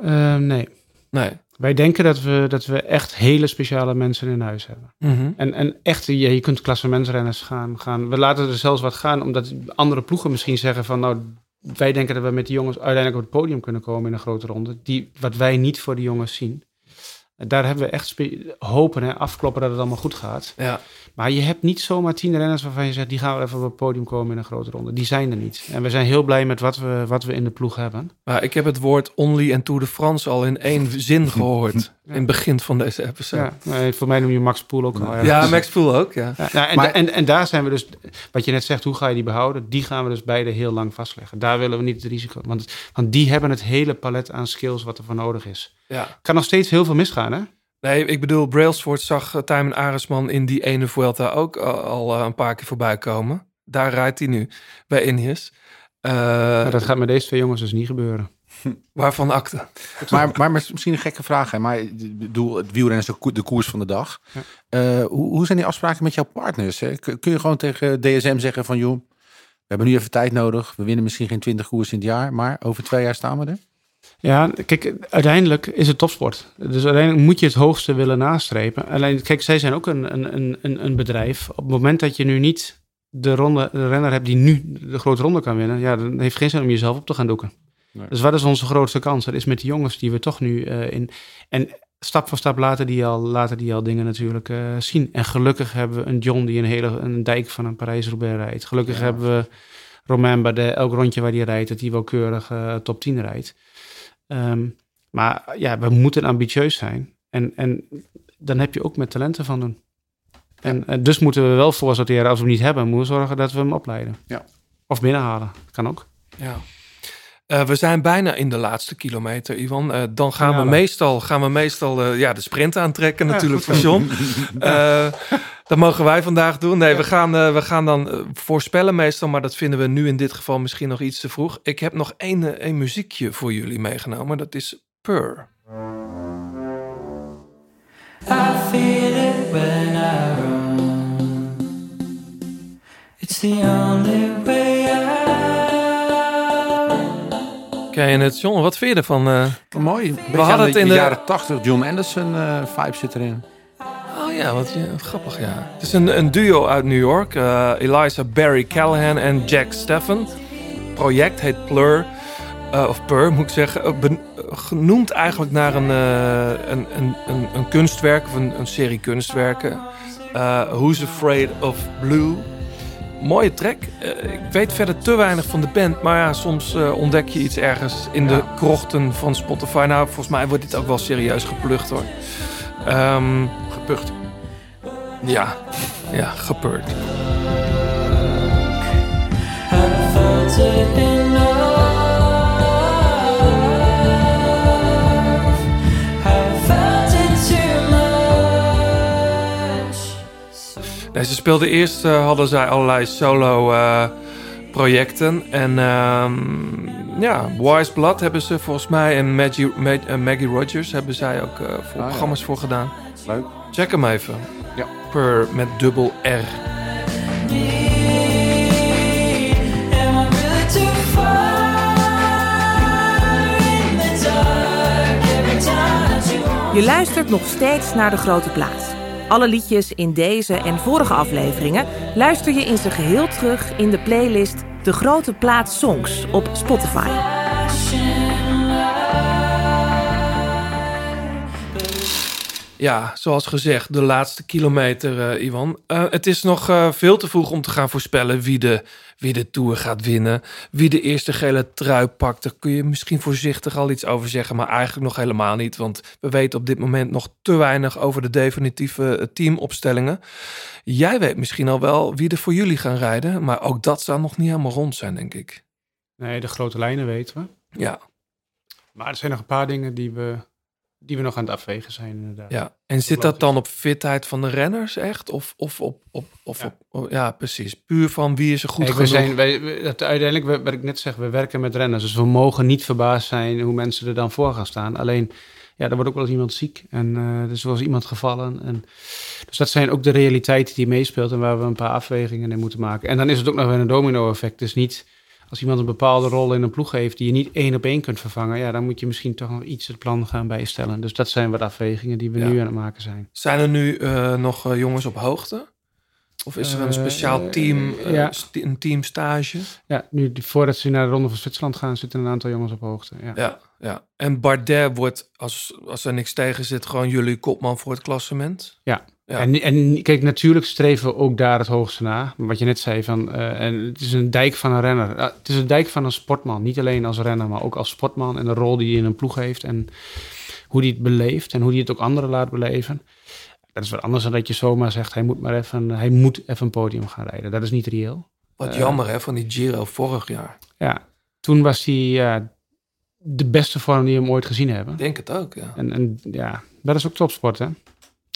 eh, nee. Nee. Wij denken dat we, dat we echt hele speciale mensen in huis hebben. Mhm. En, en echt, je, je kunt klassementsrenners gaan, gaan. We laten er zelfs wat gaan, omdat andere ploegen misschien zeggen van... nou, wij denken dat we met die jongens uiteindelijk op het podium kunnen komen in een grote ronde. Die, wat wij niet voor die jongens zien. Daar hebben we echt hopen en afkloppen dat het allemaal goed gaat. Ja. Maar je hebt niet zomaar tien renners waarvan je zegt... die gaan wel even op het podium komen in een grote ronde. Die zijn er niet. En we zijn heel blij met wat we, wat we in de ploeg hebben. Maar ik heb het woord Only en Tour de France al in één zin gehoord. In het begin van deze episode. Ja, nee, voor mij noem je Max Poel ook al. Ja. Max Poel ook, ja. Ja, nou, en, Maar- en, en daar zijn we dus, wat je net zegt, hoe ga je die behouden? Die gaan we dus beide heel lang vastleggen. Daar willen we niet het risico. Want, want die hebben het hele palet aan skills wat er voor nodig is. Ja. Kan nog steeds heel veel misgaan, hè? Nee, ik bedoel, Brailsford zag uh, Tijmen Aresman in die ene Vuelta ook al, al, eh, een paar keer voorbij komen. Daar rijdt hij nu, bij Ineos. Eh, Maar dat gaat met deze twee jongens dus niet gebeuren. Waarvan akte. Maar, maar misschien een gekke vraag, hè? maar ik bedoel, het wielrennen is de koe- de koers van de dag. Ja. Eh, hoe, hoe zijn die afspraken met jouw partners? Hè? Kun kun je gewoon tegen DSM zeggen van, joh, we hebben nu even tijd nodig. We winnen misschien geen 20 koers in het jaar, maar over twee jaar staan we er. Ja, kijk, uiteindelijk is het topsport. Dus uiteindelijk moet je het hoogste willen nastrepen. Alleen, kijk, zij zijn ook een, een, een- een, bedrijf. Op het moment dat je nu niet de, ronde, de renner hebt die nu de grote ronde kan winnen, ja, dan heeft het geen zin om jezelf op te gaan doeken. Nee. Dus wat is onze grootste kans? Dat is met die jongens die we toch nu eh, in. En stap voor stap laten die al, laten die al dingen natuurlijk eh, zien. En gelukkig hebben we een John die een hele een dijk van een Parijs-Roubaix rijdt. Gelukkig Ja. hebben we Romain Bardet, elk rondje waar hij rijdt, dat hij wel keurig eh, top 10 rijdt. Ehm, maar ja, we moeten ambitieus zijn. En, en dan heb je ook met talenten van doen. En eh, dus moeten we wel voor sorteren. Als we hem niet hebben, moeten we zorgen dat we hem opleiden. Ja. Of binnenhalen. kan ook. Ja. Eh, we zijn bijna in de laatste kilometer, Ivan. Eh, dan gaan we meestal, gaan we meestal eh, ja, de sprint aantrekken Ja, natuurlijk voor. John. Eh, dat mogen wij vandaag doen. Nee, we, gaan, eh, we gaan dan voorspellen meestal, maar dat vinden we nu in dit geval misschien nog iets te vroeg. Ik heb nog één, één muziekje voor jullie meegenomen. Dat is Purr. I feel it when I run. It's the only way Ken je het, John? Wat vind je ervan? eh? Mooi. Beetje hadden het in de de- jaren 80, John Anderson eh, vibe zit erin. Oh ja, wat, ja, wat grappig, ja. Het is een, een duo uit New York. eh, Eliza Barry Callahan en Jack Steffen. Het project heet Plur. eh, of Pur, moet ik zeggen. eh, ben- eh, genoemd eigenlijk naar een, eh, een, een, een, een kunstwerk. Of een, een serie kunstwerken. Eh, Who's Afraid of Blue. Mooie track. Eh, ik weet verder te weinig van de band. Maar ja, soms eh, ontdek je iets ergens in de krochten van Spotify. Nou, volgens mij wordt dit ook wel serieus geplucht hoor. Ehm, Gepucht. ja, ja, gebeurd. Speelden eerst, eh, hadden zij allerlei solo eh, projecten. En ehm, ja, Wise Blood hebben ze volgens mij en Maggie, Ma- eh, Maggie Rogers hebben zij ook eh, voor ja. programma's voor gedaan. Leuk. Check hem even. Ja. Per met dubbel R. Je luistert nog steeds naar De Grote Plaats. Alle liedjes in deze en vorige afleveringen luister je in zijn geheel terug in de playlist De Grote Plaats Songs op Spotify. Ja, zoals gezegd, de laatste kilometer, eh, Ivan. Eh, het is nog eh, veel te vroeg om te gaan voorspellen wie de, wie de Tour gaat winnen. Wie de eerste gele trui pakt. Daar kun je misschien voorzichtig al iets over zeggen, maar eigenlijk nog helemaal niet. Want we weten op dit moment nog te weinig over de definitieve teamopstellingen. Jij weet misschien al wel wie er voor jullie gaan rijden, maar ook dat zal nog niet helemaal rond zijn, denk ik. Nee, de grote lijnen weten we. Ja, Maar er zijn nog een paar dingen die we, die we nog aan het afwegen zijn, inderdaad. ja. En zit dat dan op fitheid van de renners echt? Of, of op, op, of Ja. op, oh, ja, precies. Puur van wie is er goed we genoeg? zijn, wij, dat, uiteindelijk, wat ik net zeg, we werken met renners. Dus we mogen niet verbaasd zijn hoe mensen er dan voor gaan staan. Alleen, ja, er wordt ook wel eens iemand ziek. En eh, er is wel eens iemand gevallen. En, dus dat zijn ook de realiteiten die meespeelt en waar we een paar afwegingen in moeten maken. En dan is het ook nog weer een domino-effect. Dus niet als iemand een bepaalde rol in een ploeg heeft die je niet één op één kunt vervangen. Ja, dan moet je misschien toch nog iets het plan gaan bijstellen. Dus dat zijn wat afwegingen die we Ja. nu aan het maken zijn. Zijn er nu eh, nog eh, jongens op hoogte? Of is er een Eh, speciaal team, ja. een teamstage? Ja, nu voordat ze naar de Ronde van Zwitserland gaan, zitten een aantal jongens op hoogte. Ja. Ja, ja. En Bardet wordt, als, als er niks tegen zit, gewoon jullie kopman voor het klassement. Ja. Ja. En, en kijk, natuurlijk streven we ook daar het hoogste na. Wat je net zei, van, eh, en het is een dijk van een renner. Het is een dijk van een sportman. Niet alleen als renner, maar ook als sportman. En de rol die hij in een ploeg heeft. En hoe hij het beleeft. En hoe hij het ook anderen laat beleven. Dat is wat anders dan dat je zomaar zegt, hij moet maar even, hij moet even een podium gaan rijden. Dat is niet reëel. Wat Eh, jammer hè, van die Giro vorig jaar. Ja, toen was hij de beste vorm die we hem ooit gezien hebben. Ik denk het ook, ja. En, en ja, dat is ook topsport, hè?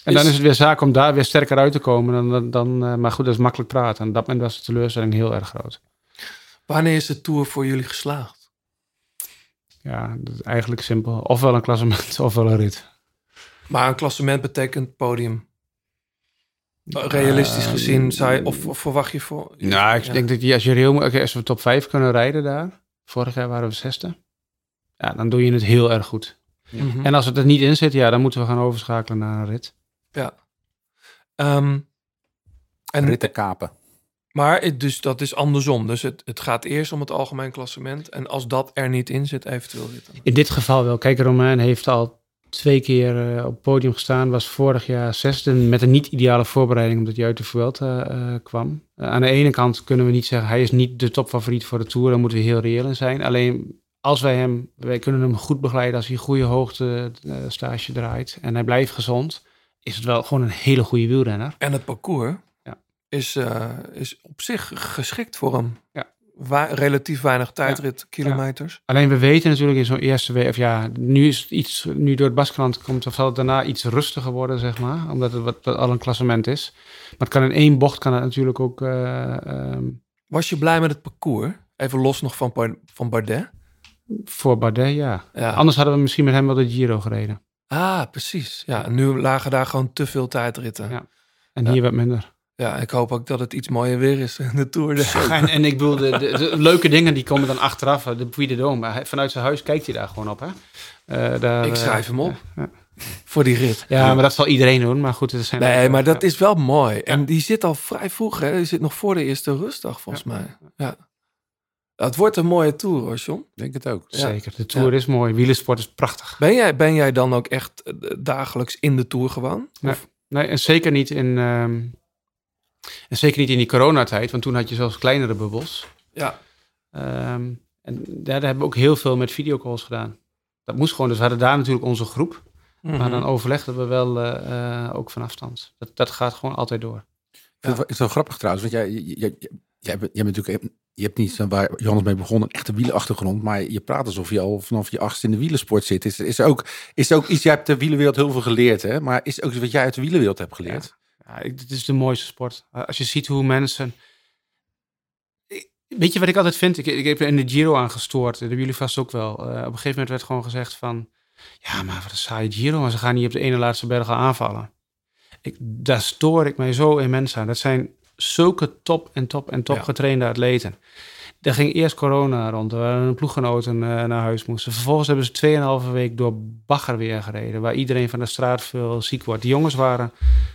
En dan is het weer zaak om daar weer sterker uit te komen. Dan, dan, dan, eh, maar goed, dat is makkelijk praten. En op dat moment was de teleurstelling heel erg groot. Wanneer is de Tour voor jullie geslaagd? Ja, dat is eigenlijk simpel. Ofwel een klassement, ofwel een rit. Maar een klassement betekent podium. Realistisch Eh, gezien, zou je, of, of verwacht je voor... Nou, ik Ja. denk dat je, als je als we top 5 kunnen rijden daar. Vorig jaar waren we zesde. Ja, dan doe je het heel erg goed. Mhm. En als het er niet in zit, ja, dan moeten we gaan overschakelen naar een rit. Ja. Ehm, en, Ritten kapen. Maar het, dus dat is andersom. Dus het, het gaat eerst om het algemeen klassement. En als dat er niet in zit, eventueel ritten. In dit geval wel. Kijk, Romain heeft al twee keer eh, op het podium gestaan. Was vorig jaar zesde met een niet-ideale voorbereiding omdat hij uit de Vuelta eh, kwam. Eh, aan de ene kant kunnen we niet zeggen hij is niet de topfavoriet voor de Tour. Daar moeten we heel reëel in zijn. Alleen als wij hem, wij kunnen hem goed begeleiden als hij goede hoogte stage draait en hij blijft gezond, is het wel gewoon een hele goede wielrenner. En het parcours Ja. is, eh, is op zich geschikt voor hem. Ja. Wa- relatief weinig tijdrit, kilometers. Alleen we weten natuurlijk in zo'n eerste week, of ja, nu is het iets, nu door het Baskeland komt, of zal het daarna iets rustiger worden, zeg maar, omdat het wat, al een klassement is. Maar het kan in één bocht, kan het natuurlijk ook. eh, ehm, Was je blij met het parcours? Even los nog van, van Bardet. voor Bardet, ja. Ja. Anders hadden we misschien met hem wel de Giro gereden. Ah, precies. Ja, en nu lagen daar gewoon te veel tijdritten. Ja. En Ja. hier wat minder. Ja, ik hoop ook dat het iets mooier weer is in de Tour. En, en ik bedoel, de, de, de leuke dingen die komen dan achteraf. De Puy de. Hij- Vanuit zijn huis kijkt hij daar gewoon op, hè? Eh, daar, Ik schrijf eh, hem op. Ja, Voor die rit. ja, maar dat zal iedereen doen. Maar goed, het zijn Nee, maar dat is wel mooi. En die zit al vrij vroeg, hè? Die zit nog voor de eerste rustdag, volgens mij. Ja. Het wordt een mooie Tour, hoor, John. Denk het ook. Ja. Zeker, de Tour is mooi. Wielersport is prachtig. Ben jij, ben jij dan ook echt eh, dagelijks in de Tour gewoon? Nee. Nee, en zeker niet in, ehm, en zeker niet in die coronatijd, want toen had je zelfs kleinere bubbels. Ja. Ehm, en daar hebben we ook heel veel met videocalls gedaan. Dat moest gewoon, dus we hadden daar natuurlijk onze groep, Mhm. maar dan overlegden we wel eh, eh, ook van afstand. Dat, dat gaat gewoon altijd door. Ik vind het wel- zo grappig trouwens, want jij, jij, jij, jij, bent, jij bent natuurlijk, je hebt niet waar Johannes mee begonnen, een echte wielenachtergrond, maar je praat alsof je al vanaf je achtste in de wielersport zit. Is, is, er ook, is ook iets, jij hebt de wielerwereld heel veel geleerd, hè? maar is ook wat jij uit de wielerwereld hebt geleerd? Ja, het is de mooiste sport. Als je ziet hoe mensen... Weet je wat ik altijd vind? Ik, ik heb in de Giro aangestoord. Dat hebben jullie vast ook wel. Eh, op een gegeven moment werd gewoon gezegd van... Ja, maar wat een saaie Giro. Maar ze gaan niet op de ene laatste berg al aanvallen. Ik, daar stoor ik mij zo immens aan. Dat zijn zulke top en top en top Ja. getrainde atleten. Er ging eerst corona rond. Waren een ploeggenoten eh, naar huis moesten. Vervolgens hebben ze 2,5 week door bagger weer gereden. Waar iedereen van de straat veel ziek wordt. Die jongens waren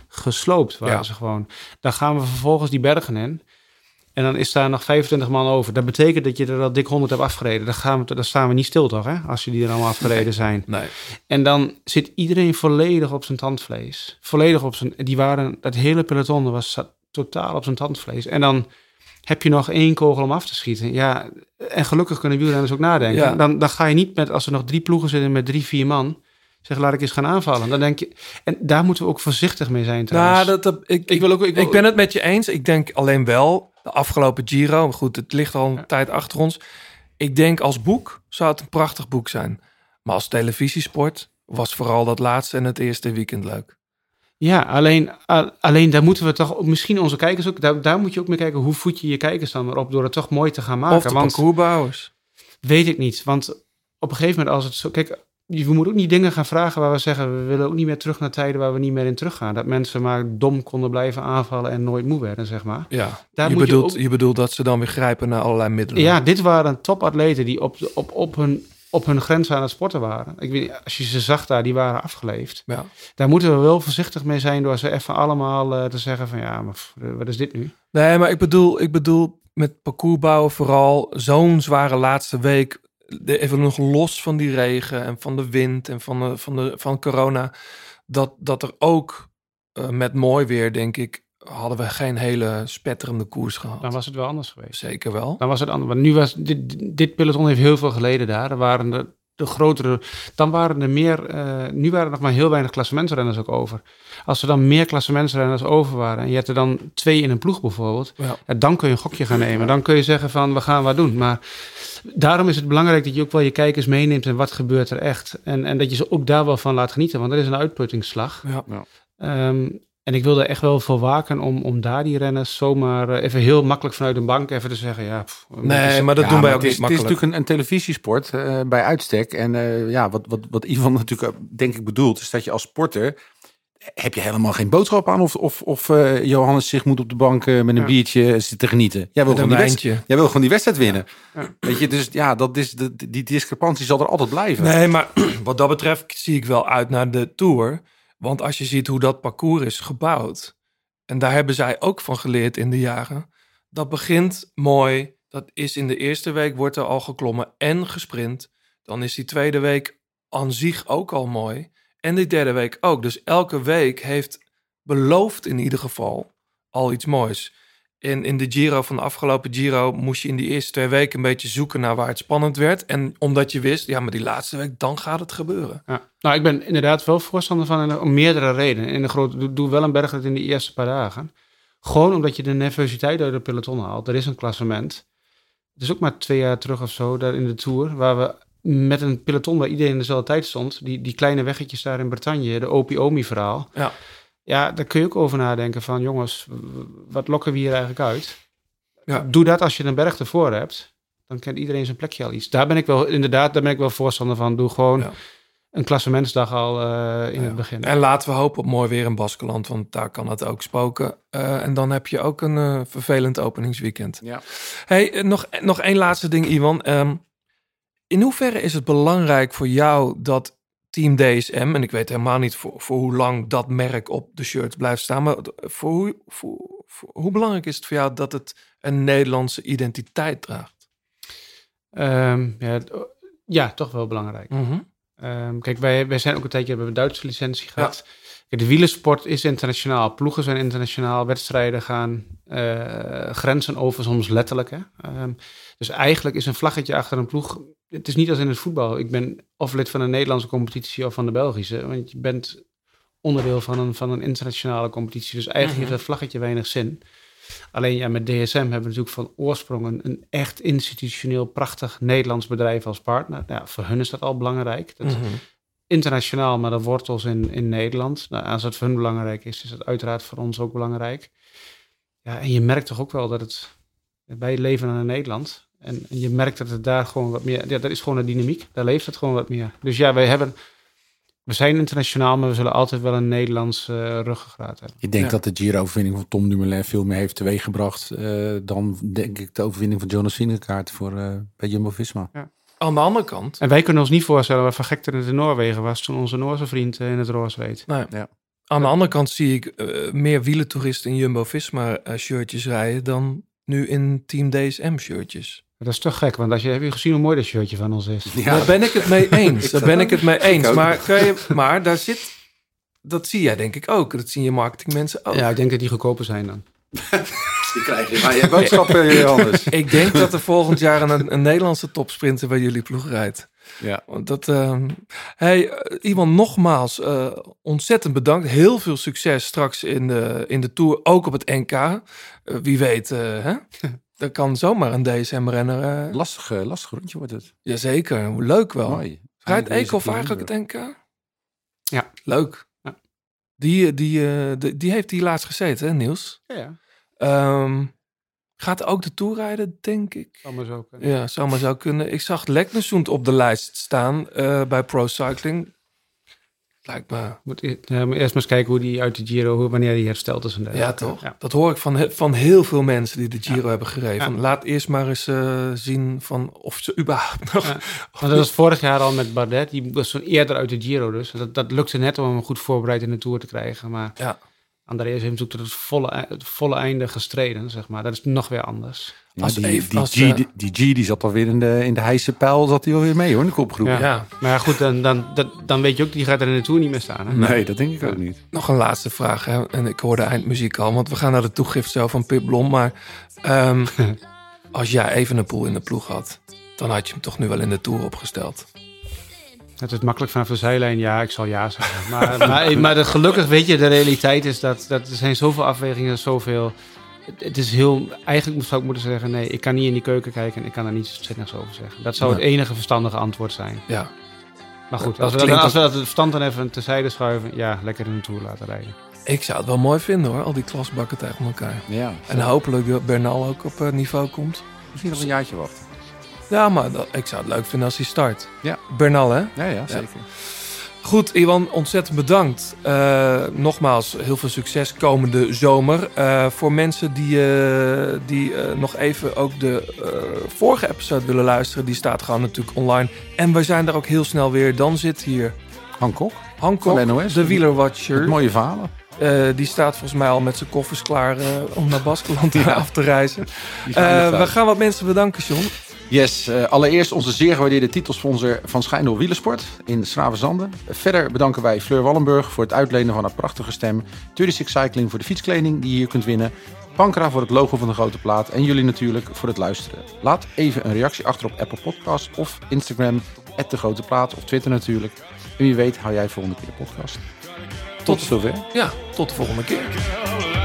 gesloopt, waren Ja. ze gewoon. Dan gaan we vervolgens die bergen in. En dan is daar nog 25 man over. Dat betekent dat je er al dik 100 hebt afgereden. Dan, gaan we, dan staan we niet stil toch, hè? Als je die er allemaal afgereden zijn. Nee. En dan zit iedereen volledig op zijn tandvlees. Volledig op zijn... Die waren... Dat hele peloton was zat totaal op zijn tandvlees. En dan heb je nog één kogel om af te schieten. Ja, en gelukkig kunnen wielrenners ook nadenken. Ja. Dan, dan ga je niet met... Als er nog drie ploegen zitten met drie, vier man... Zeg, laat ik eens gaan aanvallen. Dan denk je... En daar moeten we ook voorzichtig mee zijn trouwens. Nou, dat, dat, ik, Ik wil ook- ik wil- ik ben het met je eens. Ik denk alleen wel, de afgelopen Giro, goed, het ligt al een tijd achter ons. Ik denk als boek zou het een prachtig boek zijn. Maar als televisiesport was vooral dat laatste en het eerste weekend leuk. Ja, alleen, alleen daar moeten we toch... Misschien onze kijkers ook... Daar, daar moet je ook mee kijken. Hoe voed je je kijkers dan maar op... door het toch mooi te gaan maken. of de parcoursbouwers. Weet ik niet. Want op een gegeven moment als het zo... Kijk, we moeten ook niet dingen gaan vragen waar we zeggen... we willen ook niet meer terug naar tijden waar we niet meer in teruggaan. Dat mensen maar dom konden blijven aanvallen en nooit moe werden, zeg maar. Ja, Daar je, moet je bedoelt, ook- je bedoelt dat ze dan weer grijpen naar allerlei middelen. Ja, dit waren topatleten die op, op, op, hun, op hun grens aan het sporten waren. Ik weet, als je ze zag daar, die waren afgeleefd. Ja. Daar moeten we wel voorzichtig mee zijn door ze even allemaal eh, te zeggen van... ja, maar pff, wat is dit nu? Nee, maar ik bedoel, ik bedoel met parcoursbouwen vooral zo'n zware laatste week. de- Even nog los van die regen en van de wind en van, de, van, de, van corona. Dat, dat er ook eh, met mooi weer, denk ik, hadden we geen hele spetterende koers gehad. Dan was het wel anders geweest. Zeker wel. Dan was het anders. Want nu was dit, dit peloton heeft heel veel geleden daar. Er waren de, de grotere. Dan waren er meer. eh, nu waren er nog maar heel weinig klassementsrenners ook over. Als er dan meer klassementsrenners over waren. en je hebt er dan twee in een ploeg bijvoorbeeld. Ja. ja, dan kun je een gokje gaan nemen. Dan kun je zeggen van we gaan wat doen. Maar daarom is het belangrijk dat je ook wel je kijkers meeneemt. en wat gebeurt er echt. En, en dat je ze ook daar wel van laat genieten. Want er is een uitputtingsslag. Ja. Ehm, en ik wil er echt wel voor waken om, om daar die renners zomaar eh, even heel makkelijk vanuit een bank even te zeggen. Ja, pff, Nee, maar dat Ja, doen wij ook het is, niet Het is makkelijk. natuurlijk een, een televisiesport eh, bij uitstek. En eh, ja, wat, wat, wat Ivan natuurlijk denk ik bedoelt, is dat je als sporter heb je helemaal geen boodschap aan of, of, of eh, Johannes zich moet op de bank met een Ja. biertje zitten genieten. Jij wil, gewoon die wedstrijd, wijntje. jij wil gewoon die wedstrijd winnen. Ja. Weet je, dus ja, dat is de, die discrepantie zal er altijd blijven. Nee, maar wat dat betreft zie ik wel uit naar de Tour. Want als je ziet hoe dat parcours is gebouwd... en daar hebben zij ook van geleerd in de jaren... dat begint mooi. Dat is in de eerste week wordt er al geklommen en gesprint. Dan is die tweede week aan zich ook al mooi. En die derde week ook. Dus elke week heeft beloofd in ieder geval al iets moois. En in de Giro van de afgelopen Giro moest je in die eerste twee weken een beetje zoeken naar waar het spannend werd. En omdat je wist, ja, maar die laatste week, dan gaat het gebeuren. Ja. Nou, ik ben inderdaad wel voorstander van en om meerdere redenen. In de grote, doe, doe wel een bergrit in de eerste paar dagen. Gewoon omdat je de nervositeit uit het peloton haalt. Er is een klassement. Het is ook maar twee jaar terug of zo, daar in de Tour, waar we met een peloton waar iedereen in dezelfde tijd stond, die, die kleine weggetjes daar in Bretagne, de Opie-Omi-verhaal. Ja. Ja, daar kun je ook over nadenken van, jongens, wat lokken we hier eigenlijk uit? Ja. Doe dat als je een berg ervoor hebt. Dan kent iedereen zijn plekje al iets. Daar ben ik wel, inderdaad, daar ben ik wel voorstander van. Doe gewoon Ja. Een klassementsdag al eh, in Ja. het begin. En laten we hopen op mooi weer in Baskeland, want daar kan het ook spoken. Eh, en dan heb je ook een eh, vervelend openingsweekend. Ja. Hey, nog, nog één laatste ding, Iwan. Ehm, in hoeverre is het belangrijk voor jou dat Team DSM, en ik weet helemaal niet voor, voor hoe lang dat merk op de shirts blijft staan, maar voor hoe, voor, voor- hoe belangrijk is het voor jou dat het een Nederlandse identiteit draagt? Ehm, ja, ja, toch wel belangrijk. Ehm, kijk, wij, wij zijn ook een tijdje hebben een Duitse licentie gehad. Kijk, de wielersport is internationaal. Ploegen zijn internationaal. Wedstrijden gaan eh, grenzen over, soms letterlijk. Hè? Ehm, dus eigenlijk is een vlaggetje achter een ploeg. Het is niet als in het voetbal. Ik ben of lid van een Nederlandse competitie of van de Belgische. Want je bent onderdeel van een, van een internationale competitie. Dus eigenlijk Mhm. heeft dat vlaggetje weinig zin. Alleen ja, met DSM hebben we natuurlijk van oorsprong een, een echt institutioneel prachtig Nederlands bedrijf als partner. Nou, Ja, voor hun is dat al belangrijk. Dat, Mhm. internationaal, maar de wortels in, in Nederland. Nou, als het voor hun belangrijk is, is het uiteraard voor ons ook belangrijk. Ja, en je merkt toch ook wel dat het... Wij leven in Nederland. En, en je merkt dat het daar gewoon wat meer... Ja, dat is gewoon een dynamiek. Daar leeft het gewoon wat meer. Dus ja, wij hebben... We zijn internationaal, maar we zullen altijd wel een Nederlands eh ruggengraat hebben. Ik denk Ja. dat de Giro-overwinning van Tom Dumoulin veel meer heeft teweeggebracht eh, dan denk ik de overwinning van Jonas Vingegaard voor eh, bij Jumbo-Visma. Aan de andere kant, En wij kunnen ons niet voorstellen wat voor gekte het in Noorwegen was toen onze Noorse vriend in het roos reed. nou, Ja. aan de andere kant zie ik eh, meer wielentoeristen in Jumbo-Visma eh, shirtjes rijden dan nu in Team DSM shirtjes. Dat is toch gek, want als je, heb je gezien hoe mooi dat shirtje van ons is? Daar ben ik het mee eens. Daar ben ik het mee eens. Maar, kan je, maar daar zit, dat zie jij denk ik ook. Dat zien je marketingmensen ook. Ja, ik denk dat die goedkoper zijn dan. Die krijg je. Maar je boodschappen anders. Ik denk dat er volgend jaar een, een Nederlandse topsprinter bij jullie ploeg rijdt. Ja. Want dat, ehm hey, eh, Iwan, nogmaals eh, ontzettend bedankt. Heel veel succes straks in de, in de Tour, ook op het NK. Eh, wie weet, hè? Er kan zomaar een DSM-renner... eh Lastig, eh, lastig rondje wordt het. jazeker, leuk wel. Mooi. Rijdt Eekhoff eigenlijk het NK? Ja. Leuk. Ja. Die, die, eh, die, die heeft hier laatst gezeten, hè, Niels? Ja, ja. Ehm, gaat ook de Tour rijden, denk ik. Zal maar zo kunnen. Ja, zou maar zo kunnen. Ik zag Leknesund op de lijst staan eh, bij Pro Cycling. Lijkt me... Moet, eerst maar eens kijken hoe die uit de Giro, hoe, wanneer die hersteld is. En Ja, toch? Ja. Dat hoor ik van, van heel veel mensen die de Giro hebben gereden. Ja. Laat eerst maar eens eh, zien van of ze überhaupt nog... Want dat was vorig jaar al met Bardet. Die was zo eerder uit de Giro dus. Dat, dat lukte net om hem goed voorbereid in de Tour te krijgen. Maar Ja. Andreas heeft natuurlijk tot het volle, het volle einde gestreden, zeg maar. Dat is nog weer anders. Ja, Als die, even- die, als, G, eh, die, die G die zat alweer in de, in de heise pijl, zat hij alweer mee hoor, in de kopgroep. Ja. Ja. Maar ja, goed, dan, dan, dat, dan weet je ook, die gaat er in de Tour niet meer staan. Hè? Nee, dat denk ik ook niet. Nog een laatste vraag. Hè? En ik hoor de eindmuziek al, want we gaan naar de toegift zo van Pip Blom. Maar ehm, als jij even een poel in de ploeg had, dan had je hem toch nu wel in de Tour opgesteld. Het is makkelijk vanaf de zijlijn, ja, ik zal ja zeggen. Maar, maar, maar de, gelukkig weet je, de realiteit is dat, dat er zijn zoveel afwegingen, zoveel... Het, het is heel... Eigenlijk zou ik moeten zeggen, nee, ik kan niet in die keuken kijken en ik kan daar niets zinnigs over zeggen. Dat zou het enige verstandige antwoord zijn. Ja, Maar goed, Dat als we, klinkt dat, als we dat het verstand dan even terzijde schuiven, ja, lekker in een Tour laten rijden. ik zou het wel mooi vinden hoor, al die klasbakken tegen elkaar. Ja. En hopelijk dat Bernal ook op eh, niveau komt. Misschien nog een jaartje wachten. Ja, maar dat, ik zou het leuk vinden als hij start. Ja. Bernal hè? Ja, ja, zeker. Goed, Iwan, ontzettend bedankt. Eh, nogmaals, heel veel succes komende zomer. Eh, voor mensen die, eh, die nog even ook de vorige episode willen luisteren, die staat gewoon natuurlijk online. En we zijn daar ook heel snel weer. Dan zit hier Hancock, Hancock, de met wielerwatcher. mooie verhalen. Die staat volgens mij al met zijn koffers klaar om naar Baskeland af te reizen. We gaan wat mensen bedanken, John. Yes, eh, allereerst onze zeer gewaardeerde titelsponsor van Schijndel Wielersport in Schravenzanden. Verder bedanken wij Fleur Wallenburg voor het uitlenen van haar prachtige stem. 36 Cycling voor de fietskleding die je hier kunt winnen. Pankra voor het logo van de grote plaat. En jullie natuurlijk voor het luisteren. Laat even een reactie achter op Apple Podcasts of Instagram, de grote plaat of Twitter natuurlijk. En wie weet hou jij volgende keer de podcast. Tot zover. Ja, tot de volgende keer.